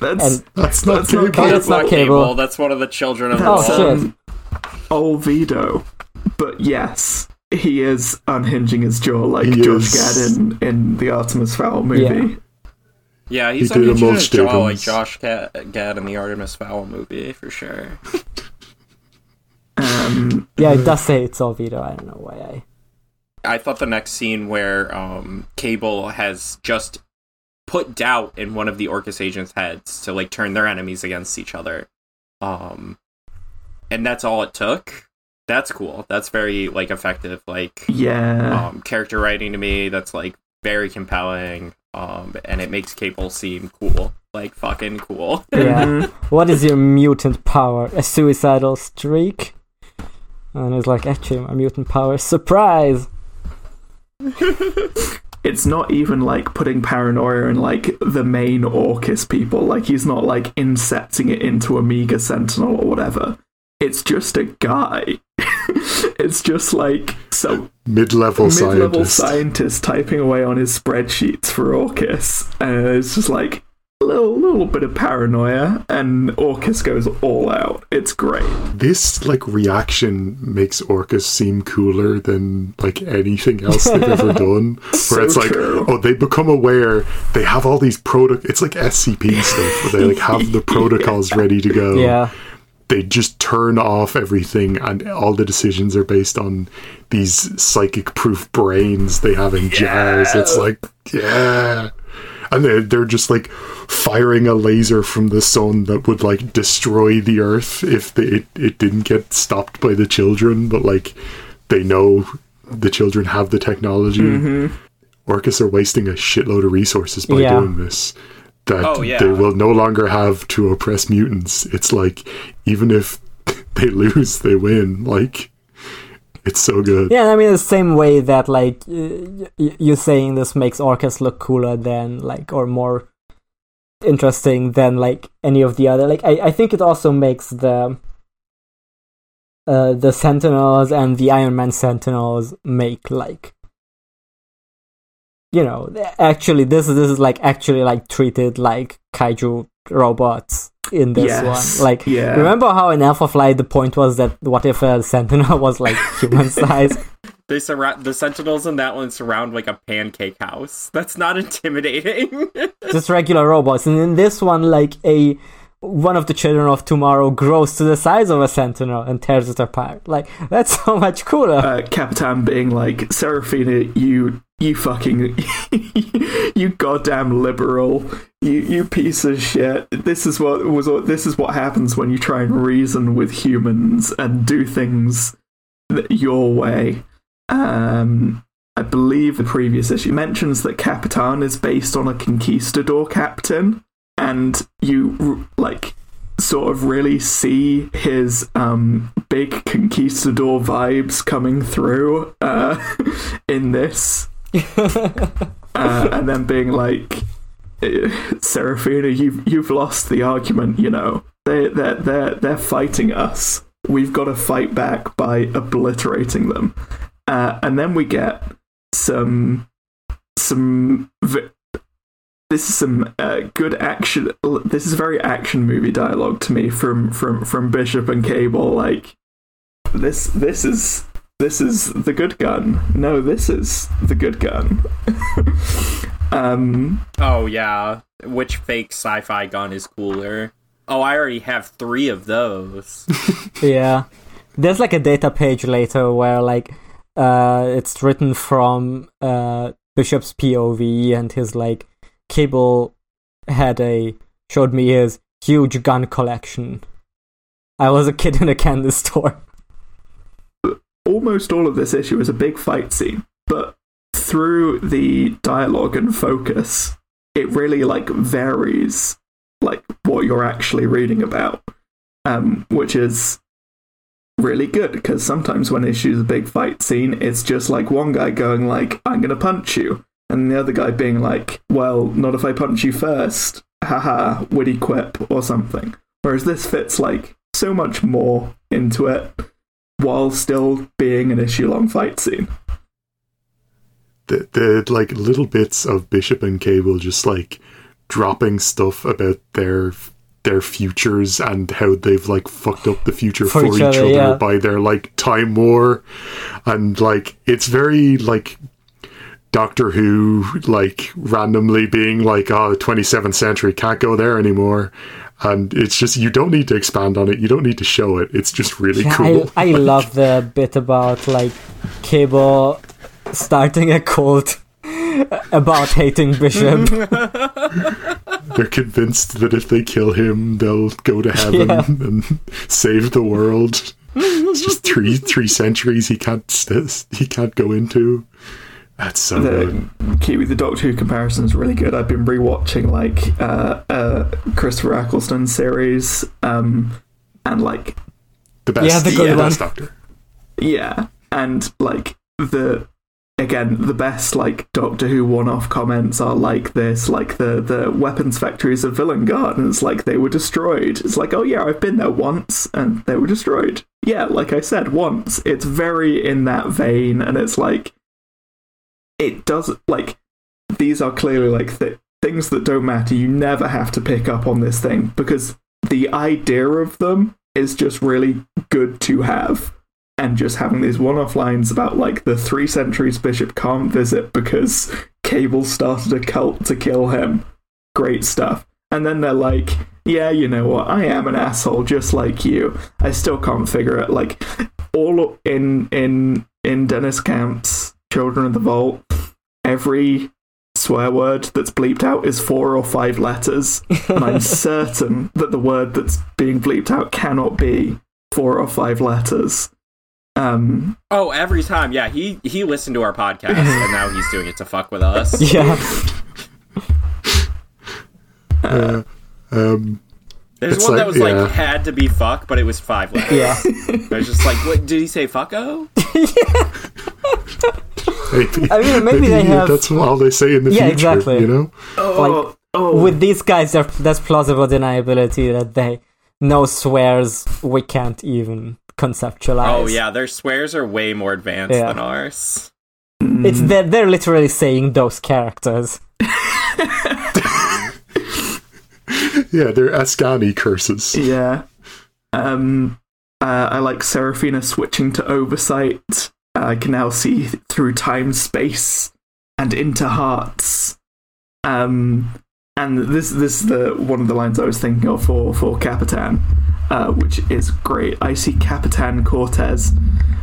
That's That's not That's not Cable. Oh, that's not Cable. That's one of the children of Oh, that's Vault. shit. um, Olvido. But yes, he is unhinging his jaw like He Josh is. Gad in, in the Artemis Fowl movie. Yeah. Yeah, he's He a unhinging mulch his jaw like Josh Gad, Gad in the Artemis Fowl movie for sure. (laughs) Um, Yeah, it does say it's Olvido. I don't know why I. I thought the next scene where um, Cable has just put doubt in one of the Orchis agents' heads to like turn their enemies against each other, um, and that's all it took. That's cool. That's very like effective. Like yeah. um, character writing to me. That's like very compelling. Um, and it makes Cable seem cool, like fucking cool. (laughs) Yeah. (laughs) What is your mutant power? A suicidal streak? And he's like, actually, my mutant power, surprise! It's not even like putting paranoia in like the main Orchis people. Like he's not like incepting it into Omega Sentinel or whatever. It's just a guy. (laughs) it's just like so Mid-level mid-level scientist. scientist typing away on his spreadsheets for Orchis, and it's just like little, little bit of paranoia, and Orchis goes all out. It's great. This like reaction makes Orchis seem cooler than like anything else they've ever (laughs) done. Where So it's like, true. oh, they become aware. They have all these proto. It's like SCP stuff where they like have the (laughs) protocols ready to go. Yeah. They just turn off everything, and all the decisions are based on these psychic-proof brains they have in jars. It's like, yeah. And they're, they're just like firing a laser from the sun that would like destroy the earth if they, it, it didn't get stopped by the children, but like they know the children have the technology. Mm-hmm. Orchis are wasting a shitload of resources by Yeah. doing this that Oh, yeah. they will no longer have to oppress mutants. It's like even if (laughs) they lose, they win. Like it's so good. Yeah, I mean the same way that like y- y- you saying this makes Orchis look cooler than like or more interesting than like any of the other. Like I, I think it also makes the uh the Sentinels and the Iron Man Sentinels make like you know actually this is this is like actually like treated like kaiju robots in this Yes, one. Like yeah. remember how in Alpha Flight the point was that what if a Sentinel (laughs) was like human size? (laughs) They surround the Sentinels in that one surround like a pancake house. That's not intimidating. (laughs) just regular robots. And in this one, like a one of the children of tomorrow grows to the size of a sentinel and tears it apart. Like that's so much cooler. uh, Capitan being like, Serafina, you you fucking (laughs) you goddamn liberal, you you piece of shit. This is what was this is what happens when you try and reason with humans and do things your way. Um, I believe the previous issue mentions that Capitan is based on a conquistador captain, and you like sort of really see his um big conquistador vibes coming through uh (laughs) in this uh, and then being like Serafina, you've you've lost the argument you know they they're they're they're fighting us we've got to fight back by obliterating them uh, and then we get some some vi- this is some uh, good action. This is very action movie dialogue to me from from from Bishop and Cable. Like this this is this is the good gun. No, this is the good gun. (laughs) um, oh yeah, which fake sci-fi gun is cooler? Oh, I already have three of those. (laughs) yeah. There's like a data page later where like uh it's written from uh Bishop's POV and his like Cable had a showed me his huge gun collection. I was a kid in a candy store. Almost all of this issue is a big fight scene, but through the dialogue and focus, it really like varies like what you're actually reading about, um, which is really good because sometimes when issues a big fight scene, it's just like one guy going like, "I'm gonna punch you," and the other guy being like, "Well, not if I punch you first." Haha, witty quip or something. Whereas this fits like so much more into it while still being an issue long fight scene. the the like little bits of Bishop and Cable just like dropping stuff about their their futures and how they've like fucked up the future For for, each each, other, other, yeah. by their like time war and like it's very like Doctor Who like randomly being like oh the 27th century can't go there anymore and it's just you don't need to expand on it you don't need to show it it's just really Yeah, cool I, I (laughs) love the bit about like Cable starting a cult (laughs) about hating Bishop. (laughs) They're convinced that if they kill him, they'll go to heaven Yeah. and save the world. It's just three three centuries he can't he can't go into. That's so good. The Kiwi the Doctor Who comparison is really good. I've been rewatching like uh, uh, Christopher Eccleston series, um, and like The best, Yeah, the good the one. best Doctor. yeah, and like the again the best like Doctor Who one-off comments are like this, like the the weapons factories of Villain Gardens, like they were destroyed. It's like oh yeah, I've been there once and they were destroyed. Yeah, like I said once. It's very in that vein, and it's like it does like these are clearly like th- things that don't matter, you never have to pick up on this thing because the idea of them is just really good to have. And just having these one off lines about like the three centuries bishop can't visit because Cable started a cult to kill him. Great stuff. And then they're like, yeah, you know what? I am an asshole just like you. I still can't figure it. Like all in in in Deniz Camp's Children of the Vault, every swear word that's bleeped out is four or five letters, and I'm (laughs) certain that the word that's being bleeped out cannot be four or five letters. Um, Oh, every time, yeah. He he listened to our podcast, and now he's doing it to fuck with us. (laughs) Yeah. (laughs) Uh, um, There's It's one that was yeah. like had to be fuck, but it was five letters. Yeah. I was just like, what did he say? Fucko? (laughs) maybe, I mean, maybe they have- that's all they say in the Yeah, future. exactly. You know, oh, oh, With these guys, there- there's plausible deniability that they know swears we can't even conceptualize. Oh yeah, their swears are way more advanced Yeah. than ours. It's they're, they're literally saying those characters. (laughs) (laughs) yeah, they're Ascani curses. Yeah. Um, uh, I like Serafina switching to oversight. I can now see through time, space, and into hearts. Um, and this this is the one of the lines I was thinking of for for Capitan, uh, which is great. I see Capitan Cortez,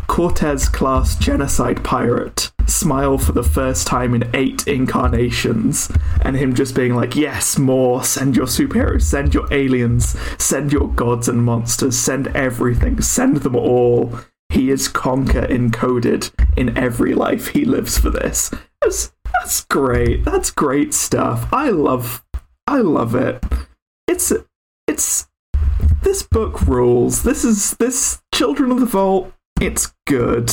Cortez class genocide pirate, smile for the first time in eight incarnations, and him just being like, "Yes, more. Send your superheroes, send your aliens, send your gods and monsters, send everything, send them all." He is conquer encoded in every life he lives for this. That's, that's great. That's great stuff. I love I love it. It's it's this book rules. This is this Children of the Vault. It's good.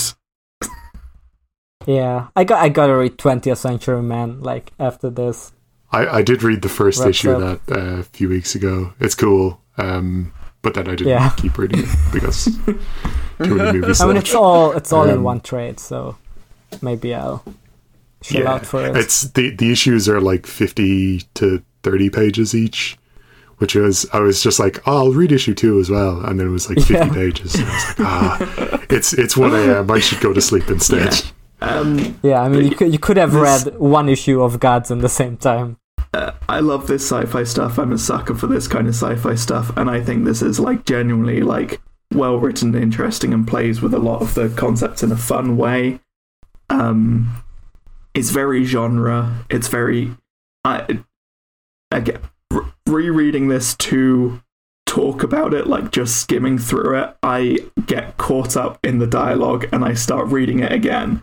Yeah, I got I gotta read 20th Century Man like after this. I, I did read the first Wraps issue of that uh, a few weeks ago. It's cool, um, but then I didn't Yeah. keep reading it because too many (laughs) movies. I mean, left. it's all it's all in Um, one trade, so maybe I'll chill yeah, out for it. it's the the issues are like fifty to thirty pages each, which was I was just like, oh, I'll read issue two as well, and then it was like fifty Yeah. pages. And I was like, ah, it's it's one a.m. I should go to sleep (laughs) instead. Um, yeah, I mean, you could you could have This- read one issue of Gods in the same time. uh, I love this sci-fi stuff. I'm a sucker for this kind of sci-fi stuff, and I think this is like genuinely like well written, interesting, and plays with a lot of the concepts in a fun way. Um, it's very genre. It's very. I again re- rereading this to talk about it, like just skimming through it. I get caught up in the dialogue and I start reading it again.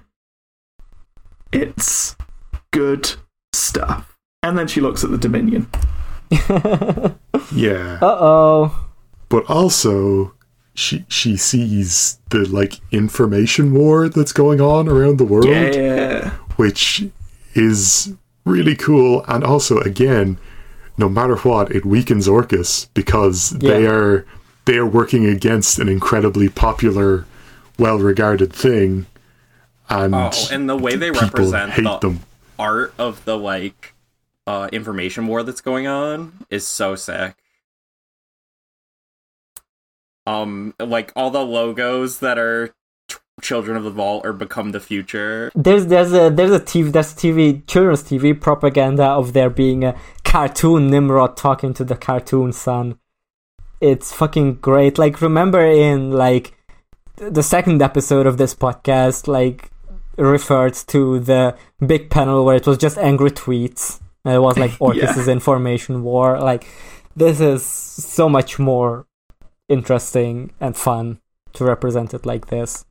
It's good stuff. And then she looks at the Dominion. (laughs) Yeah. Uh oh. but also she she sees the like information war that's going on around the world. Yeah. which is really cool. And also, again, no matter what, it weakens Orchis because they are they are working against an incredibly popular, well-regarded thing, and, Oh, and the way they represent the them. art of the like uh, information war that's going on is so sick. Um, like all the logos that are t- Children of the Vault or Become the Future. There's there's a there's a TV there's TV children's TV propaganda of there being a cartoon Nimrod talking to the cartoon son. It's fucking great. Like remember in like the second episode of this podcast, like referred to the big panel where it was just angry tweets. And it was like (laughs) Orchis's information war. Like this is so much more interesting and fun to represent it like this.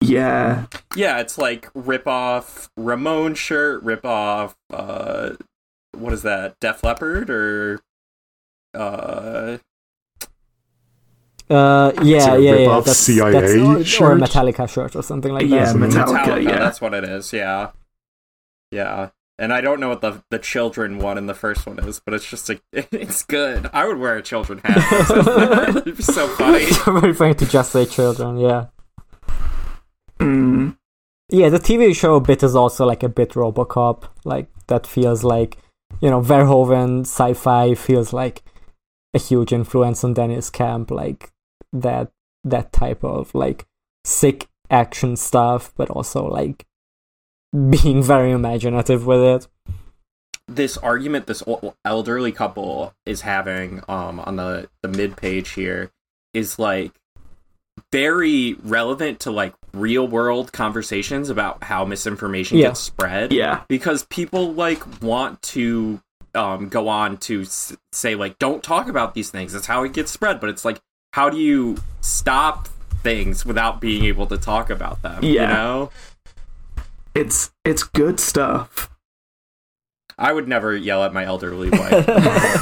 Yeah. Yeah, it's like rip off Ramon shirt, rip off uh, what is that? Def Leppard or uh, Uh, yeah, a yeah, yeah. rip-off That's, CIA that's, or, or a? Metallica shirt or something like Yeah, that. Metallica, Metallica. yeah. That's what it is. Yeah, yeah. And I don't know what the the children one and the first one is, but it's just a, (laughs) it's good. I would wear a children hat. (laughs) (laughs) It'd be so funny. Very funny to just say children. Yeah, Mm. yeah. The TV show bit is also like a bit RoboCop. Like that feels like you know, Verhoeven sci-fi feels like a huge influence on Deniz Camp, like that that type of like sick action stuff, but also like (laughs) being very imaginative with it. This argument this elderly couple is having um, on the, the mid page here is like very relevant to like real world conversations about how misinformation Yeah. gets spread. Yeah. because people like want to um, go on to s- say like don't talk about these things that's how it gets spread but it's like how do you stop things without being able to talk about them you Yeah. know It's it's good stuff. i would never yell at my elderly wife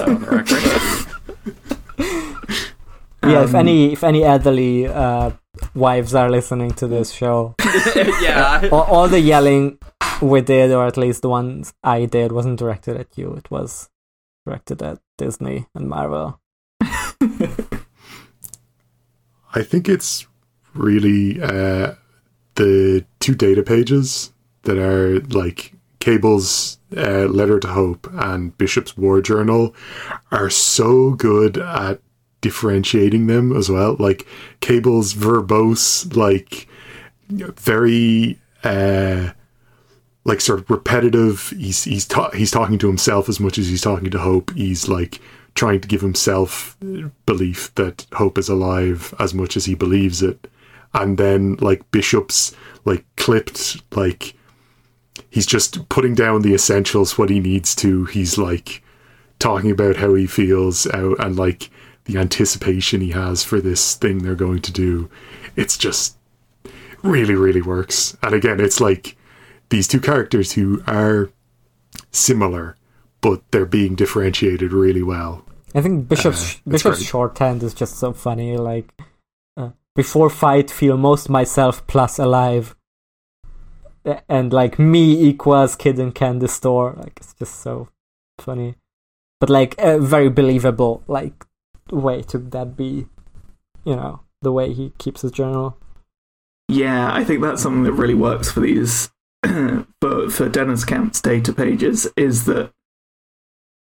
on (laughs) the (laughs) yeah, if Um, any if any elderly uh, wives are listening to this show, (laughs) yeah all, all the yelling we did, or at least the ones I did, wasn't directed at you. It was directed at Disney and Marvel. I think it's really uh, the two data pages that are like Cable's uh, Letter to Hope and Bishop's War Journal are so good at differentiating them as well. Like Cable's verbose, like very uh, like sort of repetitive. He's he's ta- he's talking to himself as much as he's talking to Hope. He's like trying to give himself belief that Hope is alive as much as he believes it. And then like Bishop's like clipped like he's just putting down the essentials what he needs to. He's like talking about how he feels out and like the anticipation he has for this thing they're going to do. It's just really, really works. And again, it's like these two characters who are similar, but they're being differentiated really well. I think Bishop's Uh, Bishop's great. shorthand is just so funny. Like uh, before fight, feel most myself plus alive, and like me equals kid in candy store. Like it's just so funny, but like a very believable like way to that be. You know the way he keeps his journal. Yeah, I think that's something that really works for these (clears throat) for for Deniz Camp's data pages is that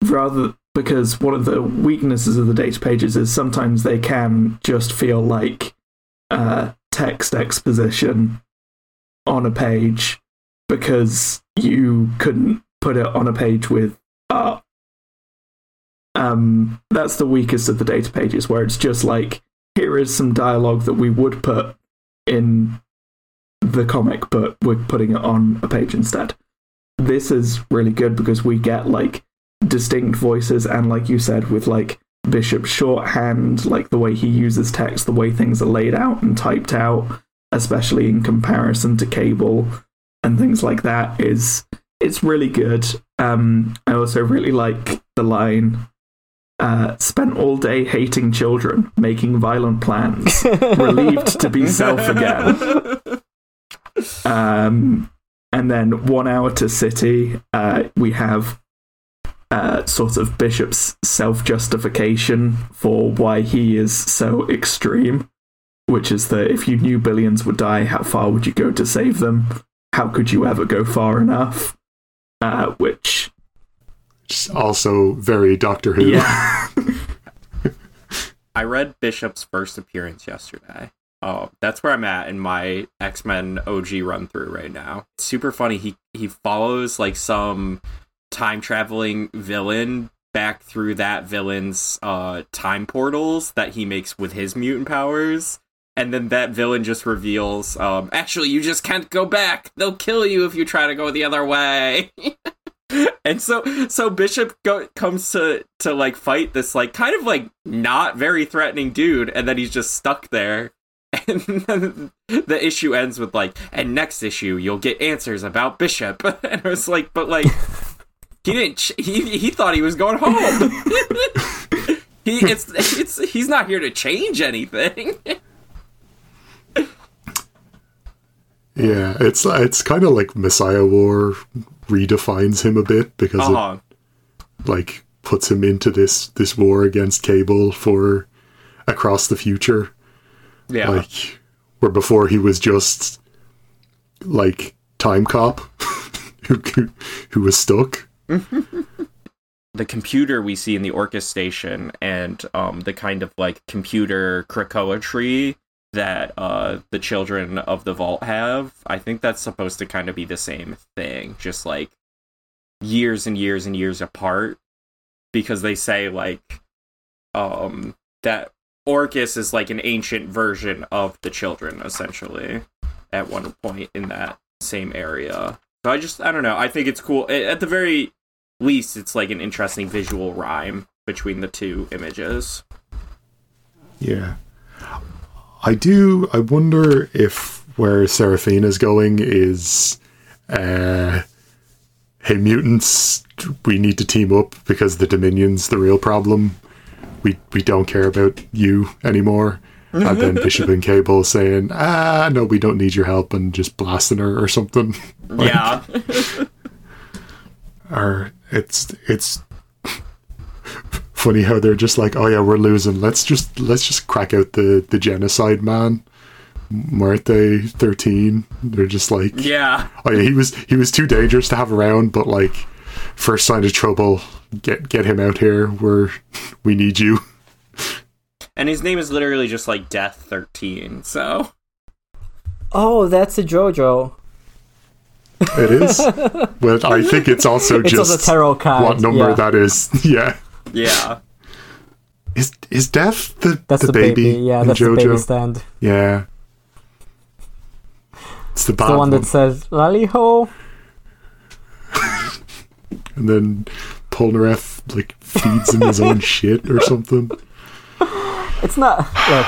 rather because one of the weaknesses of the data pages is sometimes they can just feel like uh, text exposition on a page because you couldn't put it on a page with art. Um, that's the weakest of the data pages, where it's just like here is some dialogue that we would put in the comic, but we're putting it on a page instead. This is really good because we get like distinct voices, and like you said, with like Bishop's shorthand, like the way he uses text, the way things are laid out and typed out, especially in comparison to Cable and things like that, is it's really good. Um, I also really like the line. Uh, spent all day hating children, making violent plans, relieved to be self again. (laughs) Um, and then one hour to city, uh, we have uh, sort of Bishop's self justification for why he is so extreme, which is that if you knew billions would die, how far would you go to save them? How could you ever go far enough? Uh, which, It's also very Doctor Who. yeah, (laughs) I read Bishop's first appearance yesterday. Oh, that's where I'm at in my X Men OG run through right now. Super funny. He he follows like some time traveling villain back through that villain's uh time portals that he makes with his mutant powers. And then that villain just reveals, um, actually, you just can't go back. They'll kill you if you try to go the other way. (laughs) and so so bishop go, comes to to like fight this like kind of like not very threatening dude and then he's just stuck there (laughs) and then the issue ends with like and next issue you'll get answers about bishop (laughs) and i was like but like he didn't ch- he he thought he was going home (laughs) he it's it's he's not here to change anything (laughs) Yeah, it's it's kind of like Messiah War redefines him a bit because uh-huh it like puts him into this this war against Cable for across the future. yeah Like where before he was just like time cop (laughs) who who- who was stuck. (laughs) the computer we see in the Orchis station and um, the kind of like computer Krakoa tree that uh, the children of the vault have, I think that's supposed to kind of be the same thing, just like years and years and years apart, because they say like um, that Orchis is like an ancient version of the children, essentially, at one point in that same area. So I just I don't know. I think it's cool. At the very least, it's like an interesting visual rhyme between the two images. Yeah. I do. I wonder if where Serafina is going is, uh, hey, mutants, we need to team up because the Dominion's the real problem. We we don't care about you anymore. And then (laughs) Bishop and Cable saying, ah, no, we don't need your help, and just blasting her or something. (laughs) Like, Yeah. (laughs) or it's it's funny how they're just like, oh yeah, we're losing. Let's just let's just crack out the the genocide man. Muerte thirteen. They're just like, yeah. oh yeah, he was he was too dangerous to have around, but like first sign of trouble, get get him out here. We're we need you. And his name is literally just like Death 13, so. Oh, that's a JoJo. It is, (laughs) but I think it's also It's just also tarot card, what number yeah. that is. (laughs) Yeah, Yeah. is is Death the That's the, the, baby? Yeah, in that's the baby stand. Yeah. It's the It's the one one. that says Lally Ho. (laughs) And then Polnareff like feeds him his own shit or something. It's not. Look,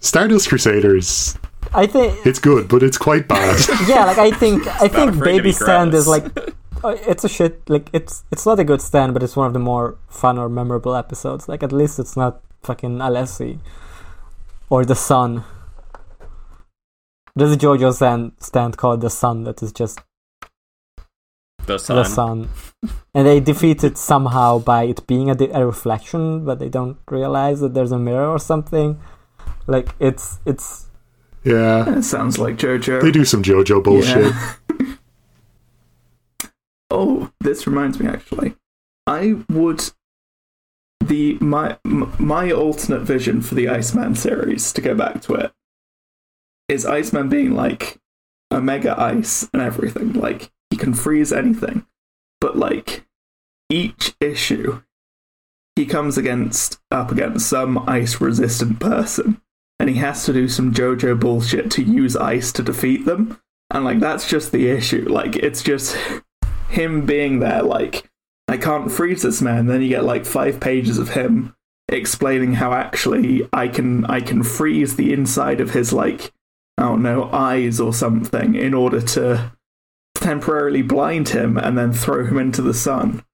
Stardust Crusaders, I think. it's good, but it's quite bad. (laughs) Yeah, like I think. I think baby be stand is like. uh, It's a shit. Like it's it's not a good stand, but it's one of the more fun or memorable episodes. Like at least it's not fucking Alessi or the Sun. There's a JoJo stand stand called the Sun that is just The sun. the sun (laughs) and they defeat it somehow by it being a, di- a reflection but they don't realize that there's a mirror or something like it's it's yeah. That sounds like JoJo. They do some JoJo bullshit. Yeah. (laughs) oh, this reminds me actually. I would the my my alternate vision for the Iceman series to go back to it is Iceman being like a mega ice and everything. Like he can freeze anything, but like each issue, he comes against up against some ice resistant person, and he has to do some JoJo bullshit to use ice to defeat them. And like that's just the issue. Like it's just (laughs) him being there. Like I can't freeze this man. Then you get like five pages of him explaining how actually I can I can freeze the inside of his like I don't know eyes or something in order to temporarily blind him and then throw him into the sun.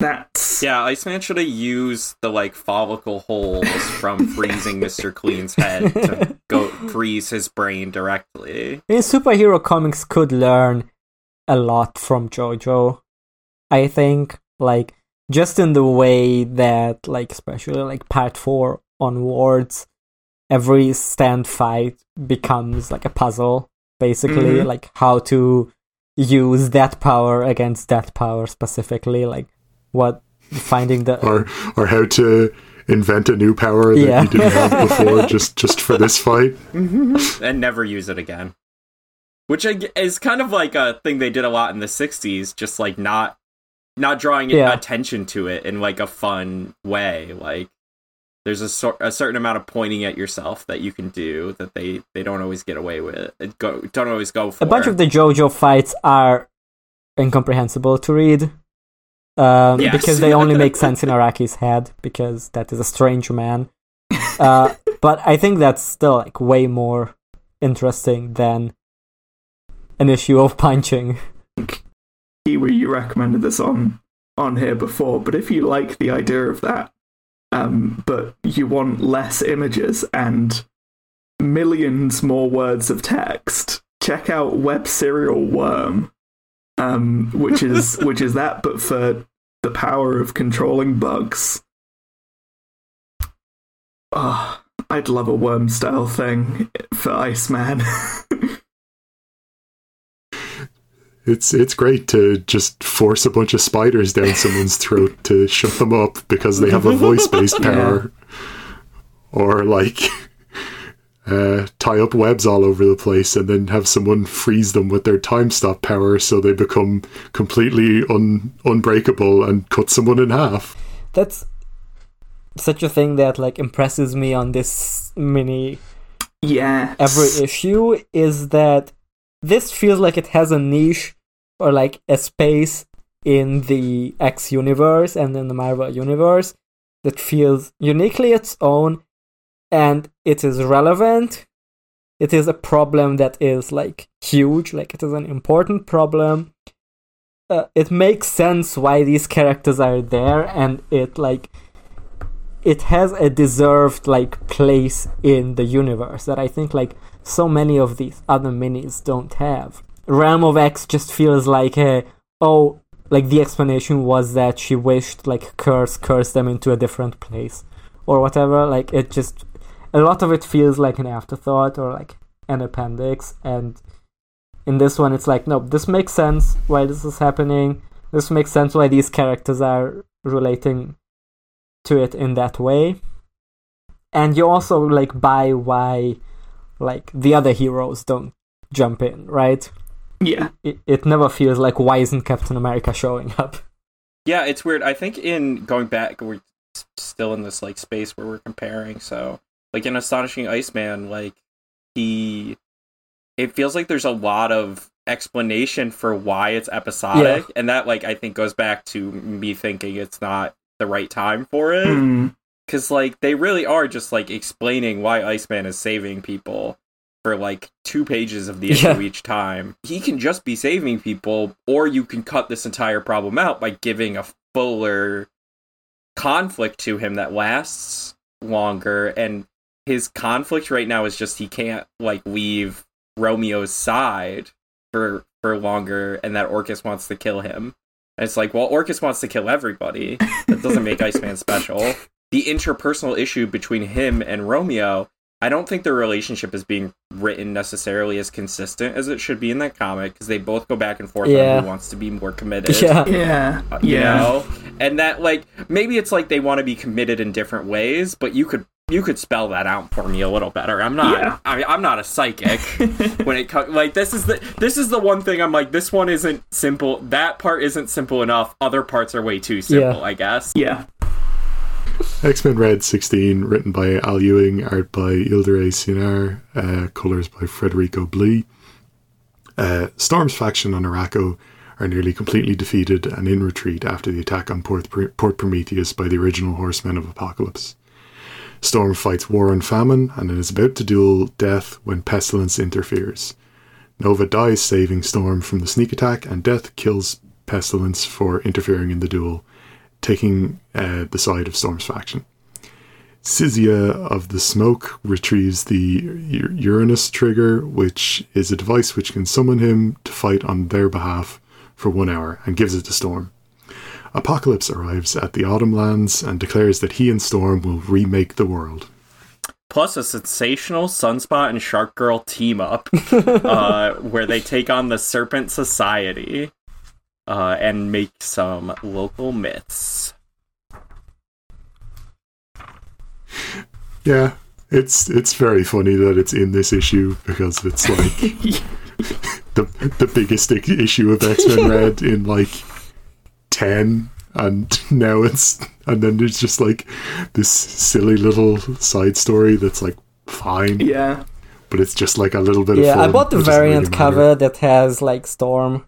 That's Yeah, Iceman should have used the like follicle holes from (laughs) freezing Mr. Clean's head to (laughs) go freeze his brain directly. I mean, superhero comics could learn a lot from JoJo. I think, like, just in the way that, like, especially like part four onwards, every stand fight becomes like a puzzle, basically, Mhm. like how to use that power against that power specifically, like what finding the Or or how to invent a new power that Yeah. you didn't have before (laughs) just just for this fight. (laughs) and never use it again. Which is kind of like a thing they did a lot in the '60s, just like not not drawing Yeah. attention to it in like a fun way. Like there's a sor- a certain amount of pointing at yourself that you can do that they they don't always get away with. It Go don't always go for. a bunch of the JoJo fights are incomprehensible to read. Um, Yes. because they only make sense in Araki's head because that is a strange man. Uh, (laughs) but I think that's still like way more interesting than an issue of punching. Kiwi, you recommended this on on here before, but if you like the idea of that, um, but you want less images and millions more words of text, check out Web Serial Worm, um, which is (laughs) which is that, but for the power of controlling bugs. Oh, I'd love a worm style thing for Iceman. (laughs) it's it's great to just force a bunch of spiders down (laughs) someone's throat to shut them up because they have a voice based (laughs) power, or like (laughs) uh, tie up webs all over the place and then have someone freeze them with their time stop power so they become completely un- unbreakable and cut someone in half. That's such a thing that like impresses me on this mini Yeah. every issue is that this feels like it has a niche or like a space in the X universe and in the Marvel universe that feels uniquely its own and it is relevant. It is a problem that is like huge, like it is an important problem. Uh, it makes sense why these characters are there and it like it has a deserved like place in the universe that I think like so many of these other minis don't have. Realm of X just feels like a oh like the explanation was that she wished like curse curse them into a different place or whatever. Like it just a lot of it feels like an afterthought or like an appendix. And in this one it's like no this makes sense why this is happening. This makes sense why these characters are relating to it in that way. And you also like buy why like the other heroes don't jump in right Yeah. it, it never feels like why isn't captain america showing up Yeah, it's weird. I think in going back, we're still in this like space where we're comparing. So, like in Astonishing Iceman, like he, it feels like there's a lot of explanation for why it's episodic, and that like I think goes back to me thinking it's not the right time for it Mm. Because like they really are just like explaining why Iceman is saving people for like two pages of the issue Yeah. each time. He can just be saving people, or you can cut this entire problem out by giving a fuller conflict to him that lasts longer. And his conflict right now is just he can't like leave Romeo's side for for longer, and that Orchis wants to kill him. And it's like, well, Orchis wants to kill everybody. That doesn't make (laughs) Iceman special. The interpersonal issue between him and Romeo, I don't think their relationship is being written necessarily as consistent as it should be in that comic because they both go back and forth Yeah. on who wants to be more committed. yeah Yeah. uh, You Yeah. know? And that like maybe it's like they want to be committed in different ways, but you could you could spell that out for me a little better. I'm not Yeah. I mean, I'm not a psychic (laughs) when it comes like this is the this is the one thing I'm like this one isn't simple. That part isn't simple enough. Other parts are way too simple, Yeah. I guess. Yeah. (laughs) X Men Red 16, written by Al Ewing, art by Yildiray Cinar, uh, colours by Federico Blee. Uh, Storm's faction on Arakko are nearly completely defeated and in retreat after the attack on Port, Port Prometheus by the original Horsemen of Apocalypse. Storm fights war and famine and is about to duel death when Pestilence interferes. Nova dies saving Storm from the sneak attack, and Death kills Pestilence for interfering in the duel, taking uh, the side of Storm's faction. Sizia of the Smoke retrieves the Uranus trigger, which is a device which can summon him to fight on their behalf for one hour, and gives it to Storm. Apocalypse arrives at the Autumn Lands and declares that he and Storm will remake the world. Plus a sensational Sunspot and Shark Girl team up, (laughs) uh, where they take on the Serpent Society uh, and make some local myths. Yeah, it's it's very funny that it's in this issue because it's like (laughs) the the biggest i- issue of X Men (laughs) Red in like ten, and now it's and then there's just like this silly little side story that's like fine, Yeah. but it's just like a little bit of yeah fun. i bought the It variant really cover that has like storm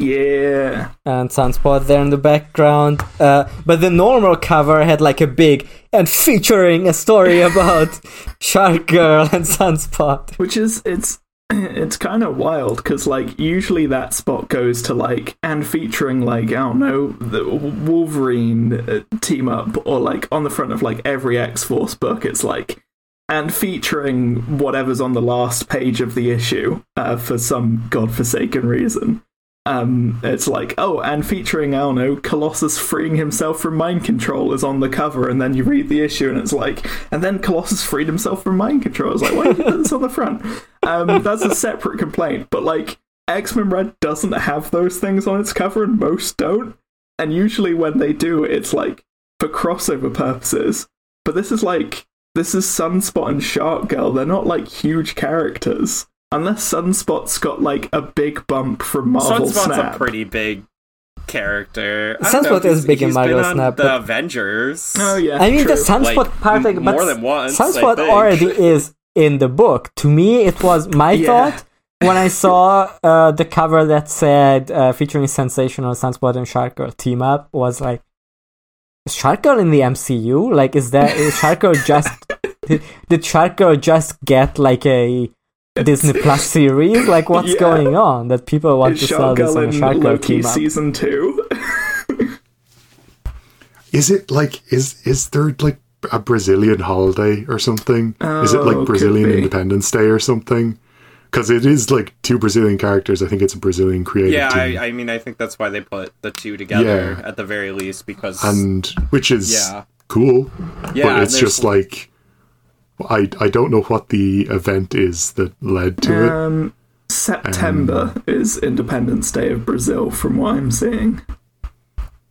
Yeah. and Sunspot there in the background. Uh, but the normal cover had like a big and featuring a story (laughs) about Shark Girl and Sunspot. Which is it's it's kind of wild because like usually that spot goes to like and featuring like I don't know the Wolverine uh, team up or like on the front of like every X Force book it's like and featuring whatever's on the last page of the issue uh, for some godforsaken reason. Um, it's like oh, and featuring I don't know Colossus freeing himself from mind control is on the cover, and then you read the issue and it's like, and then Colossus freed himself from mind control. It's like why did you put this on the front? Um, (laughs) that's a separate complaint, but like X Men Red doesn't have those things on its cover, and most don't. And usually when they do, it's like for crossover purposes. But this is like this is Sunspot and Shark Girl. They're not like huge characters. Unless Sunspot's got like a big bump from Marvel Snap. Sunspot's Snap. a pretty big character. I Sunspot if he's- is big in Marvel been on Snap, The but- Avengers. Oh yeah, I mean, true. the Sunspot Like, part, m- but more than once, Sunspot already (laughs) is in the book. To me, it was my Yeah. thought when I saw uh, the cover that said uh, featuring sensational Sunspot and Shark Girl team up was like, is Shark Girl in the MCU? Like, is that is Shark Girl just (laughs) did, did Shark Girl just get like a Disney Plus series? Like, (laughs) what's Yeah. going on that people want Is to sell this on a in Shark Girl Loki team up? season two? Is it like is is there like a Brazilian holiday or something? is it Oh, like Brazilian. Independence Day or something? Because it is like two Brazilian characters. I think it's a Brazilian creative Yeah, team, I, I mean, I think that's why they put the two together Yeah. at the very least because and which is Yeah. cool. Yeah, but it's there's- just like I I don't know what the event is that led to it. Um, September is Independence Day of Brazil, from what I'm seeing.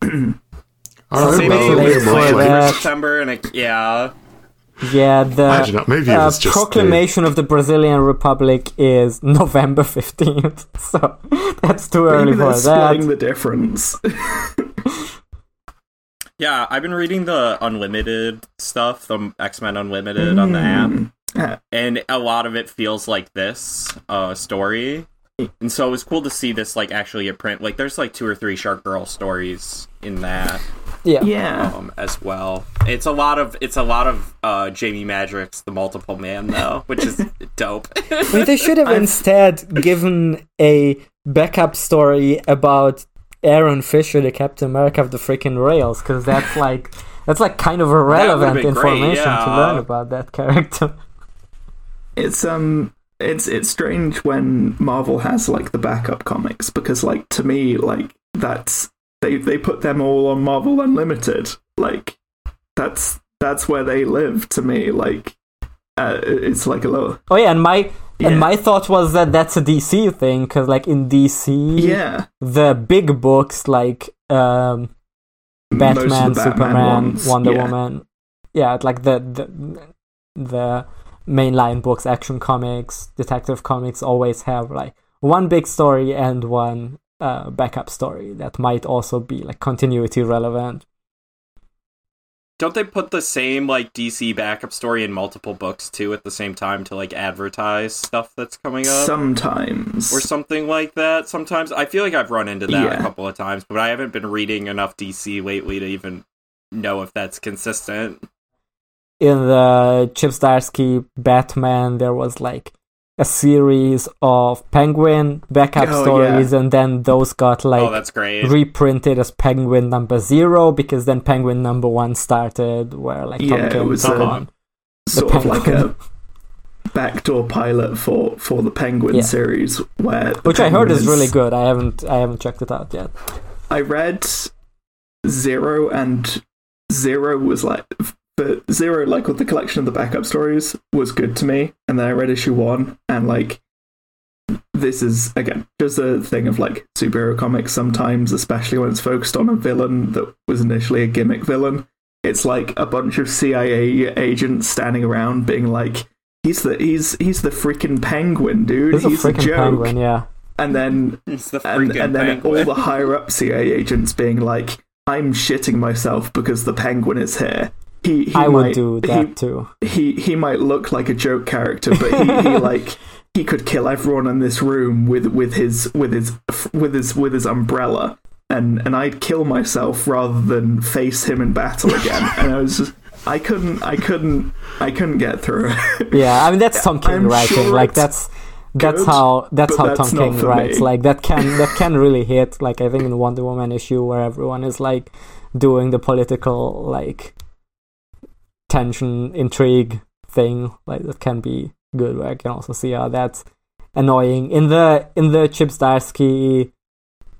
(clears throat) All right, well, thing I'll late wait a with for month like, September and it, yeah, Yeah, the don't maybe uh, was just the- proclamation of the Brazilian Republic is (laughs) November fifteenth, so (laughs) that's too early Maybe for they're splitting that. the difference. (laughs) yeah. I've been reading the Unlimited stuff, the X Men Unlimited on the app, Uh, and a lot of it feels like this uh, story. And so it was cool to see this like actually a print. Like there's like two or three Shark Girl stories in that. Yeah, yeah. um, as well. It's a lot of it's a lot of uh, Jamie Madrox, the multiple man, though, which is (laughs) dope. I mean, they should have (laughs) instead given a backup story about Aaron Fischer, the Captain America of the freaking rails, because that's like that's like kind of irrelevant been great, information to learn about that character. (laughs) It's um it's it's strange when Marvel has like the backup comics because like to me like that's they they put them all on Marvel Unlimited. Like that's that's where they live to me like uh, it's like a little Oh yeah, and my Yeah. and my thought was that that's a DC thing, because like in DC, yeah the big books like um, Batman, Batman Superman, ones, Wonder yeah. Woman. Yeah, like the the the mainline books, Action Comics, Detective Comics always have like one big story and one uh, backup story that might also be like continuity relevant. Don't they put the same like DC backup story in multiple books too at the same time to like advertise stuff that's coming up? sometimes or something like that. Sometimes I feel like I've run into that Yeah. a couple of times, but I haven't been reading enough DC lately to even know if that's consistent. In the Chip Zdarsky Batman, there was like a series of Penguin backup Oh, stories, and then those got like oh, that's great. reprinted as Penguin number zero because then Penguin number one started, where like Yeah, Tom it was, uh, on sort of like a backdoor pilot for for the Penguin Yeah. series where which I heard Penguin is really good. I haven't I haven't checked it out yet. I read Zero and Zero was like the Zero like with the collection of the backup stories was good to me and then I read issue 1 and like this is again just a thing of like superhero comics sometimes especially when it's focused on a villain that was initially a gimmick villain it's like a bunch of CIA agents standing around being like he's the he's he's the freaking penguin dude He's a he's a freaking joke penguin, yeah. and then the and, freaking and then penguin. all the higher up CIA agents being like, "I'm shitting myself because the penguin is here." He, he I would might, do that too. He, he he might look like a joke character, but he, he (laughs) like he could kill everyone in this room with with his with his with his with his umbrella, and and I'd kill myself rather than face him in battle again. and I was just. I couldn't, I couldn't, I couldn't get through. Yeah, I mean that's (laughs) Tom King I'm writing. sure like that's that's good, how that's how that's Tom King writes. me. Like that can (laughs) that can really hit. Like I think in Wonder Woman issue where everyone is like doing the political like tension intrigue thing. Like that can be good. Where I can also see how that's annoying in the in the Chip Zdarsky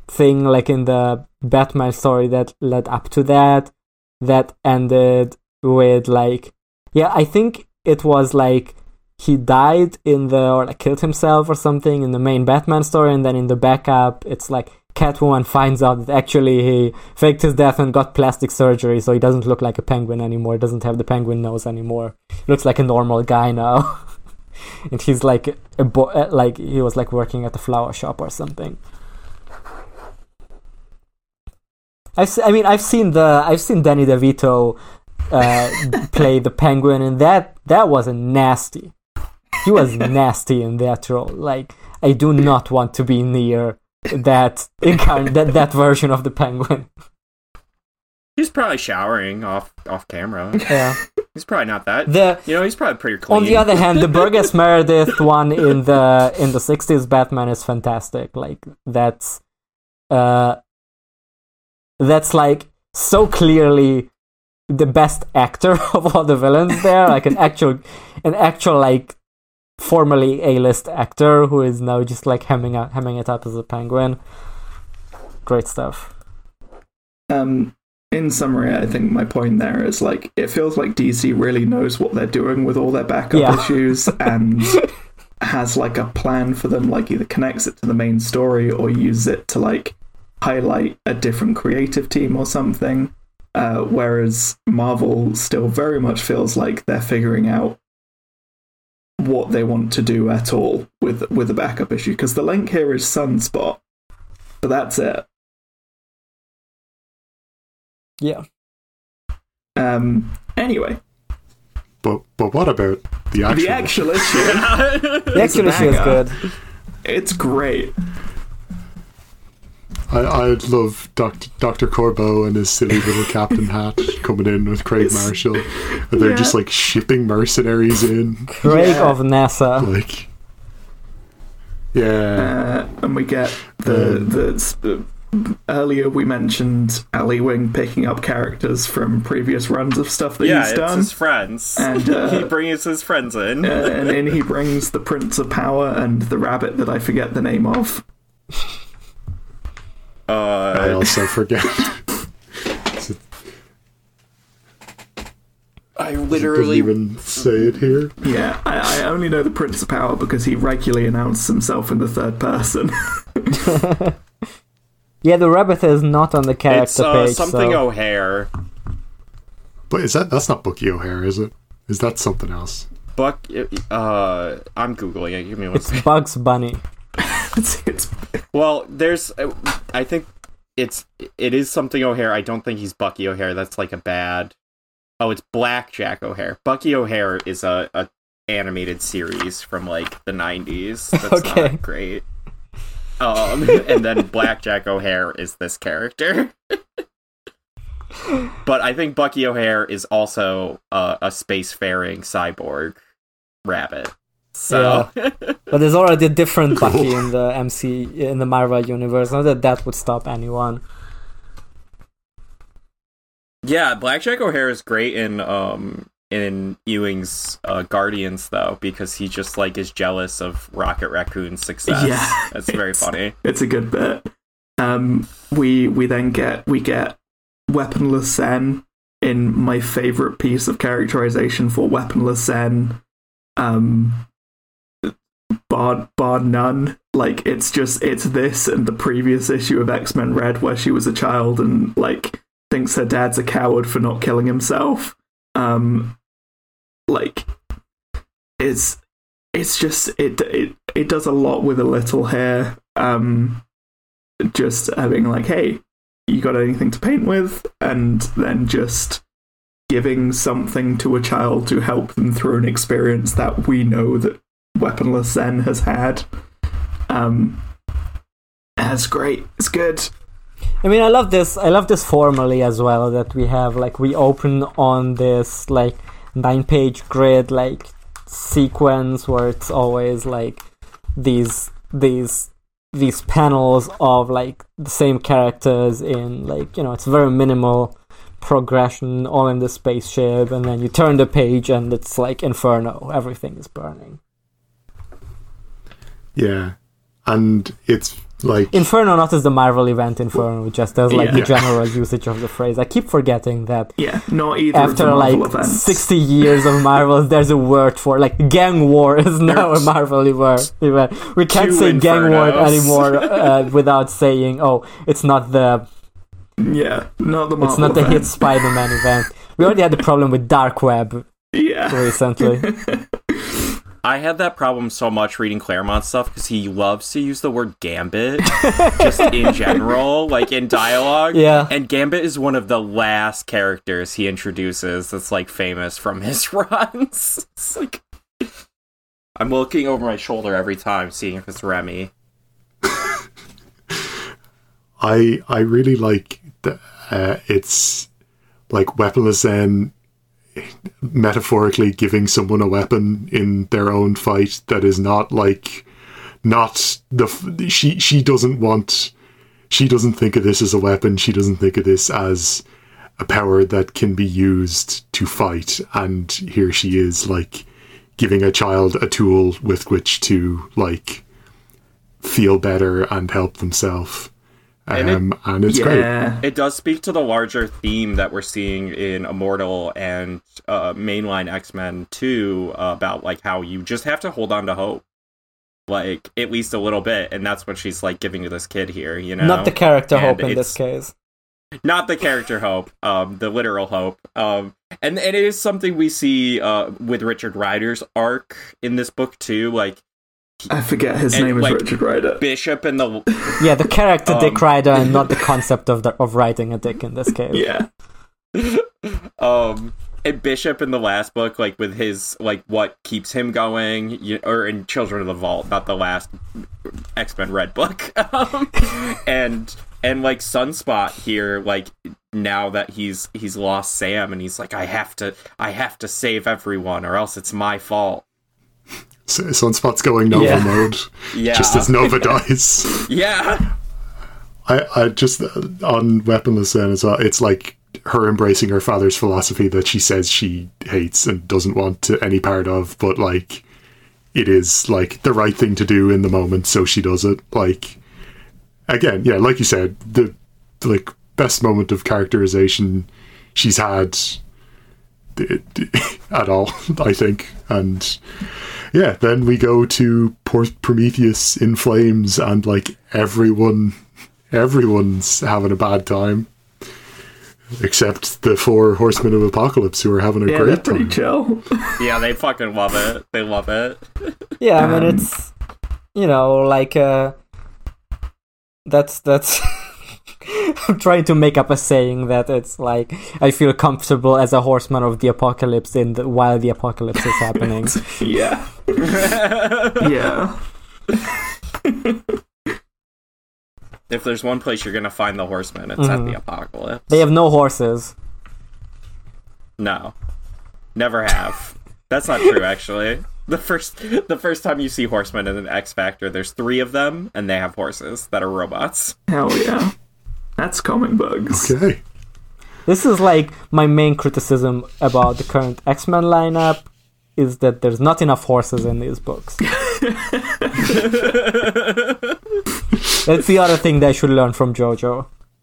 thing. Like in the Batman story that led up to that, that ended with like yeah, I think it was like he died in the or like killed himself or something in the main Batman story, and then in the backup, it's like Catwoman finds out that actually he faked his death and got plastic surgery, so he doesn't look like a penguin anymore. Doesn't have the penguin nose anymore. Looks like a normal guy now. (laughs) and he's like a bo- uh, like he was like working at the flower shop or something. I've I mean I've seen the I've seen Danny DeVito uh, (laughs) play the penguin and that that was a nasty. He was nasty in that role. Like I do not want to be near that incarn- that that version of the penguin. He's probably showering off off camera. Yeah. He's probably not that. The you know, he's probably pretty clean. on the other hand, the Burgess Meredith one in the in the '60s Batman is fantastic. Like that's uh that's like so clearly the best actor (laughs) of all the villains there, like an actual an actual like formerly A-list actor who is now just like hemming out hemming it up as a penguin. Great stuff. Um, in summary, I think my point there is like it feels like DC really knows what they're doing with all their backup Yeah. issues (laughs) and has like a plan for them. Like either connects it to the main story or uses it to like highlight a different creative team or something. Uh, whereas Marvel still very much feels like they're figuring out what they want to do at all with with the backup issue because the link here is Sunspot, but that's it. Yeah. Um. Anyway, But but what about the actual? the actual (laughs) issue. The actual issue is good. It's great. I I love Doctor Doctor Corbo and his silly little captain hat (laughs) coming in with Craig Marshall. And they're Yeah. just like shipping mercenaries in. Craig Yeah. of NASA. Like, yeah, Uh, and we get the Um, the sp- earlier we mentioned Al Ewing picking up characters from previous runs of stuff that yeah, he's it's done. his friends. And, (laughs) uh, he brings his friends in. Uh, and then he brings the Prince of Power and the rabbit that I forget the name of. I uh, also forget. (laughs) I literally Doesn't literally even say it here. Yeah, I, I only know the Prince of Power because he regularly announces himself in the third person. (laughs) Yeah, the rabbit is not on the character it's uh, page. something so. O'Hare. But is that that's not Bucky O'Hare, is it? Is that something else? Buck. Uh, I'm googling it. Give me one It's second. Bugs Bunny. (laughs) it's, it's Well, there's. uh, I think it's it is something O'Hare. I don't think he's Bucky O'Hare. That's like a bad. Oh, it's Blackjack O'Hare. Bucky O'Hare is a, a animated series from like the '90s. (laughs) That's Okay. not great. Um, and then Blackjack O'Hare is this character. (laughs) but I think Bucky O'Hare is also a, a spacefaring cyborg rabbit. So (laughs) But there's already a different (laughs) Bucky in the MC in the Marvel universe. Not that that would stop anyone. Yeah, Blackjack O'Hare is great in um in Ewing's uh, Guardians though because he just like is jealous of Rocket Raccoon's success. Yeah, that's very it's- funny. it's a good bit. Um, we we then get we get weaponless Zen in my favorite piece of characterization for weaponless Zen. Um, bar bar none. Like it's just it's this and the previous issue of X Men Red where she was a child and like thinks her dad's a coward for not killing himself. Um, like it's it's just it it it does a lot with a little here. Um, just having like, hey, you got anything to paint with, and then just giving something to a child to help them through an experience that we know that weaponless Zen has had. Um, that's great. It's good. I mean, I love this. I love this formally as well that we have. Like, we open on this like nine-page grid like sequence where it's always like these these these panels of like the same characters in like you know it's very minimal progression all in the spaceship and then you turn the page and it's like inferno everything is burning Yeah, and it's Like Inferno not as the Marvel event Inferno, just as like the general usage of the phrase. I keep forgetting that Yeah, not either of the after like events. 60 years of Marvels, there's a word for like gang war is now a There's- Marvel event. event. We can't Two say gang war anymore (laughs) uh, without saying, oh, it's not the Yeah, not the Marvel it's not the hit. Spider-Man event. We already had the problem with Dark Web (laughs) Yeah. recently. (laughs) I had that problem so much reading Claremont stuff because he loves to use the word gambit (laughs) just in general, like in dialogue. Yeah. And Gambit is one of the last characters he introduces that's like famous from his (laughs) runs. It's like I'm looking over my shoulder every time, seeing if it's Remy. (laughs) I I really like the, uh, it's like weaponless Zen metaphorically giving someone a weapon in their own fight that is not like not the she she doesn't want she doesn't think of this as a weapon she doesn't think of this as a power that can be used to fight and here she is like giving a child a tool with which to like feel better and help themselves And it- um, and it's great. It does speak to the larger theme that we're seeing in Immortal and uh, mainline X Men 2 uh, about like how you just have to hold on to hope. Like, at least a little bit. And that's what she's like giving to this kid here, you know? Not the character And hope in this case. not the character hope, um, the literal hope. Um, and, and it is something we see uh, with Richard Rider's arc in this book too. Like I forget his And, name is like, Richard Rider. Bishop and the (laughs) Yeah, the character Dick Um, Rider and not the (laughs) concept of the, of writing a dick in this case. Yeah. (laughs) um and Bishop in the last book, like with his like what keeps him going, you, or in Children of the Vault, not the last X Men Red book, um, and and like Sunspot here, like now that he's he's lost Sam, and he's like, I have to, I have to save everyone, or else it's my fault. Sunspot's going Nova Yeah. mode (laughs) Yeah, just as Nova dies. (laughs) yeah, I, I just uh, on weaponless Zsen as well. It's like her embracing her father's philosophy that she says she hates and doesn't want to any part of, but like it is like the right thing to do in the moment, so she does it. Like again, yeah, like you said, the like best moment of characterization she's had d- at all, (laughs) I think, and yeah, then we go to Por- Prometheus in flames, and like everyone, everyone's having a bad time, except the four horsemen of apocalypse who are having a Yeah, great pretty time. chill. (laughs) yeah. They fucking love it. They love it. (laughs) Yeah, I mean it's you know like uh that's that's (laughs) I'm trying to make up a saying that it's like I feel comfortable as a horseman of the apocalypse in the, while the apocalypse is happening. (laughs) yeah. (laughs) yeah. If there's one place you're gonna find the horsemen, it's at Mhm. the apocalypse. They have no horses. No, never have. That's not true. Actually, the first the first time you see horsemen in an X Factor, there's three of them, and they have horses that are robots. Hell yeah. That's comic bugs. Okay, This is like my main criticism about the current X-Men lineup is that there's not enough horses in these books. (laughs) That's the other thing they should learn from JoJo. (laughs)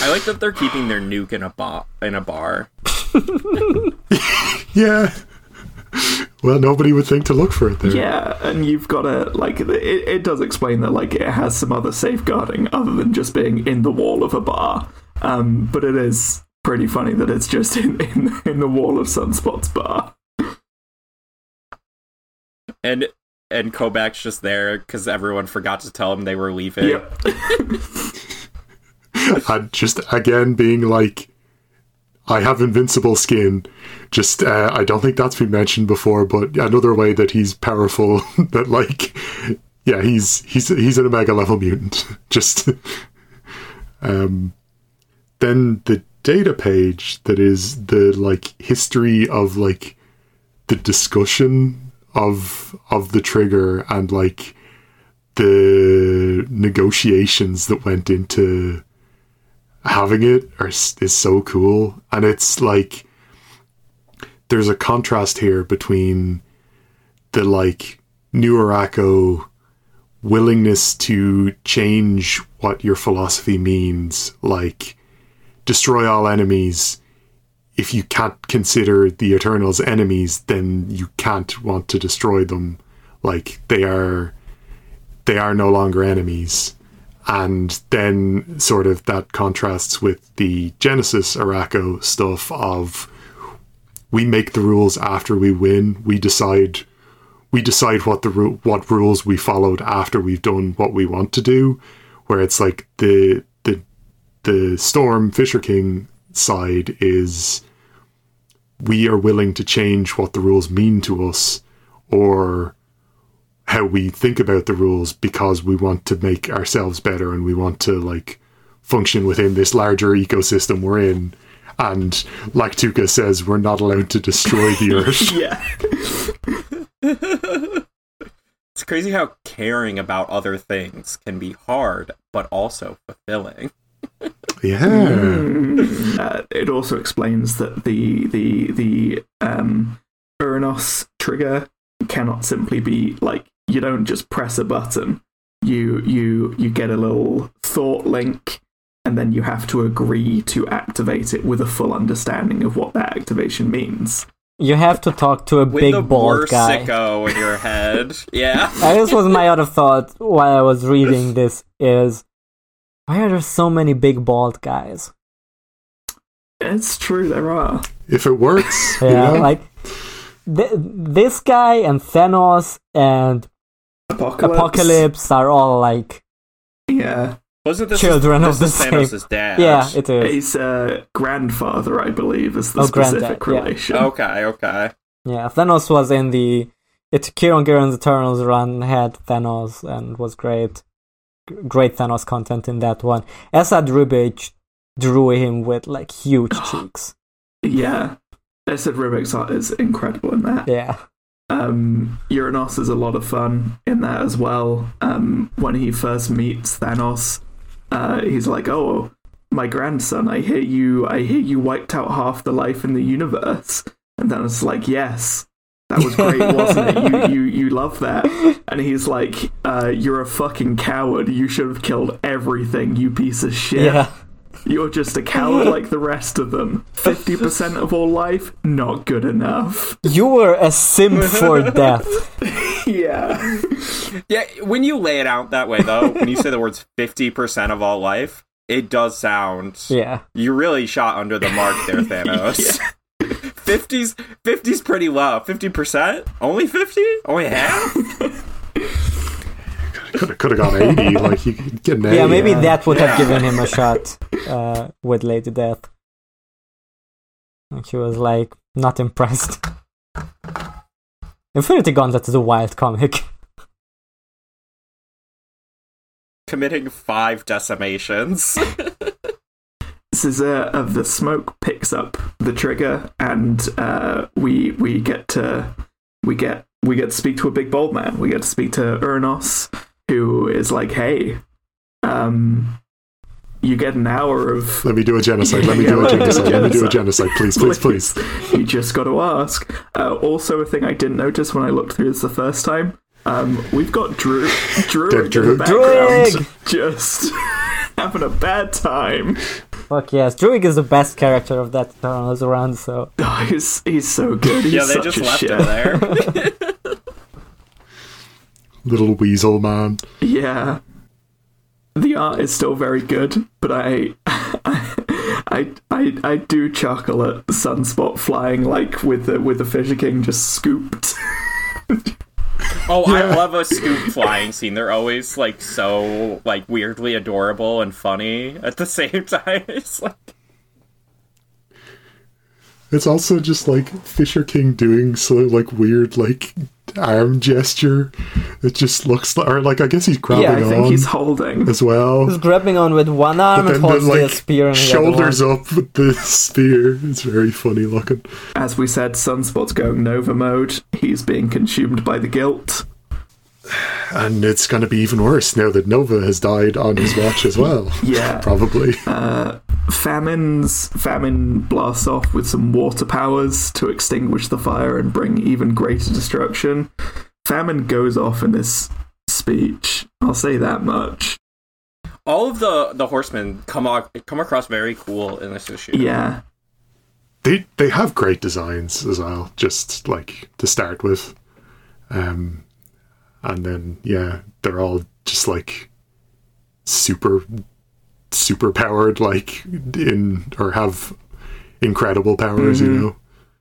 I like that they're keeping their nuke in a bar. In a bar. (laughs) yeah. Well, nobody would think to look for it there. Yeah, and you've got to like it, it does explain that like it has some other safeguarding other than just being in the wall of a bar. Um, but it is pretty funny that it's just (laughs) in in, in the wall of Sunspot's bar. And and Kobach's just there because everyone forgot to tell him they were leaving. Yep. (laughs) and just again being like I have invincible skin. Just uh, I don't think that's been mentioned before, but another way that he's powerful (laughs) that like yeah, he's he's he's an omega level mutant. (laughs) Just um then the data page that is the like history of like the discussion of of the trigger and like the negotiations that went into having it are, is so cool and it's like there's a contrast here between the like new Arakko willingness to change what your philosophy means, like destroy all enemies. If you can't consider the Eternals enemies, then you can't want to destroy them. Like they are, they are no longer enemies. And then, sort of, that contrasts with the Genesis Arakko stuff of we make the rules after we win. We decide we decide what the what rules we followed after we've done what we want to do. Where it's like the the the Storm Fisher King side is we are willing to change what the rules mean to us or how we think about the rules because we want to make ourselves better and we want to like function within this larger ecosystem we're in and like Tuka says, we're not allowed to destroy the (laughs) earth. yeah. (laughs) It's crazy how caring about other things can be hard, but also fulfilling. yeah. Mm. Uh, it also explains that the the the um, Uranos trigger cannot simply be like you don't just press a button. You you you get a little thought link, and then you have to agree to activate it with a full understanding of what that activation means. You have to talk to a With big the bald guy. sicko in your head. (laughs) Yeah. This was my other thought while I was reading (laughs) this is why are there so many big bald guys? It's true, there are. If it works, you Yeah, know? like th- this guy and Thanos and Apocalypse. Apocalypse are all like Yeah. Wasn't this children this of the is same. Thanos' dad? Yeah, it is. His uh, grandfather, I believe, is the Oh, specific granddad, yeah. relation. Okay, okay. Yeah, Thanos was in the it Kieron Gillen's Eternals run had Thanos and was great, great Thanos content in that one. Esad Ribic drew him with like huge (gasps) cheeks. Yeah. Esad Ribic's art is incredible in that. Yeah, Um, Uranos is a lot of fun in that as well. Um, when he first meets Thanos, uh, he's like, "Oh, my grandson, I hear you. I hear you wiped out half the life in the universe." And Thanos is like, "Yes, that was great, wasn't it? You, you, you love that." And he's like, uh, "You're a fucking coward. You should have killed everything, you piece of shit." yeah. You're just a coward (laughs) like the rest of them. 50% of all life, not good enough. You were a simp for (laughs) death. Yeah. Yeah, when you lay it out that way, though, when you say the words 50% of all life, it does sound. Yeah, You really shot under the mark there, (laughs) Thanos. 50's 50's pretty low. 50%? Only 50? Only half? Could have could have gone eighty. like you could get an A. yeah. Maybe uh, that would have given him a (laughs) shot uh, with Lady Death. And she was like not impressed. Infinity Gauntlet is a wild comic. (laughs) Committing five decimations. (laughs) Scissor of the smoke picks up the trigger, and uh, we we get to we get we get to speak to a big bold man. We get to speak to Uranos, who is like, "Hey, um, you get an hour of Let me do a genocide. Let me do a let me do a genocide. Let me do a genocide. genocide, please, please, (laughs) please. you just got to ask. Uh, also, a thing I didn't notice when I looked through this the first time. Um, we've got Drew, Drew Dead in Drew. the background, Druig! just (laughs) having a bad time. Fuck yes, Druig is the best character of that Eternals around. So Oh, he's he's so good. He's yeah, they such just a left shit. him there. (laughs) Little weasel man. Yeah, the art is still very good, but I, (laughs) I, I, I do chuckle at Sunspot flying like with the with the Fisher King just scooped. (laughs) Oh, I love a scoop flying scene. They're always like so like weirdly adorable and funny at the (laughs) same time. It's like It's also just like Fisher King doing so like weird like arm gesture. It just looks like, or like I guess he's grabbing yeah, I think on he's holding. as well. he's grabbing on with one arm and holds the, the spear and the shoulders other up with the spear. It's very funny looking. As we said, Sunspot's going Nova mode. He's being consumed by the guilt. And it's going to be even worse now that Nova has died on his watch as well. (laughs) Yeah. Probably. Famine's famine blasts off with some water powers to extinguish the fire and bring even greater destruction. Famine goes off in this speech. I'll say that much. All of the the horsemen come o- come across very cool in this issue. Yeah. They they have great designs as well, just like to start with. Um and then yeah, they're all just like super super powered like in or have incredible powers, you know.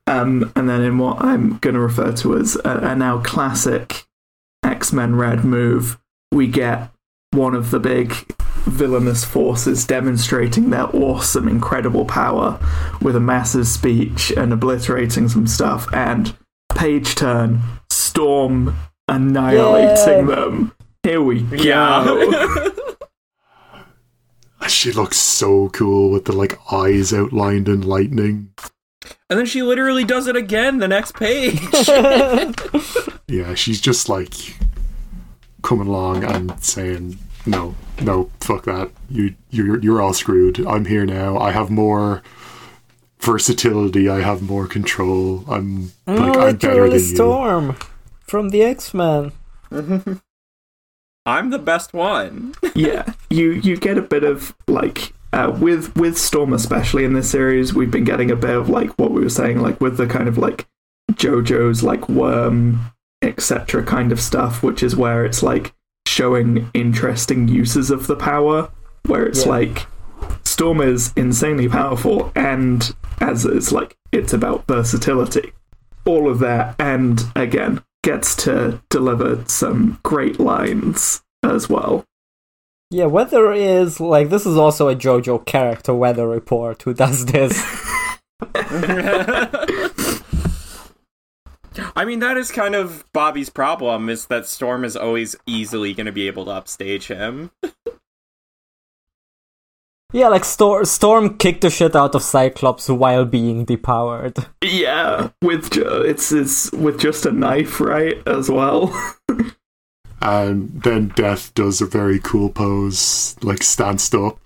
Um, and then in what I'm going to refer to as a, a now classic X Men Red move, we get one of the big villainous forces demonstrating their awesome, incredible power with a massive speech and obliterating some stuff, and page turn, Storm annihilating Yay. them. Here we go. (laughs) Yeah. She looks so cool with the like eyes outlined in lightning. and then she literally does it again the next page. (laughs) (laughs) Yeah, she's just like coming along and saying, "No, no, fuck that. You, you're, you're all screwed. I'm here now. I have more versatility. I have more control. I'm I'm like I'm better literally than you." Storm from the X Men. (laughs) I'm the best one. (laughs) yeah, you you get a bit of like uh, with with Storm especially in this series, we've been getting a bit of like what we were saying, like with the kind of like JoJo's like worm etc. kind of stuff, which is where it's like showing interesting uses of the power, where it's Yeah. like Storm is insanely powerful, and as it's like it's about versatility, all of that, and again gets to deliver some great lines as well. Yeah, Weather is like this is also a JoJo character, Weather Report, who does this. (laughs) I mean, that is kind of Bobby's problem is that Storm is always easily going to be able to upstage him. Yeah, like Stor- Storm kicked the shit out of Cyclops while being depowered. Yeah, with ju- it's it's with just a knife, right? As well. And (laughs) uh, then Death does a very cool pose, like stanced up.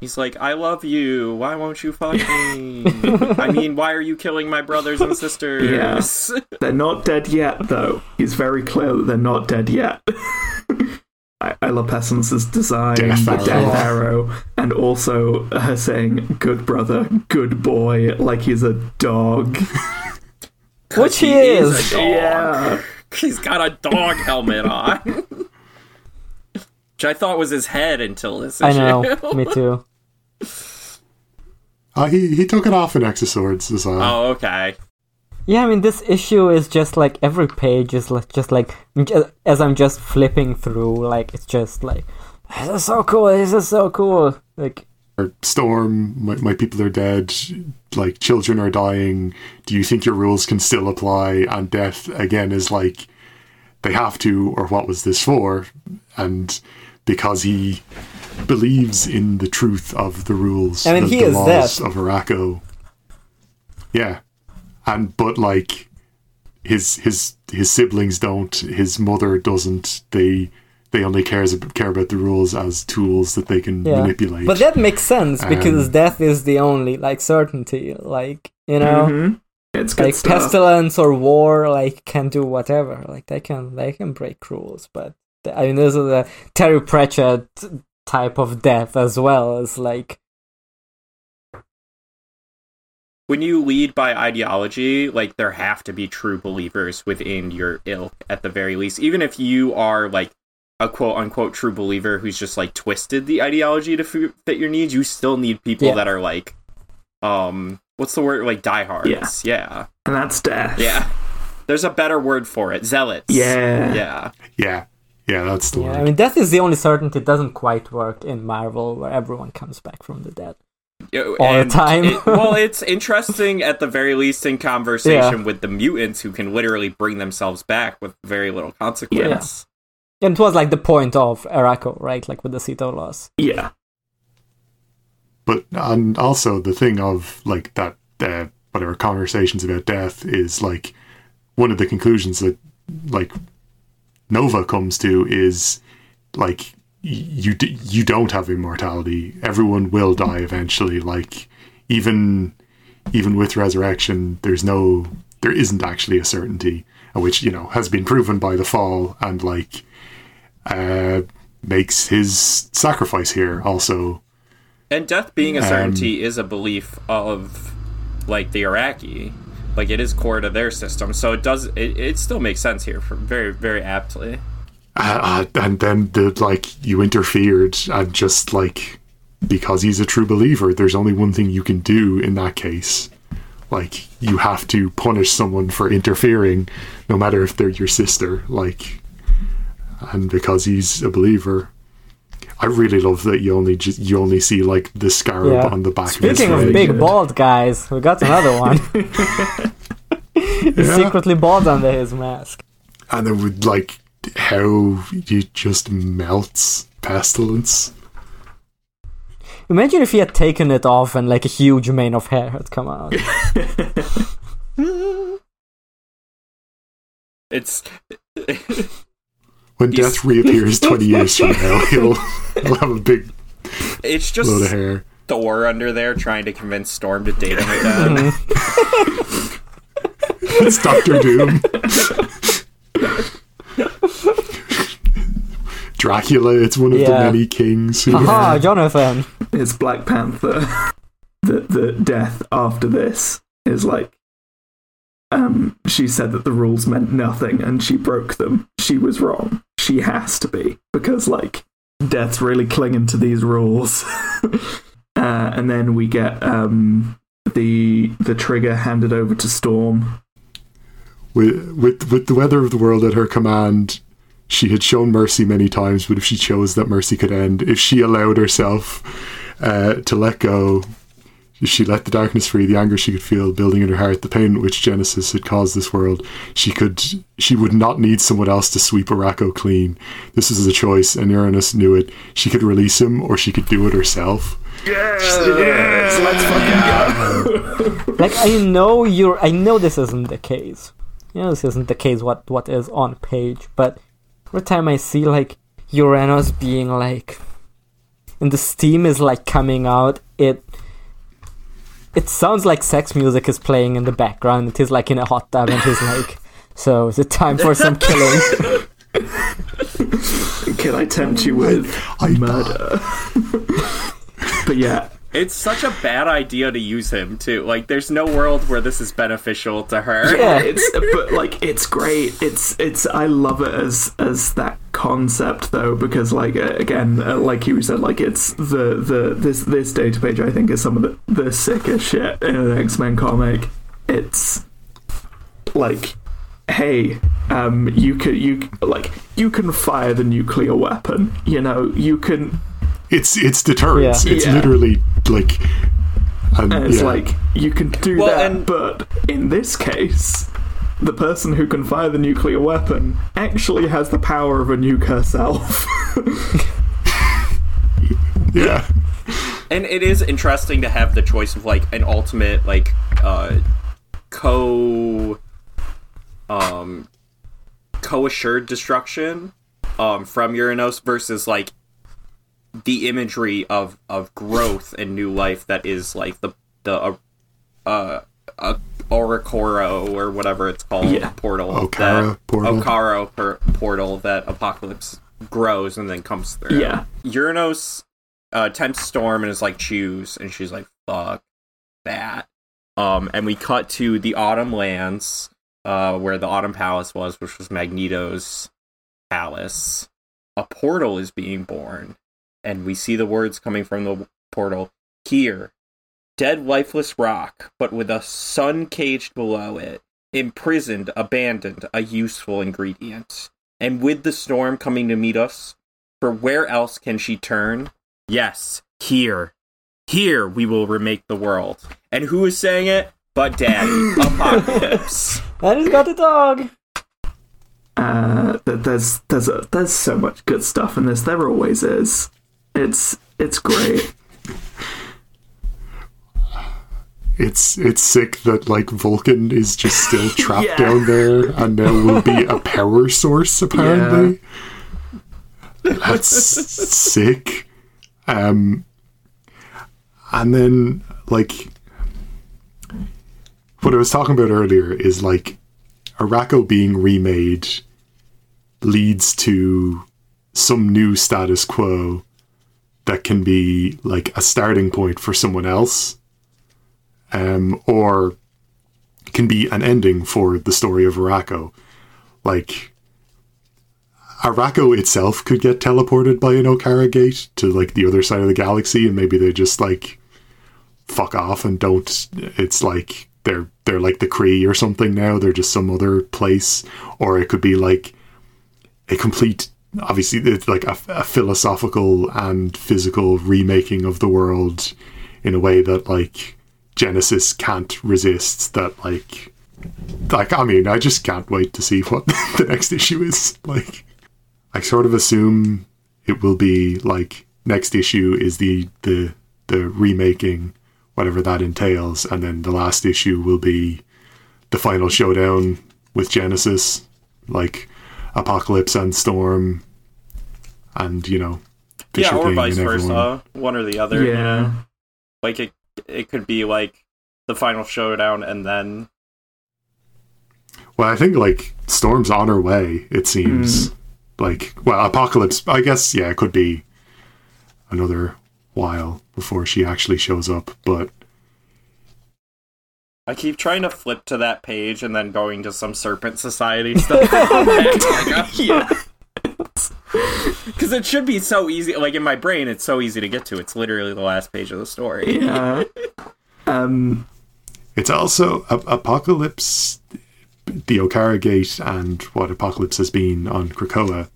He's like, I love you. Why won't you fuck me? (laughs) I mean, why are you killing my brothers and sisters? Yes, (laughs) they're not dead yet, though. He's very clear that they're not dead yet. I, I love Pessance's design, Death the arrow. death arrow, and also her saying "good brother, good boy" like he's a dog. (laughs) Which he He is. is a dog. yeah, He's got a dog helmet on. (laughs) Which I thought was his head until this I know, (laughs) me too. Uh, he he took it off in X of Swords as well. oh, okay. Yeah, I mean, this issue is just like every page is like just like as I'm just flipping through, like it's just like this is so cool, this is so cool. Like, Or Storm, my, my people are dead. Like children are dying. Do you think your rules can still apply? And Death again is like they have to, or what was this for? And because he believes in the truth of the rules, I mean, the, he the is laws Death. of Arakko. Yeah, and but like his his his siblings don't. His mother doesn't. They they only cares care about the rules as tools that they can yeah, manipulate. but that makes sense because Um, death is the only like certainty. Like you know, Mhm. it's good like stuff. pestilence or war, like can do whatever. Like they can they can break rules, but I mean, this is a Terry Pratchett type of death as well. It's like When you lead by ideology, like there have to be true believers within your ilk at the very least. Even if you are like a quote unquote true believer who's just like twisted the ideology to f- fit your needs, you still need people Yeah. that are like, um, what's the word? Like diehards. Yeah. Yeah. and that's death. Yeah. There's a better word for it. Zealots. Yeah. Yeah. Yeah, yeah, that's the yeah, one. I mean, death is the only certainty. It doesn't quite work in Marvel, where everyone comes back from the dead. Yeah, All the time. it- (laughs) well, (laughs) it's interesting at the very least in conversation with the mutants who can literally bring themselves back with very little consequence. And it was like the point of Arakko, right? Like with the Ceto loss. Yeah. but and also the thing of like that uh, whatever conversations about death is like one of the conclusions that like Nova comes to is like y- you d- you don't have immortality. Everyone will die eventually. Like even even with resurrection, there's no there isn't actually a certainty. which you know has been proven by the fall, and like uh, makes his sacrifice here also. And death being a Um, certainty is a belief of like the Iraqi. Like it is core to their system. So it does it, it still makes sense here for very, very aptly. Uh, uh, and then the like you interfered and just like because he's a true believer there's only one thing you can do in that case like you have to punish someone for interfering no matter if they're your sister like and because he's a believer i really love that you only just you only see like the scarab Yeah. on the back of his. Speaking of of big bald guys, we got another one. (laughs) He's Yeah. secretly bald under his mask. and then would like how he just melts pestilence Imagine if he had taken it off and like a huge mane of hair had come out. (laughs) It's when death reappears 20 (laughs) years from now he'll, he'll have a big it's just load of hair Thor under there trying to convince Storm to date him again. Mm-hmm. (laughs) it's Doctor Doom. (laughs) Dracula, it's one of the many kings who. Haha, (laughs) Jonathan. It's Black Panther. (laughs) the the death after this is like um she said that the rules meant nothing and she broke them. She was wrong. She has to be because like death's really clinging to these rules. uh, and then we get um the the trigger handed over to Storm. With, with, with the weather of the world at her command, she had shown mercy many times, but if she chose that mercy could end, if she allowed herself uh, to let go, if she let the darkness free, the anger she could feel building in her heart, the pain which Genesis had caused this world, she could, she would not need someone else to sweep Arakko clean. This was a choice, and Uranos knew it. She could release him, or she could do it herself. Yes, let's fucking go. (laughs) Like I know you're I know this isn't the case. You know this isn't the case what what is on page, but every time I see like Uranos being like and the steam is like coming out, it it sounds like sex music is playing in the background. It is like in a hot tub and he's like (laughs) so is it time for some killing? (laughs) Can I tempt you with I murder? (laughs) but yeah, it's such a bad idea to use him too. Like there's no world where this is beneficial to her. yeah, it's (laughs) but like it's great. It's it's I love it as as that concept though because like uh, again uh, like you said like it's the the this this data page I think is some of the the sickest shit in an X Men comic. It's like hey um you could you like you can fire the nuclear weapon you know you can It's it's deterrence. Yeah. It's Yeah. literally like, and, And it's yeah. like you can do Well, that, and- but in this case, the person who can fire the nuclear weapon actually has the power of a nuke herself. (laughs) yeah. And it is interesting to have the choice of like an ultimate like uh co um co-assured destruction um from Uranos versus like the imagery of of growth and new life that is like the the uh uh, uh Oricoro or whatever it's called Yeah. portal Okkara that, portal. Okaro per- portal that Apocalypse grows and then comes through. Yeah. Uranos uh, tempts Storm and is like, choose. And she's like, fuck that. Um, and we cut to the Autumn Lands, uh, where the Autumn Palace was, which was Magneto's palace. A portal is being born. And we see the words coming from the portal Here, dead, lifeless rock, but with a sun caged below it, imprisoned, abandoned, a useful ingredient. And with the storm coming to meet us, for where else can she turn? Yes, here. Here we will remake the world. And who is saying it? But Daddy, (laughs) Apocalypse. And he's got a dog. Uh, th- there's there's a, there's so much good stuff in this. There always is. It's it's great. It's it's sick that like Vulcan is just still (laughs) trapped Yeah. down there, and there will be a power source apparently. That's sick. Um, and then like what I was talking about earlier is like Arakko being remade leads to some new status quo that can be like a starting point for someone else, um, or can be an ending for the story of Arakko. Like Arakko itself could get teleported by an Okkara gate to like the other side of the galaxy, and maybe they just like fuck off and don't. It's like they're they're like the Kree or something now. They're just some other place, or it could be like a complete. Obviously, it's like a, a philosophical and physical remaking of the world in a way that like Genesis can't resist. That like, like I mean, I just can't wait to see what (laughs) the next issue is like. I sort of assume it will be like next issue is the the the remaking, whatever that entails, and then the last issue will be the final showdown with Genesis, like Apocalypse and Storm, and you know, Fisher yeah, or King vice versa, one or the other. you Yeah. know? like it. It could be like the final showdown, and then Well, I think like Storm's on her way. It seems hmm. like well, Apocalypse. I guess yeah, it could be another while before she actually shows up, but. I keep trying to flip to that page and then going to some Serpent Society (laughs) stuff. (laughs) Oh, like, oh yeah. (laughs) Because it should be so easy. Like in my brain, it's so easy to get to. It's literally the last page of the story. Yeah. (laughs) Um, It's also a- Apocalypse, the Okkara Gate, and what Apocalypse has been on Krakoa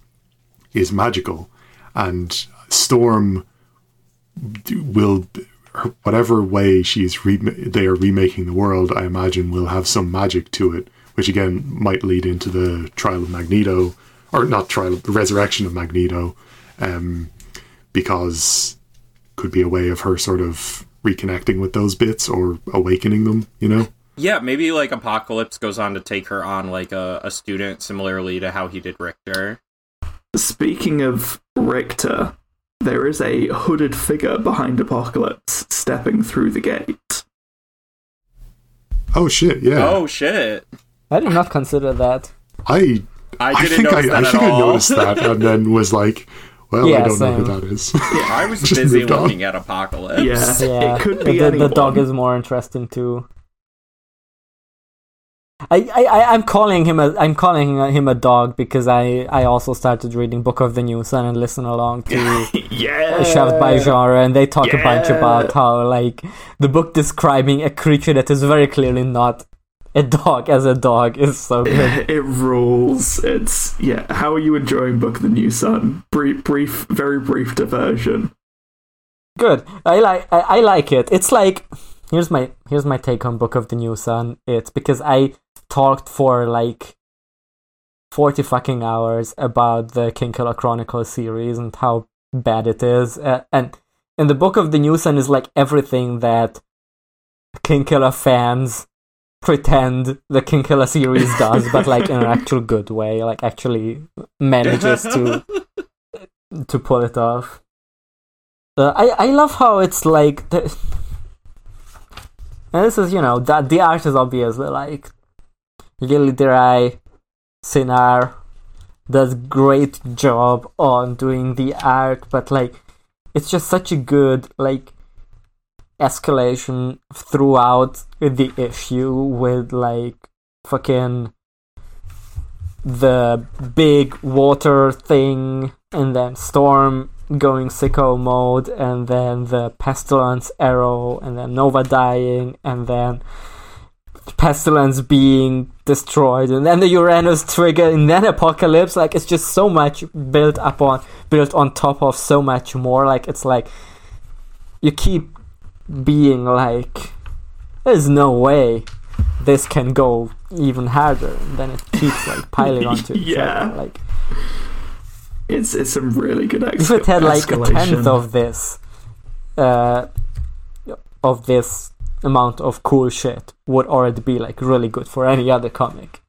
is magical, and Storm will, whatever way she's re- they are remaking the world, I imagine will have some magic to it, which again might lead into the trial of Magneto, or not trial, the resurrection of Magneto, um, because could be a way of her sort of reconnecting with those bits or awakening them, you know? Yeah, maybe like Apocalypse goes on to take her on like a, a student, similarly to how he did Richter. speaking of Richter, there is a hooded figure behind Apocalypse stepping through the gate. Oh shit, yeah. Oh shit! I did not consider that. I I I didn't think I, notice that I at think I all. noticed that and (laughs) then was like, well, I don't know who same. that is. (laughs) I was (laughs) busy moved on. looking at Apocalypse. Yeah, Yeah, it could be the, the dog is more interesting too. I, I, I- I'm calling him a I'm calling him a dog because I, I also started reading Book of the New Sun and listen along to yeah, Shoved by Genre and they talk a bunch about how like the book describing a creature that is very clearly not a dog as a dog is so (laughs) good. It rules. It's yeah. How are you enjoying Book of the New Sun? Brief, brief, very brief diversion. Good. I like I, I like it. It's like here's my here's my take on Book of the New Sun. It's because I talked for like forty fucking hours about the King Killer Chronicles series and how bad it is. Uh, and and the Book of the New Sun is like everything that King Killer fans pretend the King Killer series does, but like in an actual good way. Like actually manages to (laughs) to pull it off. Uh, I I love how it's like the, and this is you know that the art is obviously like Lily Derai, Cinar does great job on doing the art, but like it's just such a good like escalation throughout the issue with like fucking the big water thing and then storm going sicko mode and then the pestilence arrow and then nova dying and then pestilence being destroyed and then the Uranos trigger and then apocalypse. Like it's just so much built up on built on top of so much more. Like it's like you keep being like there's no way this can go even harder and then it keeps like piling (laughs) onto each Yeah. other like It's it's some really good ex- if it had like a escalation. tenth of this uh of this amount of cool shit would already be like really good for any other comic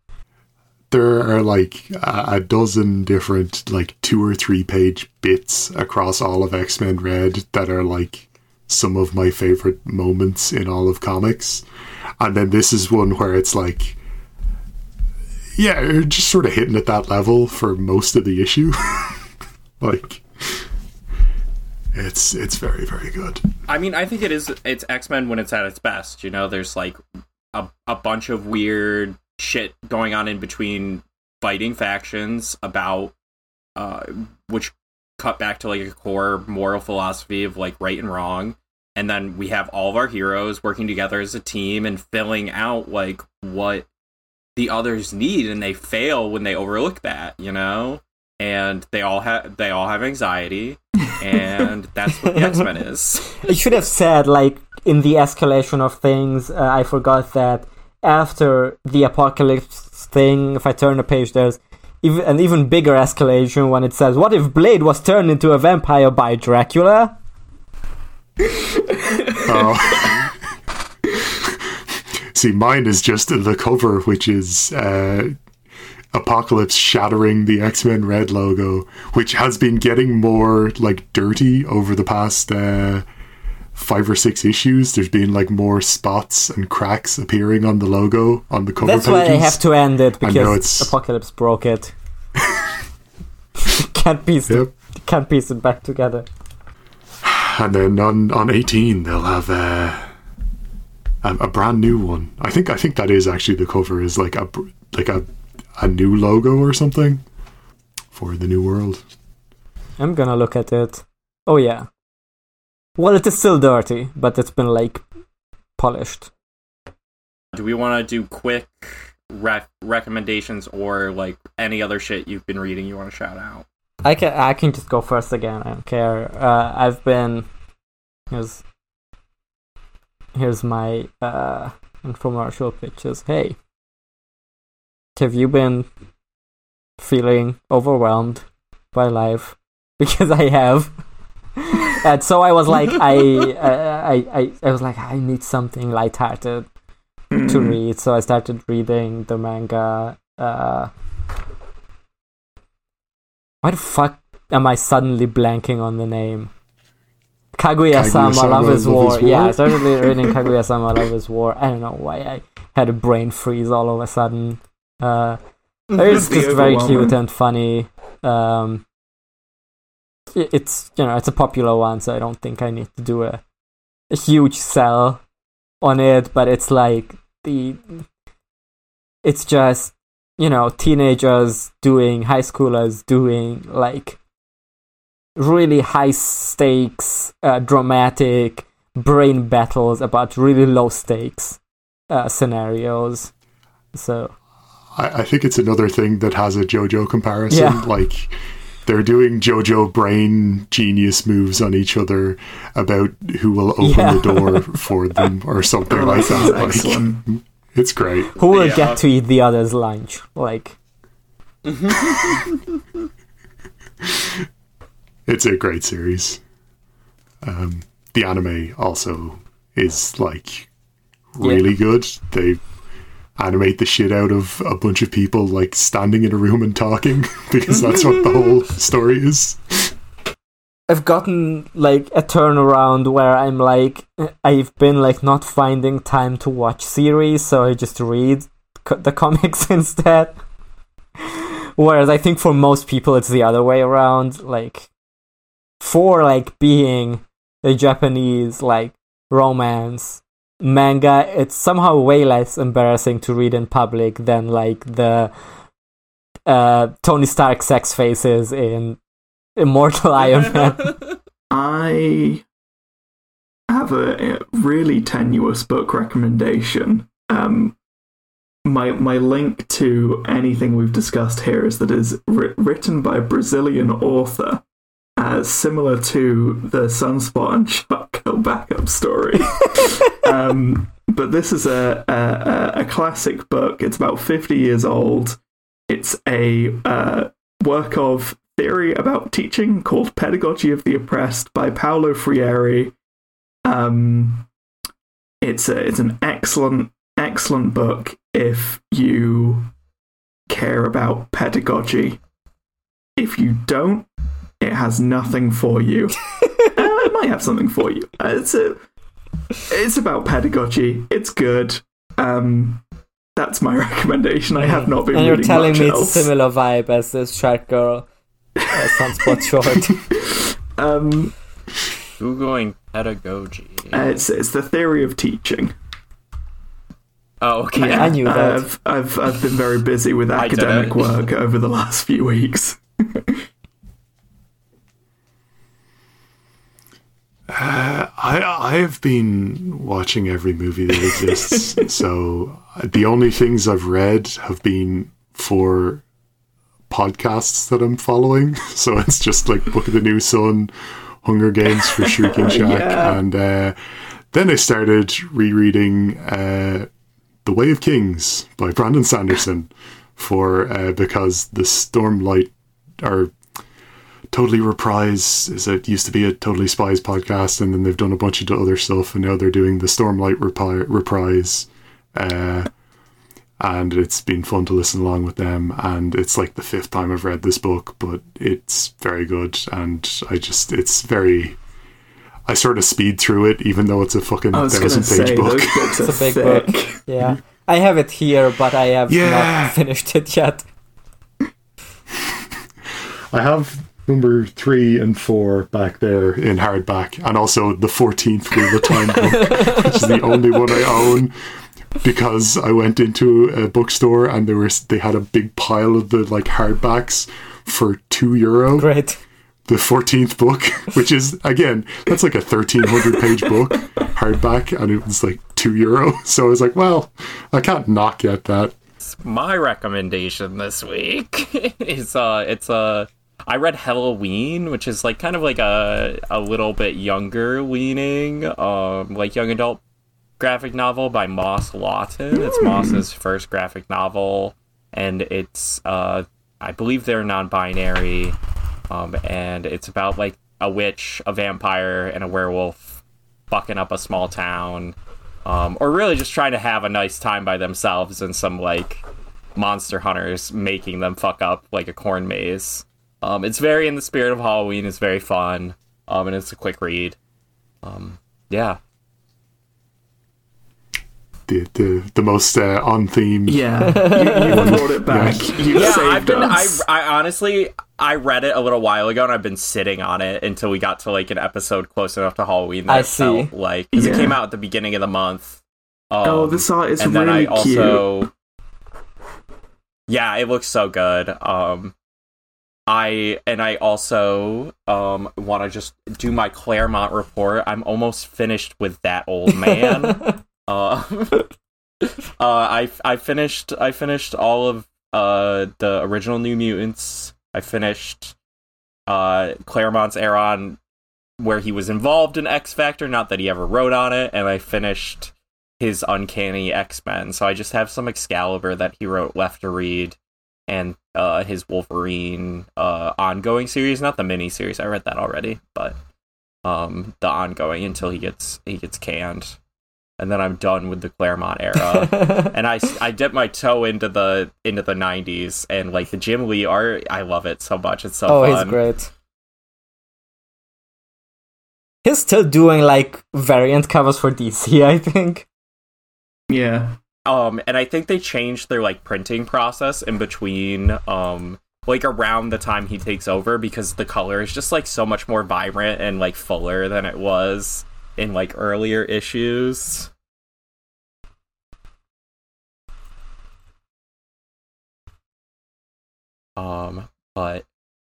there are like a, a dozen different like two or three page bits across all of X-Men Red that are like some of my favorite moments in all of comics. And then this is one where it's like yeah, just sort of hitting at that level for most of the issue. (laughs) like, it's it's very very good. I mean, I think it is. It's X Men when it's at its best. You know, there's like a a bunch of weird shit going on in between fighting factions about uh, which cut back to like a core moral philosophy of like right and wrong. And then we have all of our heroes working together as a team and filling out like what the others need, and they fail when they overlook that, you know. And they all have they all have anxiety, (laughs) and that's what the X Men is. I should have said, like, in the escalation of things, uh, I forgot that after the apocalypse thing, if I turn the page, there's even, an even bigger escalation when it says, What if Blade was turned into a vampire by Dracula? (laughs) Oh. See, mine is just the cover, which is uh, Apocalypse shattering the X Men Red logo, which has been getting more like dirty over the past uh, five or six issues. There's been like more spots and cracks appearing on the logo on the cover That's pages. why they have to end it because Apocalypse broke it. (laughs) (laughs) can't piece Yep. it, can't piece it back together. And then on on 18 they'll have uh, a a brand new one. I think I think that is actually the cover is like a like a a new logo or something for the new world. I'm gonna look at it. Oh yeah. Well, it is still dirty, but it's been like polished. Do we want to do quick rec- recommendations or like any other shit you've been reading you want to shout out? I can I can just go first again. I don't care. Uh, I've been here's here's my uh, infomercial pictures. Hey, have you been feeling overwhelmed by life? (laughs) Because I have. (laughs) and so I was like, I, uh, I, I, I was like, I need something lighthearted to read. So I started reading the manga. Uh, why the fuck am I suddenly blanking on the name? Kaguya-sama, Kaguya-sama, Love is Love War. is War? Yeah, I started reading Kaguya-sama, Love is War. I don't know why I had a brain freeze all of a sudden. Uh, (laughs) it's just very cute and funny. Um, it's you know it's a popular one, so I don't think I need to do a, a huge sell on it. But it's like the it's just you know teenagers doing high schoolers doing like really high stakes uh, dramatic brain battles about really low stakes uh, scenarios so I, I think it's another thing that has a JoJo comparison. Yeah. Like they're doing JoJo brain genius moves on each other about who will open Yeah. the door for them or something (laughs) like that sounds. Like, excellent. It's great. who will Yeah. get to eat the other's lunch like (laughs) It's a great series. Um, the anime also is like really good. They animate the shit out of a bunch of people like standing in a room and talking (laughs) because that's what the whole story is. I've gotten like a turnaround where I'm like I've been like not finding time to watch series, so I just read co- the (laughs) comics instead. Whereas I think for most people it's the other way around. Like for like being a Japanese like romance manga, it's somehow way less embarrassing to read in public than like the uh, Tony Stark sex faces in Immortal (laughs) Iron Man. I have a, a really tenuous book recommendation. Um, my my link to anything we've discussed here is that is wri- written by a Brazilian author, uh, similar to the Sunspot and Shark Girl backup story. (laughs) um, but this is a, a a- a classic book. It's about fifty years old. It's a uh, work of theory about teaching called Pedagogy of the Oppressed by Paulo Freire. Um, it's a, it's an excellent excellent book if you care about pedagogy. If you don't, it has nothing for you. (laughs) uh, it might have something for you. Uh, it's a, it's about pedagogy. It's good. Um, that's my (laughs) recommendation. I have not been and you're reading telling much me else. it's a similar vibe as this Shark Girl uh, Sunspot short. (laughs) Um, Googling pedagogy. uh, it's it's the theory of teaching. oh, okay. I knew Uh, that. I've, I've I've been very busy with academic work over the last few weeks. I I have been watching every movie that exists. (laughs) so the only things I've read have been for podcasts that I'm following. (laughs) So it's just like Book of the New Sun, Hunger Games for Shrieking (laughs) Shack, Yeah. and uh, then I started rereading uh, The Way of Kings by Brandon Sanderson for uh, because the Stormlight are Totally Reprise is it used to be a Totally Spies podcast, and then they've done a bunch of other stuff, and now they're doing the Stormlight repi- Reprise, uh, and it's been fun to listen along with them. And it's like the fifth time I've read this book, but it's very good, and I just it's very. I sort of speed through it, even though it's a fucking I was going to thousand say page book. those books are It's a big thick. book. Yeah. I have it here, but I have Yeah. not (laughs) finished it yet. (laughs) I have number three and four back there in hardback, and also the fourteenth Wheel of Time book, which is the only one I own because I went into a bookstore and there was they had a big pile of the like hardbacks for two euro. Great. The fourteenth book, (laughs) which is again that's like a thirteen hundred page book hardback, and it was like two euro. (laughs) So I was like, well, I can't not get that. my recommendation this week (laughs) is uh it's uh I read HellaWeen, which is like kind of like a a little bit younger leaning, um, like young adult graphic novel by Moss Lawton. It's Moss's first graphic novel, and it's uh I believe they're non-binary, um, and it's about like a witch, a vampire, and a werewolf fucking up a small town, um, or really just trying to have a nice time by themselves and some like monster hunters making them fuck up like a corn maze. Um, it's very in the spirit of Halloween. It's very fun, um, and it's a quick read. Um, yeah, The the, the most uh, on theme. Yeah, (laughs) you, you (laughs) brought it back. You yeah. saved I've been. I, us. I honestly, I read it a little while ago, and I've been sitting on it until we got to like an episode close enough to Halloween. That I it see. Felt like because it came out at the beginning of the month. Um, oh, this art is and really then I cute. also yeah it looks so good um i and i also um want to just do my claremont report i'm almost finished with that old man (laughs) uh (laughs) uh i i finished i finished all of uh the original new mutants i finished uh claremont's Aaron where he was involved in x factor not that he ever wrote on it and i finished his Uncanny X Men. So I just have some Excalibur that he wrote left to read, and uh, his Wolverine uh, ongoing series, not the mini series. I read that already, but um, the ongoing until he gets he gets canned, and then I'm done with the Claremont era. (laughs) and I I dip my toe into the into the '90s and like the Jim Lee art. I love it so much. It's so oh, fun. he's great. He's still doing like variant covers for DC, (laughs) I think. yeah, um and i think they changed their like printing process in between um like around the time he takes over because the color is just like so much more vibrant and like fuller than it was in like earlier issues um but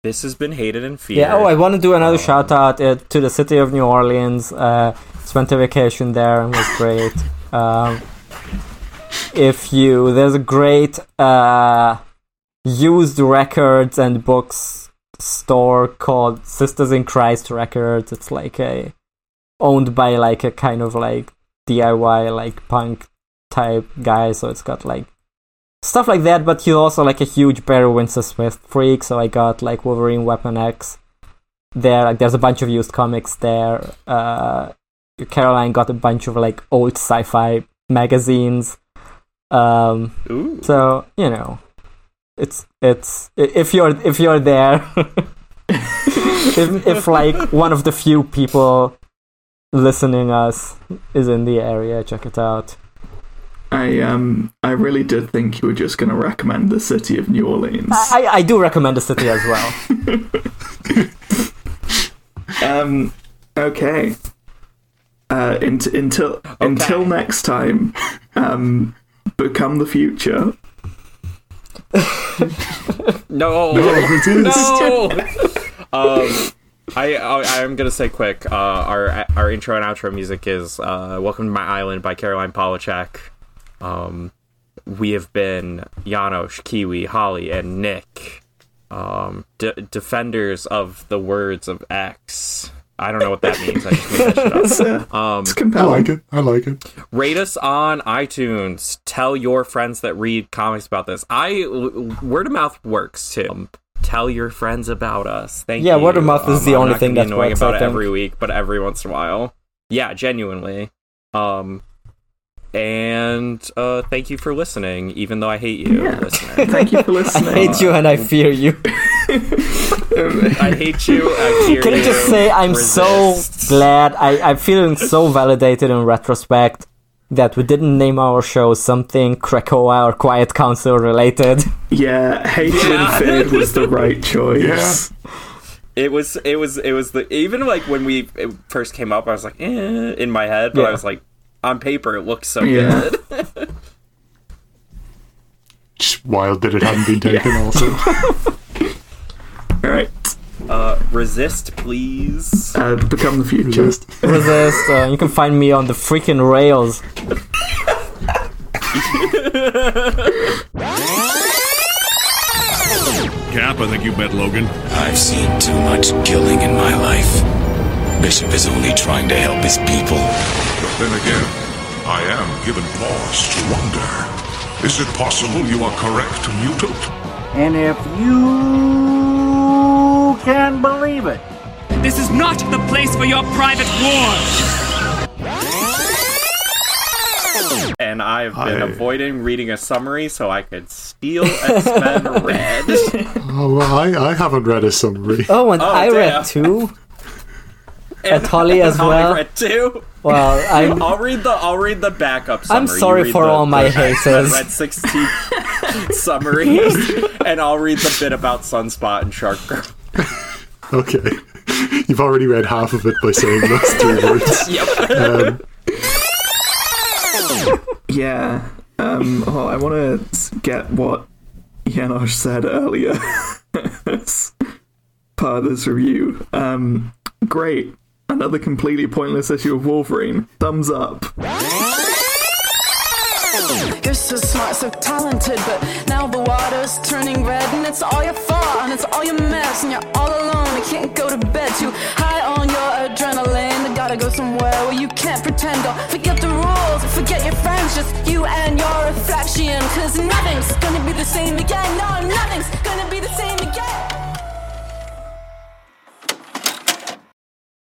this has been hated and feared Yeah. Oh, I want to do another Um, shout out uh, to the city of New Orleans. Uh, spent a vacation there and was great. (laughs) Um, if you, there's a great uh, used records and books store called Sisters in Christ Records. It's like a owned by like a kind of like DIY like punk type guy. So it's got like stuff like that. But he's also like a huge Barry Windsor Smith freak. So I got like Wolverine Weapon X there. Like there's a bunch of used comics there. Uh, Caroline got a bunch of like old sci-fi magazines. Um, Ooh. so you know, it's it's if you're if you're there, (laughs) if if like one of the few people listening us is in the area, check it out. I um I really did think you were just going to recommend the city of New Orleans. I, I do recommend the city as well. (laughs) Um. Okay. Uh. int- until until next time. Um. Become the future. (laughs) No, No, it (laughs) is. no. um, I, I I'm gonna say quick. Uh, our our intro and outro music is uh, "Welcome to My Island" by Caroline Polachek. Um, we have been Janos, Kiwi, Holly, and Nick, um, de- defenders of the words of X. I don't know what that means. I just made that shit up. (laughs) Uh, Um, it's I like it. I like it. rate us on iTunes. Tell your friends that read comics about this. I word of mouth works too. Um, tell your friends about us. Thank Yeah, you. Yeah, word of mouth is the I'm only thing gonna that annoying works, about I think. every week, but every once in a while. Yeah, genuinely. Um, and uh, thank you for listening, even though I hate you, Yeah. listener. (laughs) Thank you for (laughs) listening. I hate you and I fear you. (laughs) I hate you. I fear Can I just say I'm Resist. so glad I, I'm feeling so validated in retrospect that we didn't name our show something Krakoa or Quiet Council related. Yeah, hated Yeah. and feared was the right choice. It was, it was, it was the even like when we first came up, I was like, eh, in my head, but Yeah. I was like, on paper, it looks so Yeah. good. (laughs) Just wild that it hadn't been taken. Also, (laughs) All right. Uh, resist, please. Uh, become the future. Resist. (laughs) Resist. Uh, you can find me on the freaking rails. Cap, I think you bet Logan. I've seen too much killing in my life. Bishop is only trying to help his people. But then again, I am given pause to wonder. Is it possible you are correct, mutant? And if you can believe it, This is not the place for your private wars. And I've been I- avoiding reading a summary so I could steal X Men (laughs) Red. oh, well, I, I haven't read a summary. Oh, and Oh, I damn. (laughs) read two. And Holly as Holly well. read too. Well, (laughs) I'm I'll read the I'll read the backup summary. I'm sorry for the- all my the haters. (laughs) Red 16 (laughs) summaries, and I'll read the bit about Sunspot and Shark Girl. Okay, you've already read half of it by saying those three words. Yep. Um, Yeah. Um, well, I want to get what Janos said earlier part of this review. Um, great. Another completely pointless issue of Wolverine. Thumbs up. You're so smart, so talented, but now the water's turning red, and it's all your fault, and it's all your mess, and you're all alone. You can't go to bed too high on your adrenaline. You gotta go somewhere where you can't pretend. Don't forget the rules, forget your friends, just you and your reflection. Cause nothing's gonna be the same again. No, nothing's gonna be the same